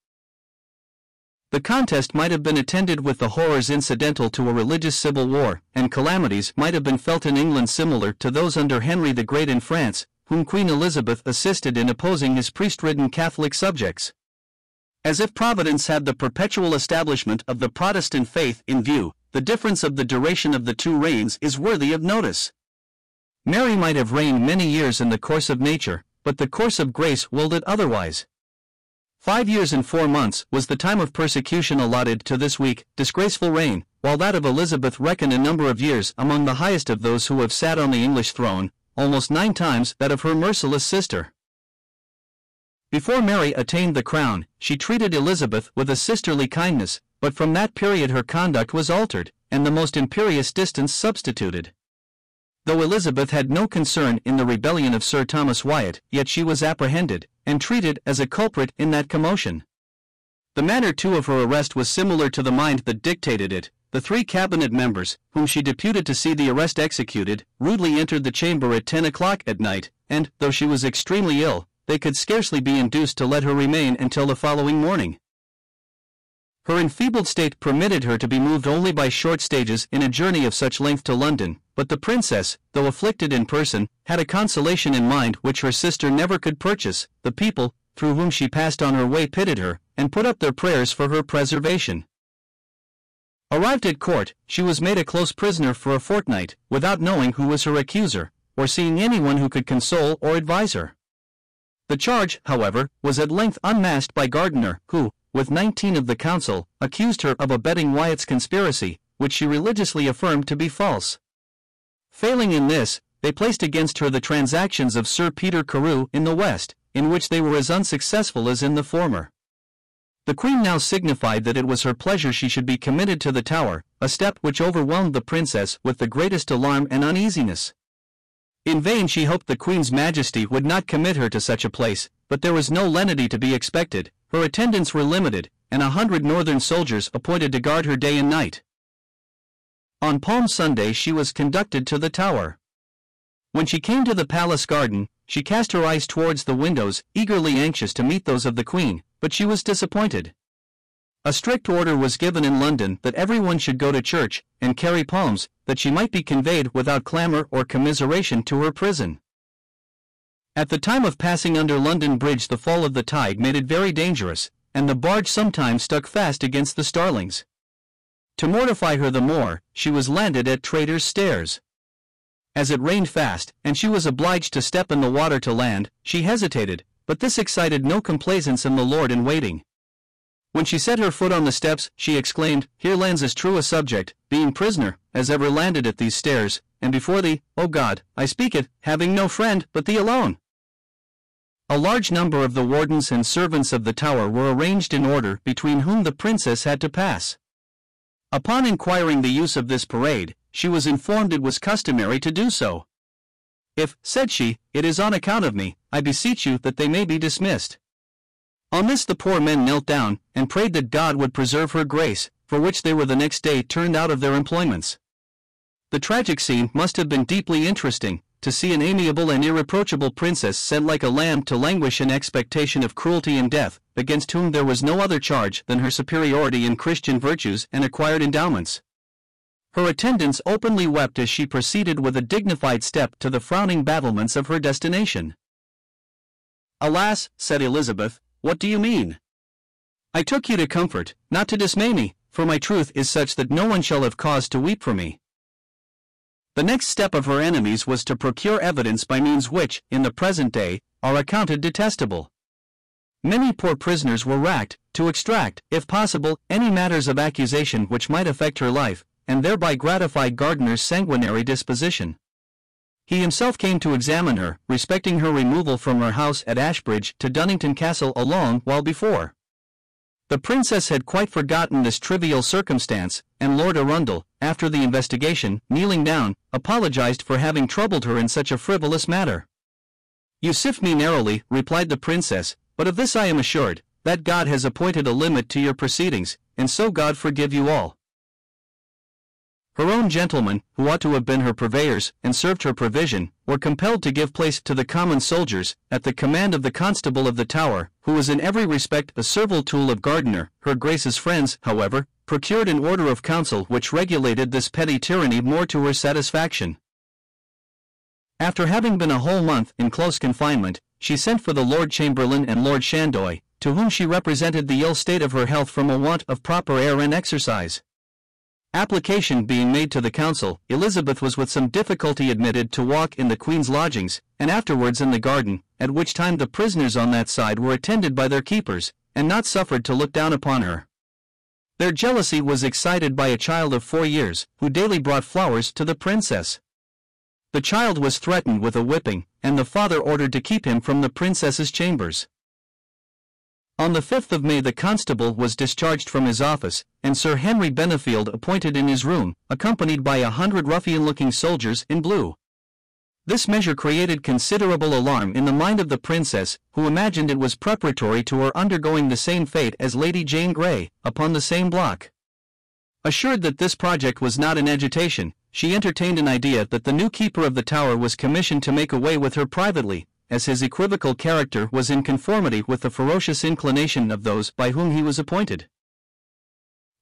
The contest might have been attended with the horrors incidental to a religious civil war, and calamities might have been felt in England similar to those under Henry the Great in France, whom Queen Elizabeth assisted in opposing his priest-ridden Catholic subjects as if Providence had the perpetual establishment of the Protestant faith in view, the difference of the duration of the two reigns is worthy of notice. Mary might have reigned many years in the course of nature, but the course of grace willed it otherwise. Five years and four months was the time of persecution allotted to this weak, disgraceful reign, while that of Elizabeth reckoned a number of years among the highest of those who have sat on the English throne, almost nine times that of her merciless sister. Before Mary attained the crown, she treated Elizabeth with a sisterly kindness, but from that period her conduct was altered, and the most imperious distance substituted. Though Elizabeth had no concern in the rebellion of Sir Thomas Wyatt, yet she was apprehended, and treated as a culprit in that commotion. The manner too of her arrest was similar to the mind that dictated it. The three cabinet members, whom she deputed to see the arrest executed, rudely entered the chamber at ten o'clock at night, and, though she was extremely ill, they could scarcely be induced to let her remain until the following morning. Her enfeebled state permitted her to be moved only by short stages in a journey of such length to London, but the princess, though afflicted in person, had a consolation in mind which her sister never could purchase. The people, through whom she passed on her way, pitied her, and put up their prayers for her preservation. Arrived at court, she was made a close prisoner for a fortnight, without knowing who was her accuser, or seeing anyone who could console or advise her. The charge, however, was at length unmasked by Gardiner, who, with nineteen of the council, accused her of abetting Wyatt's conspiracy, which she religiously affirmed to be false. Failing in this, they placed against her the transactions of Sir Peter Carew in the West, in which they were as unsuccessful as in the former. The Queen now signified that it was her pleasure she should be committed to the Tower, a step which overwhelmed the Princess with the greatest alarm and uneasiness. In vain she hoped the Queen's Majesty would not commit her to such a place, but there was no lenity to be expected, her attendants were limited, and a hundred northern soldiers appointed to guard her day and night. On Palm Sunday she was conducted to the Tower. When she came to the palace garden, she cast her eyes towards the windows, eagerly anxious to meet those of the Queen, but she was disappointed. A strict order was given in London that everyone should go to church and carry palms, that she might be conveyed without clamor or commiseration to her prison. At the time of passing under London Bridge, the fall of the tide made it very dangerous, and the barge sometimes stuck fast against the starlings. To mortify her the more, she was landed at Traitor's Stairs. As it rained fast, and she was obliged to step in the water to land, she hesitated, but this excited no complaisance in the lord in waiting. When she set her foot on the steps, she exclaimed, Here lands as true a subject, being prisoner, as ever landed at these stairs, and before thee, O God, I speak it, having no friend but thee alone. A large number of the wardens and servants of the tower were arranged in order between whom the princess had to pass. Upon inquiring the use of this parade, she was informed it was customary to do so. If, said she, it is on account of me, I beseech you that they may be dismissed. On this the poor men knelt down, and prayed that God would preserve her grace, for which they were the next day turned out of their employments. The tragic scene must have been deeply interesting, to see an amiable and irreproachable princess sent like a lamb to languish in expectation of cruelty and death, against whom there was no other charge than her superiority in Christian virtues and acquired endowments. Her attendants openly wept as she proceeded with a dignified step to the frowning battlements of her destination. Alas, said Elizabeth, what do you mean? I took you to comfort, not to dismay me, for my truth is such that no one shall have cause to weep for me. The next step of her enemies was to procure evidence by means which, in the present day, are accounted detestable. Many poor prisoners were racked, to extract, if possible, any matters of accusation which might affect her life, and thereby gratify Gardiner's sanguinary disposition. He himself came to examine her, respecting her removal from her house at Ashbridge to Dunnington Castle a long while before. The princess had quite forgotten this trivial circumstance, and Lord Arundel, after the investigation, kneeling down, apologized for having troubled her in such a frivolous matter. You sift me narrowly, replied the princess, but of this I am assured, that God has appointed a limit to your proceedings, and so God forgive you all. Her own gentlemen, who ought to have been her purveyors, and served her provision, were compelled to give place to the common soldiers, at the command of the constable of the Tower, who was in every respect a servile tool of Gardiner. Her Grace's friends, however, procured an order of council which regulated this petty tyranny more to her satisfaction. After having been a whole month in close confinement, she sent for the Lord Chamberlain and Lord Chandoy, to whom she represented the ill state of her health from a want of proper air and exercise. Application being made to the council, Elizabeth was with some difficulty admitted to walk in the Queen's lodgings, and afterwards in the garden, at which time the prisoners on that side were attended by their keepers, and not suffered to look down upon her. Their jealousy was excited by a child of four years, who daily brought flowers to the princess. The child was threatened with a whipping, and the father ordered to keep him from the princess's chambers. On the 5th of May the constable was discharged from his office, and Sir Henry Benefield appointed in his room, accompanied by a hundred ruffian-looking soldiers in blue. This measure created considerable alarm in the mind of the princess, who imagined it was preparatory to her undergoing the same fate as Lady Jane Grey, upon the same block. Assured that this project was not in agitation, she entertained an idea that the new keeper of the tower was commissioned to make away with her privately, as his equivocal character was in conformity with the ferocious inclination of those by whom he was appointed.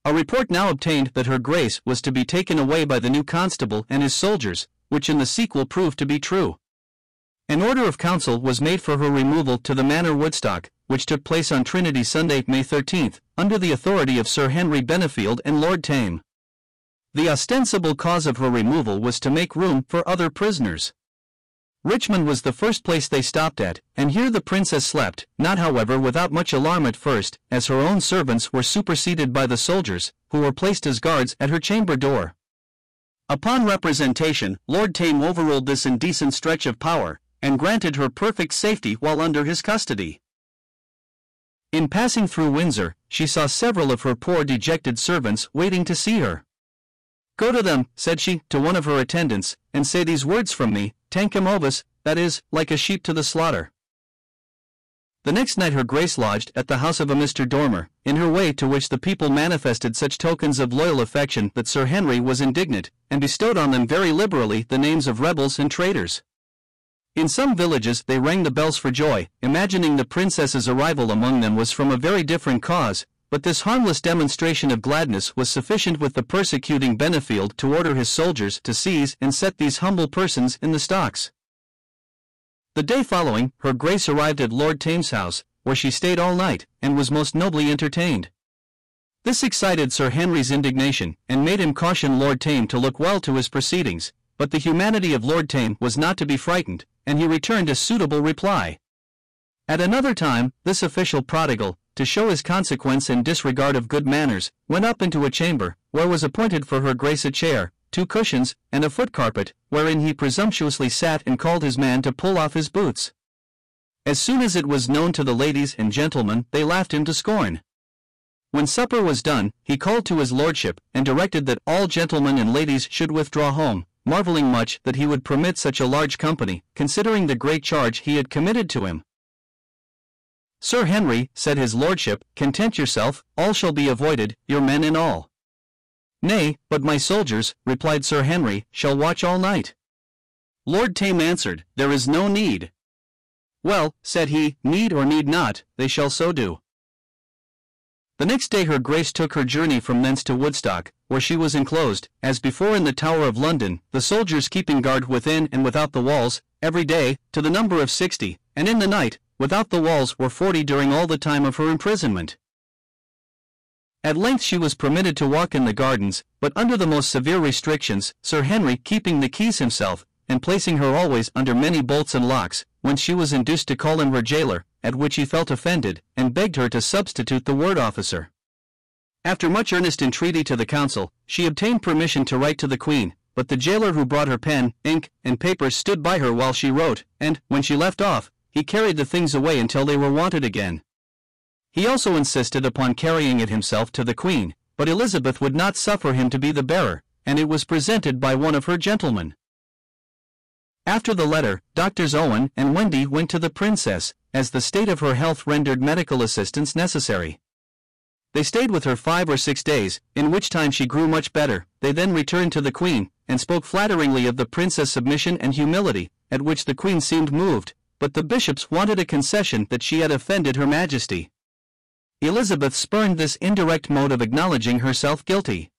A report now obtained that her grace was to be taken away by the new constable and his soldiers, which in the sequel proved to be true. An order of council was made for her removal to the Manor Woodstock, which took place on Trinity Sunday, May 13, under the authority of Sir Henry Benefield and Lord Tame. The ostensible cause of her removal was to make room for other prisoners. Richmond was the first place they stopped at, and here the princess slept, not however without much alarm at first, as her own servants were superseded by the soldiers, who were placed as guards at her chamber door. Upon representation, Lord Tame overruled this indecent stretch of power, and granted her perfect safety while under his custody. In passing through Windsor, she saw several of her poor dejected servants waiting to see her. Go to them, said she, to one of her attendants, and say these words from me, Tanquam ovis, that is, like a sheep to the slaughter. The next night her grace lodged at the house of a Mr. Dormer, in her way to which the people manifested such tokens of loyal affection that Sir Henry was indignant, and bestowed on them very liberally the names of rebels and traitors. In some villages they rang the bells for joy, imagining the princess's arrival among them was from a very different cause, but this harmless demonstration of gladness was sufficient with the persecuting Benefield to order his soldiers to seize and set these humble persons in the stocks. The day following, her grace arrived at Lord Tame's house, where she stayed all night, and was most nobly entertained. This excited Sir Henry's indignation, and made him caution Lord Tame to look well to his proceedings, but the humanity of Lord Tame was not to be frightened, and he returned a suitable reply. At another time, this official prodigal, to show his consequence and disregard of good manners, went up into a chamber, where was appointed for her grace a chair, two cushions, and a foot carpet, wherein he presumptuously sat and called his man to pull off his boots. As soon as it was known to the ladies and gentlemen, they laughed him to scorn. When supper was done, he called to his lordship, and directed that all gentlemen and ladies should withdraw home, marveling much that he would permit such a large company, considering the great charge he had committed to him. Sir Henry, said his lordship, content yourself, all shall be avoided, your men and all. Nay, but my soldiers, replied Sir Henry, shall watch all night. Lord Tame answered, There is no need, well, said he, need or need not, they shall so do. The next day her grace took her journey from thence to Woodstock, where she was enclosed, as before in the Tower of London, the soldiers keeping guard within and without the walls, every day, to the number of sixty, and in the night, without the walls were forty during all the time of her imprisonment. At length she was permitted to walk in the gardens, but under the most severe restrictions, Sir Henry keeping the keys himself, and placing her always under many bolts and locks, when she was induced to call in her jailer, at which he felt offended, and begged her to substitute the word officer. After much earnest entreaty to the council, she obtained permission to write to the queen, but the jailer who brought her pen, ink, and paper stood by her while she wrote, and, when she left off, he carried the things away until they were wanted again. He also insisted upon carrying it himself to the queen, but Elizabeth would not suffer him to be the bearer, and it was presented by one of her gentlemen. After the letter, Doctors Owen and Wendy went to the princess, as the state of her health rendered medical assistance necessary. They stayed with her five or six days, in which time she grew much better. They then returned to the queen, and spoke flatteringly of the princess' submission and humility, at which the queen seemed moved, but the bishops wanted a concession that she had offended her majesty. Elizabeth spurned this indirect mode of acknowledging herself guilty.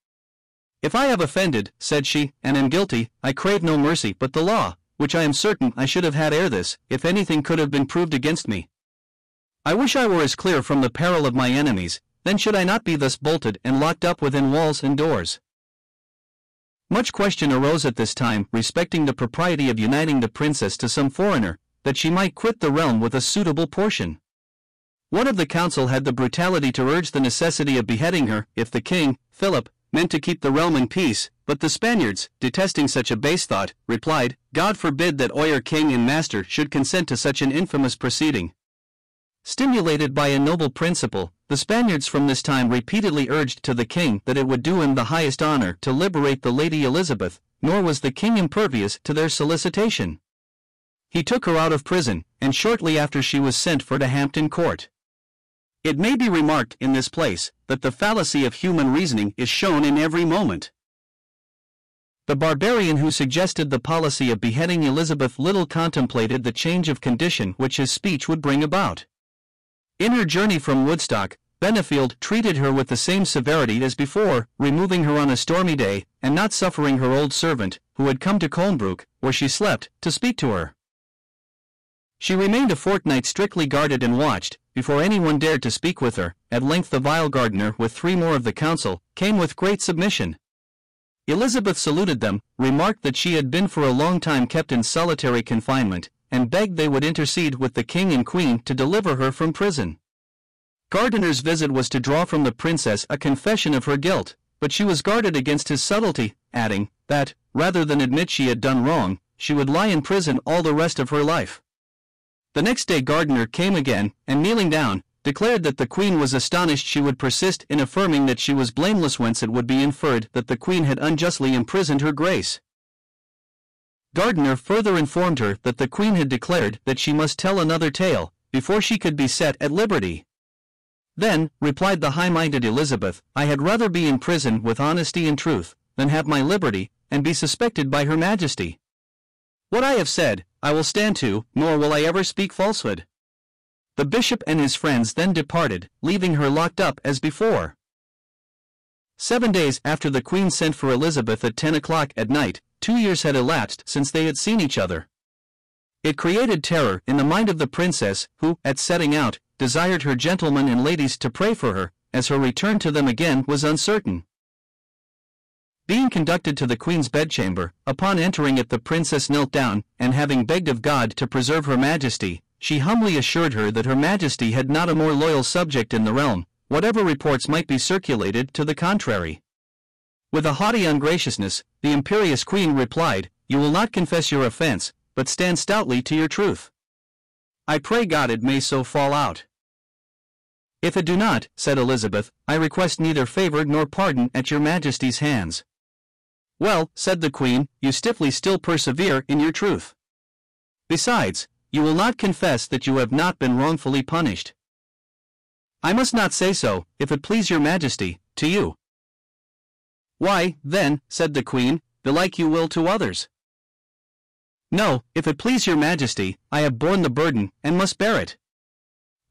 If I have offended, said she, and am guilty, I crave no mercy but the law, which I am certain I should have had ere this, if anything could have been proved against me. I wish I were as clear from the peril of my enemies, then should I not be thus bolted and locked up within walls and doors. Much question arose at this time respecting the propriety of uniting the princess to some foreigner, that she might quit the realm with a suitable portion. One of the council had the brutality to urge the necessity of beheading her, if the king, Philip, meant to keep the realm in peace, but the Spaniards, detesting such a base thought, replied, God forbid that our king and master should consent to such an infamous proceeding. Stimulated by a noble principle, the Spaniards from this time repeatedly urged to the king that it would do him the highest honor to liberate the Lady Elizabeth, nor was the king impervious to their solicitation. He took her out of prison, and shortly after she was sent for to Hampton Court. It may be remarked in this place that the fallacy of human reasoning is shown in every moment. The barbarian who suggested the policy of beheading Elizabeth little contemplated the change of condition which his speech would bring about. In her journey from Woodstock, Benefield treated her with the same severity as before, removing her on a stormy day, and not suffering her old servant, who had come to Colnbrook, where she slept, to speak to her. She remained a fortnight strictly guarded and watched, before anyone dared to speak with her. At length the vile Gardiner, with three more of the council, came with great submission, Elizabeth saluted them, remarked that she had been for a long time kept in solitary confinement, and begged they would intercede with the king and queen to deliver her from prison. Gardiner's visit was to draw from the princess a confession of her guilt, but she was guarded against his subtlety, adding, that, rather than admit she had done wrong, she would lie in prison all the rest of her life. The next day Gardiner came again, and kneeling down, declared that the queen was astonished she would persist in affirming that she was blameless whence it would be inferred that the queen had unjustly imprisoned her grace. Gardiner further informed her that the queen had declared that she must tell another tale, before she could be set at liberty. Then, replied the high-minded Elizabeth, I had rather be in prison with honesty and truth, than have my liberty, and be suspected by her majesty. What I have said, I will stand to, nor will I ever speak falsehood. The bishop and his friends then departed, leaving her locked up as before. Seven days after the Queen sent for Elizabeth at ten o'clock at night, two years had elapsed since they had seen each other. It created terror in the mind of the princess, who, at setting out, desired her gentlemen and ladies to pray for her, as her return to them again was uncertain. Being conducted to the queen's bedchamber, upon entering it the princess knelt down, and having begged of God to preserve her majesty, she humbly assured her that her majesty had not a more loyal subject in the realm, whatever reports might be circulated to the contrary. With a haughty ungraciousness, the imperious queen replied, You will not confess your offense, but stand stoutly to your truth. I pray God it may so fall out. If it do not, said Elizabeth, I request neither favor nor pardon at your majesty's hands. Well, said the queen, you stiffly still persevere in your truth. Besides, you will not confess that you have not been wrongfully punished. I must not say so, if it please your majesty, to you. Why, then, said the queen, belike you will to others. No, if it please your majesty, I have borne the burden, and must bear it.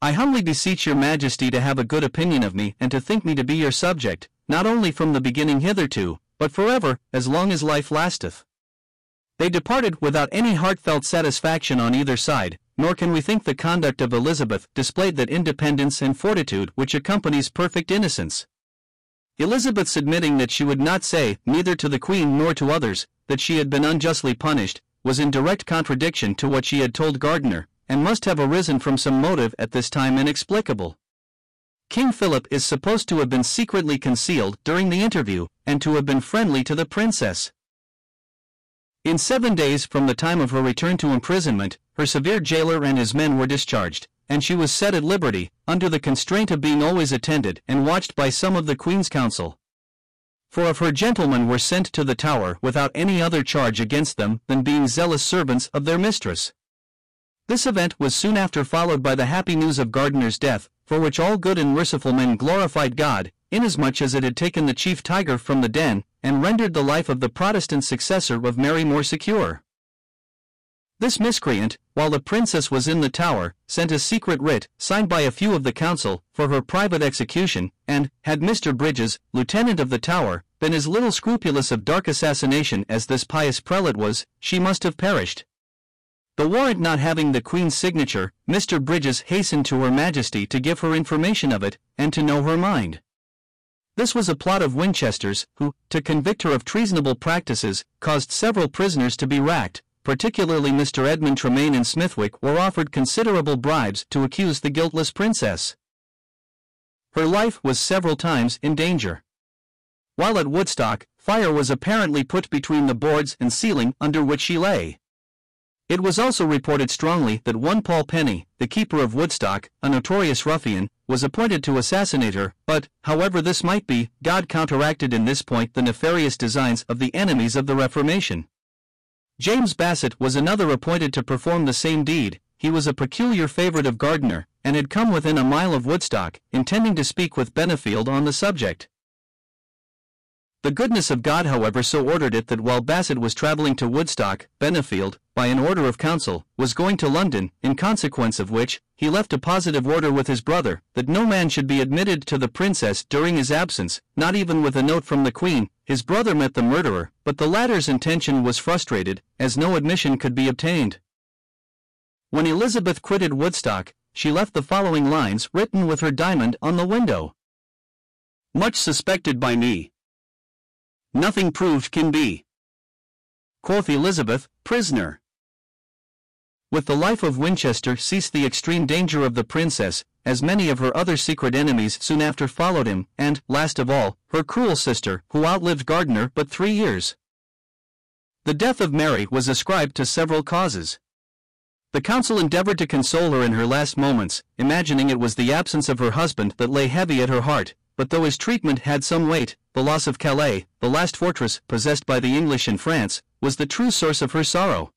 I humbly beseech your majesty to have a good opinion of me and to think me to be your subject, not only from the beginning hitherto, but forever, as long as life lasteth. They departed without any heartfelt satisfaction on either side, nor can we think the conduct of Elizabeth displayed that independence and fortitude which accompanies perfect innocence. Elizabeth's admitting that she would not say, neither to the Queen nor to others, that she had been unjustly punished, was in direct contradiction to what she had told Gardiner, and must have arisen from some motive at this time inexplicable. King Philip is supposed to have been secretly concealed during the interview, and to have been friendly to the princess. In seven days from the time of her return to imprisonment, her severe jailer and his men were discharged, and she was set at liberty, under the constraint of being always attended and watched by some of the Queen's council. Four of her gentlemen were sent to the Tower without any other charge against them than being zealous servants of their mistress. This event was soon after followed by the happy news of Gardiner's death, for which all good and merciful men glorified God, inasmuch as it had taken the chief tiger from the den, and rendered the life of the Protestant successor of Mary more secure. This miscreant, while the princess was in the tower, sent a secret writ, signed by a few of the council, for her private execution, and, had Mr. Bridges, lieutenant of the tower, been as little scrupulous of dark assassination as this pious prelate was, she must have perished. The warrant not having the Queen's signature, Mr. Bridges hastened to Her Majesty to give her information of it, and to know her mind. This was a plot of Winchester's, who, to convict her of treasonable practices, caused several prisoners to be racked, particularly Mr. Edmund Tremaine and Smithwick were offered considerable bribes to accuse the guiltless princess. Her life was several times in danger. While at Woodstock, fire was apparently put between the boards and ceiling under which she lay. It was also reported strongly that one Paul Penny, the keeper of Woodstock, a notorious ruffian, was appointed to assassinate her, but, however this might be, God counteracted in this point the nefarious designs of the enemies of the Reformation. James Bassett was another appointed to perform the same deed, he was a peculiar favorite of Gardiner, and had come within a mile of Woodstock, intending to speak with Benefield on the subject. The goodness of God however so ordered it that while Bassett was travelling to Woodstock, Benefield, by an order of council, was going to London, in consequence of which, he left a positive order with his brother, that no man should be admitted to the princess during his absence, not even with a note from the queen. His brother met the murderer, but the latter's intention was frustrated, as no admission could be obtained. When Elizabeth quitted Woodstock, she left the following lines written with her diamond on the window. Much suspected by me, nothing proved can be. Quoth Elizabeth, prisoner. With the life of Winchester ceased the extreme danger of the princess, as many of her other secret enemies soon after followed him, and, last of all, her cruel sister, who outlived Gardiner but three years. The death of Mary was ascribed to several causes. The council endeavored to console her in her last moments, imagining it was the absence of her husband that lay heavy at her heart, but though his treatment had some weight, the loss of Calais, the last fortress possessed by the English in France, was the true source of her sorrow.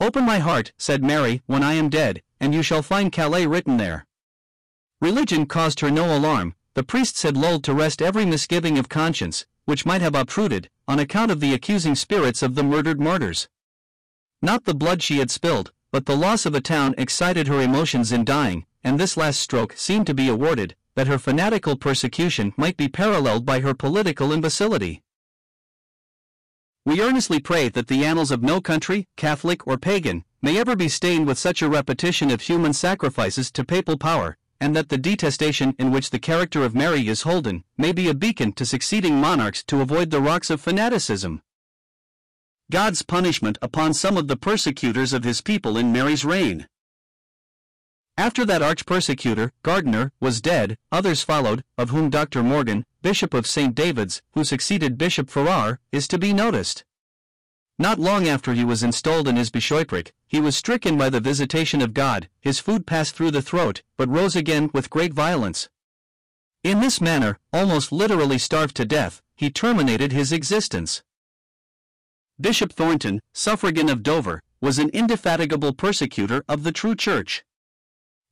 Open my heart, said Mary, when I am dead, and you shall find Calais written there. Religion caused her no alarm, the priests had lulled to rest every misgiving of conscience, which might have obtruded, on account of the accusing spirits of the murdered martyrs. Not the blood she had spilled, but the loss of a town excited her emotions in dying, and this last stroke seemed to be awarded, that her fanatical persecution might be paralleled by her political imbecility. We earnestly pray that the annals of no country, Catholic or pagan, may ever be stained with such a repetition of human sacrifices to papal power, and that the detestation in which the character of Mary is holden may be a beacon to succeeding monarchs to avoid the rocks of fanaticism. God's punishment upon some of the persecutors of his people in Mary's reign. After that arch persecutor, Gardiner, was dead, others followed, of whom Dr. Morgan, Bishop of St. David's, who succeeded Bishop Farrar, is to be noticed. Not long after he was installed in his bishopric, he was stricken by the visitation of God, his food passed through the throat, but rose again with great violence. In this manner, almost literally starved to death, he terminated his existence. Bishop Thornton, suffragan of Dover, was an indefatigable persecutor of the true church.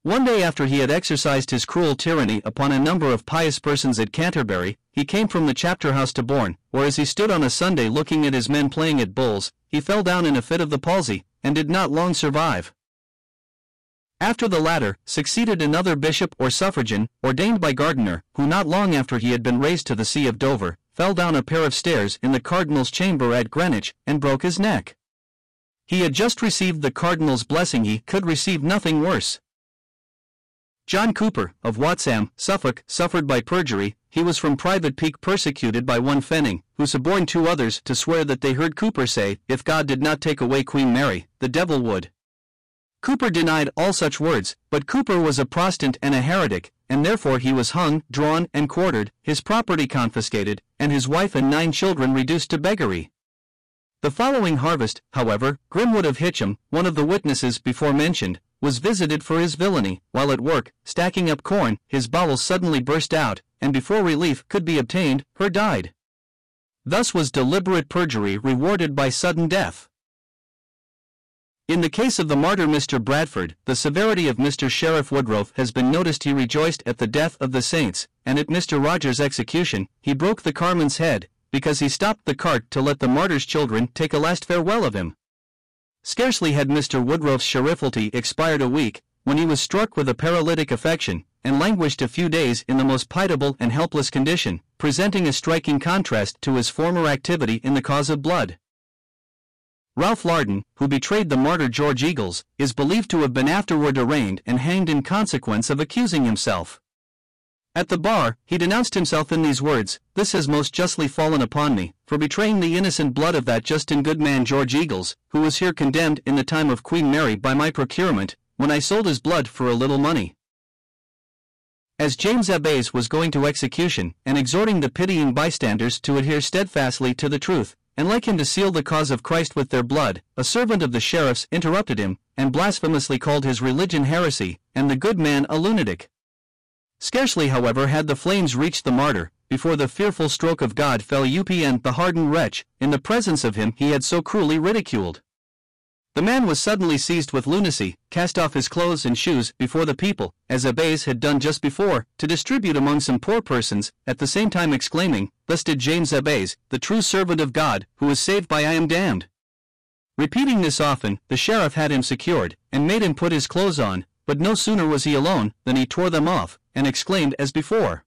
One day after he had exercised his cruel tyranny upon a number of pious persons at Canterbury, he came from the chapter house to Bourne, where as he stood on a Sunday looking at his men playing at bowls, he fell down in a fit of the palsy, and did not long survive. After the latter, succeeded another bishop or suffragan, ordained by Gardiner, who not long after he had been raised to the see of Dover, fell down a pair of stairs in the cardinal's chamber at Greenwich, and broke his neck. He had just received the cardinal's blessing he could receive nothing worse. John Cooper, of Watsham, Suffolk, suffered by perjury, he was from Private Pique persecuted by one Fenning, who suborned two others to swear that they heard Cooper say, if God did not take away Queen Mary, the devil would. Cooper denied all such words, but Cooper was a Protestant and a heretic, and therefore he was hung, drawn, and quartered, his property confiscated, and his wife and nine children reduced to beggary. The following harvest, however, Grimwood of Hitcham, one of the witnesses before mentioned, was visited for his villainy, while at work, stacking up corn, his bowels suddenly burst out, and before relief could be obtained, her died. Thus was deliberate perjury rewarded by sudden death. In the case of the martyr Mr. Bradford, the severity of Mr. Sheriff Woodroffe has been noticed. He rejoiced at the death of the saints, and at Mr. Rogers' execution, he broke the carman's head, because he stopped the cart to let the martyr's children take a last farewell of him. Scarcely had Mr. Woodroffe's sheriffalty expired a week, when he was struck with a paralytic affection, and languished a few days in the most pitiable and helpless condition, presenting a striking contrast to his former activity in the cause of blood. Ralph Larden, who betrayed the martyr George Eagles, is believed to have been afterward arraigned and hanged in consequence of accusing himself. At the bar, he denounced himself in these words This has most justly fallen upon me, for betraying the innocent blood of that just and good man George Eagles, who was here condemned in the time of Queen Mary by my procurement, when I sold his blood for a little money. As James Abbes was going to execution, and exhorting the pitying bystanders to adhere steadfastly to the truth, and like him to seal the cause of Christ with their blood, a servant of the sheriff's interrupted him, and blasphemously called his religion heresy, and the good man a lunatic. Scarcely, however, had the flames reached the martyr, before the fearful stroke of God fell upon the hardened wretch, in the presence of him he had so cruelly ridiculed. The man was suddenly seized with lunacy, cast off his clothes and shoes before the people, as Abbes had done just before, to distribute among some poor persons, at the same time exclaiming, Thus did James Abbes, the true servant of God, who was saved by I am damned. Repeating this often, the sheriff had him secured, and made him put his clothes on, but no sooner was he alone than he tore them off, and exclaimed as before.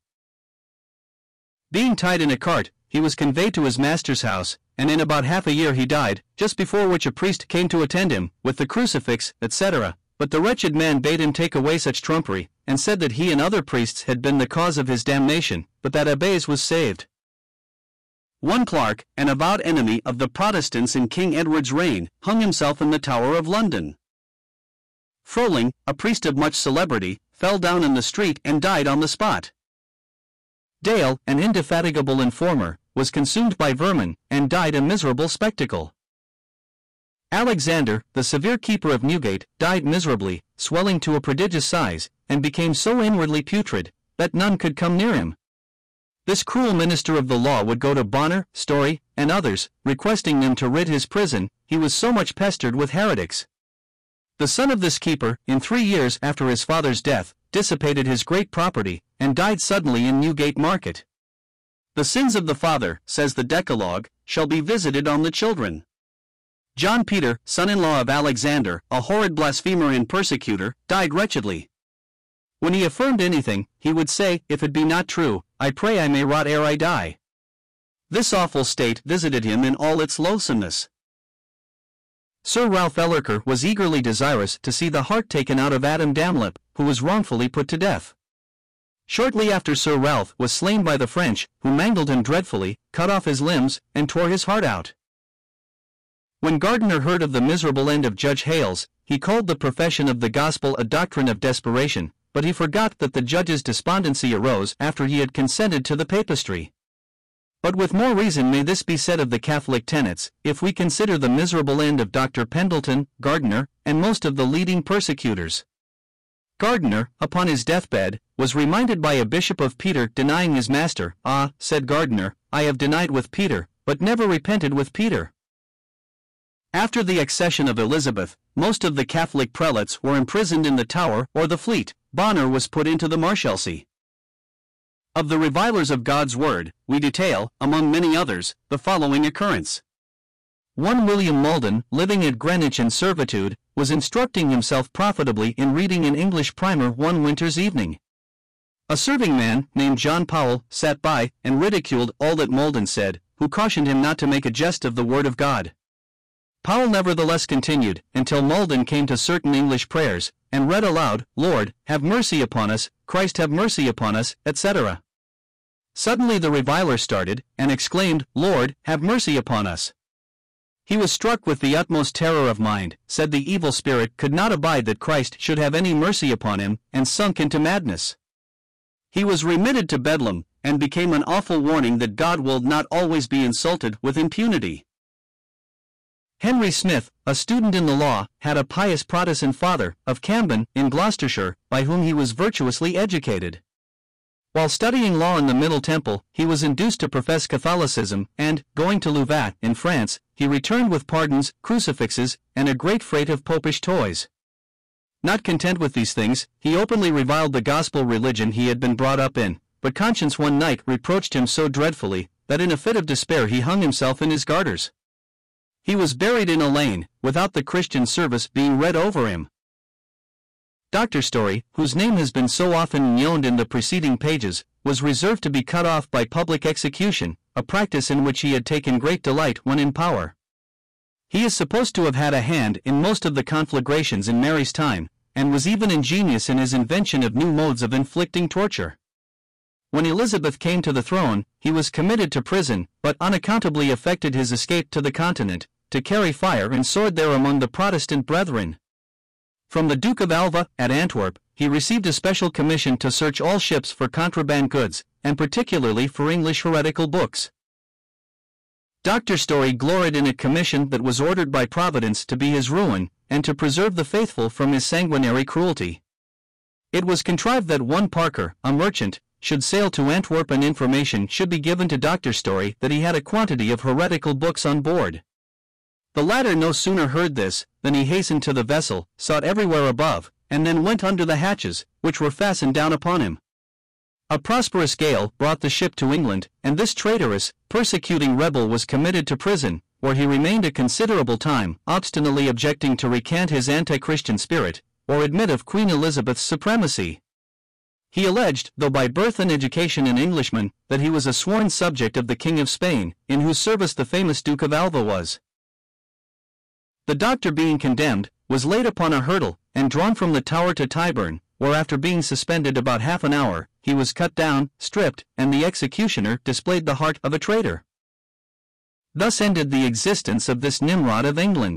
Being tied in a cart, he was conveyed to his master's house, and in about half a year he died, just before which a priest came to attend him, with the crucifix, etc. But the wretched man bade him take away such trumpery, and said that he and other priests had been the cause of his damnation, but that Abbes was saved. One Clark, an avowed enemy of the Protestants in King Edward's reign, hung himself in the Tower of London. Froling, a priest of much celebrity, fell down in the street and died on the spot. Dale, an indefatigable informer, was consumed by vermin and died a miserable spectacle. Alexander, the severe keeper of Newgate, died miserably, swelling to a prodigious size, and became so inwardly putrid that none could come near him. This cruel minister of the law would go to Bonner, Story, and others, requesting them to rid his prison, he was so much pestered with heretics. The son of this keeper, in three years after his father's death, dissipated his great property, and died suddenly in Newgate Market. The sins of the father, says the Decalogue, shall be visited on the children. John Peter, son in law of Alexander, a horrid blasphemer and persecutor, died wretchedly. When he affirmed anything, he would say, If it be not true, I pray I may rot ere I die. This awful state visited him in all its loathsomeness. Sir Ralph Ellerker was eagerly desirous to see the heart taken out of Adam Damlip, who was wrongfully put to death. Shortly after Sir Ralph was slain by the French, who mangled him dreadfully, cut off his limbs, and tore his heart out. When Gardiner heard of the miserable end of Judge Hales, he called the profession of the gospel a doctrine of desperation, but he forgot that the judge's despondency arose after he had consented to the papistry. But with more reason may this be said of the Catholic tenets, if we consider the miserable end of Dr. Pendleton, Gardiner, and most of the leading persecutors. Gardiner, upon his deathbed, was reminded by a bishop of Peter denying his master. Ah, said Gardiner, I have denied with Peter, but never repented with Peter. After the accession of Elizabeth, most of the Catholic prelates were imprisoned in the Tower or the Fleet. Bonner was put into the Marshalsea. Of the revilers of God's word, we detail, among many others, the following occurrence. One William Malden, living at Greenwich in servitude, was instructing himself profitably in reading an English primer one winter's evening. A serving man, named John Powell, sat by and ridiculed all that Malden said, who cautioned him not to make a jest of the word of God. Powell nevertheless continued, until Malden came to certain English prayers, and read aloud, Lord, have mercy upon us, Christ have mercy upon us, etc. Suddenly the reviler started, and exclaimed, Lord, have mercy upon us. He was struck with the utmost terror of mind, said the evil spirit could not abide that Christ should have any mercy upon him, and sunk into madness. He was remitted to Bedlam, and became an awful warning that God will not always be insulted with impunity. Henry Smith, a student in the law, had a pious Protestant father, of Camben, in Gloucestershire, by whom he was virtuously educated. While studying law in the Middle Temple, he was induced to profess Catholicism, and, going to Louvain, in France, he returned with pardons, crucifixes, and a great freight of popish toys. Not content with these things, he openly reviled the gospel religion he had been brought up in, but conscience one night reproached him so dreadfully, that in a fit of despair he hung himself in his garters. He was buried in a lane, without the Christian service being read over him. Dr. Story, whose name has been so often known in the preceding pages, was reserved to be cut off by public execution, a practice in which he had taken great delight when in power. He is supposed to have had a hand in most of the conflagrations in Mary's time, and was even ingenious in his invention of new modes of inflicting torture. When Elizabeth came to the throne, he was committed to prison, but unaccountably effected his escape to the continent, to carry fire and sword there among the Protestant brethren. From the Duke of Alva, at Antwerp, he received a special commission to search all ships for contraband goods, and particularly for English heretical books. Dr. Story gloried in a commission that was ordered by Providence to be his ruin, and to preserve the faithful from his sanguinary cruelty. It was contrived that one Parker, a merchant, should sail to Antwerp and information should be given to Dr. Story that he had a quantity of heretical books on board. The latter no sooner heard this, than he hastened to the vessel, sought everywhere above, and then went under the hatches, which were fastened down upon him. A prosperous gale brought the ship to England, and this traitorous, persecuting rebel was committed to prison, where he remained a considerable time, obstinately objecting to recant his anti-Christian spirit, or admit of Queen Elizabeth's supremacy. He alleged, though by birth and education an Englishman, that he was a sworn subject of the King of Spain, in whose service the famous Duke of Alva was. The doctor being condemned, was laid upon a hurdle, and drawn from the tower to Tyburn, where after being suspended about half an hour, he was cut down, stripped, and the executioner displayed the heart of a traitor. Thus ended the existence of this Nimrod of England.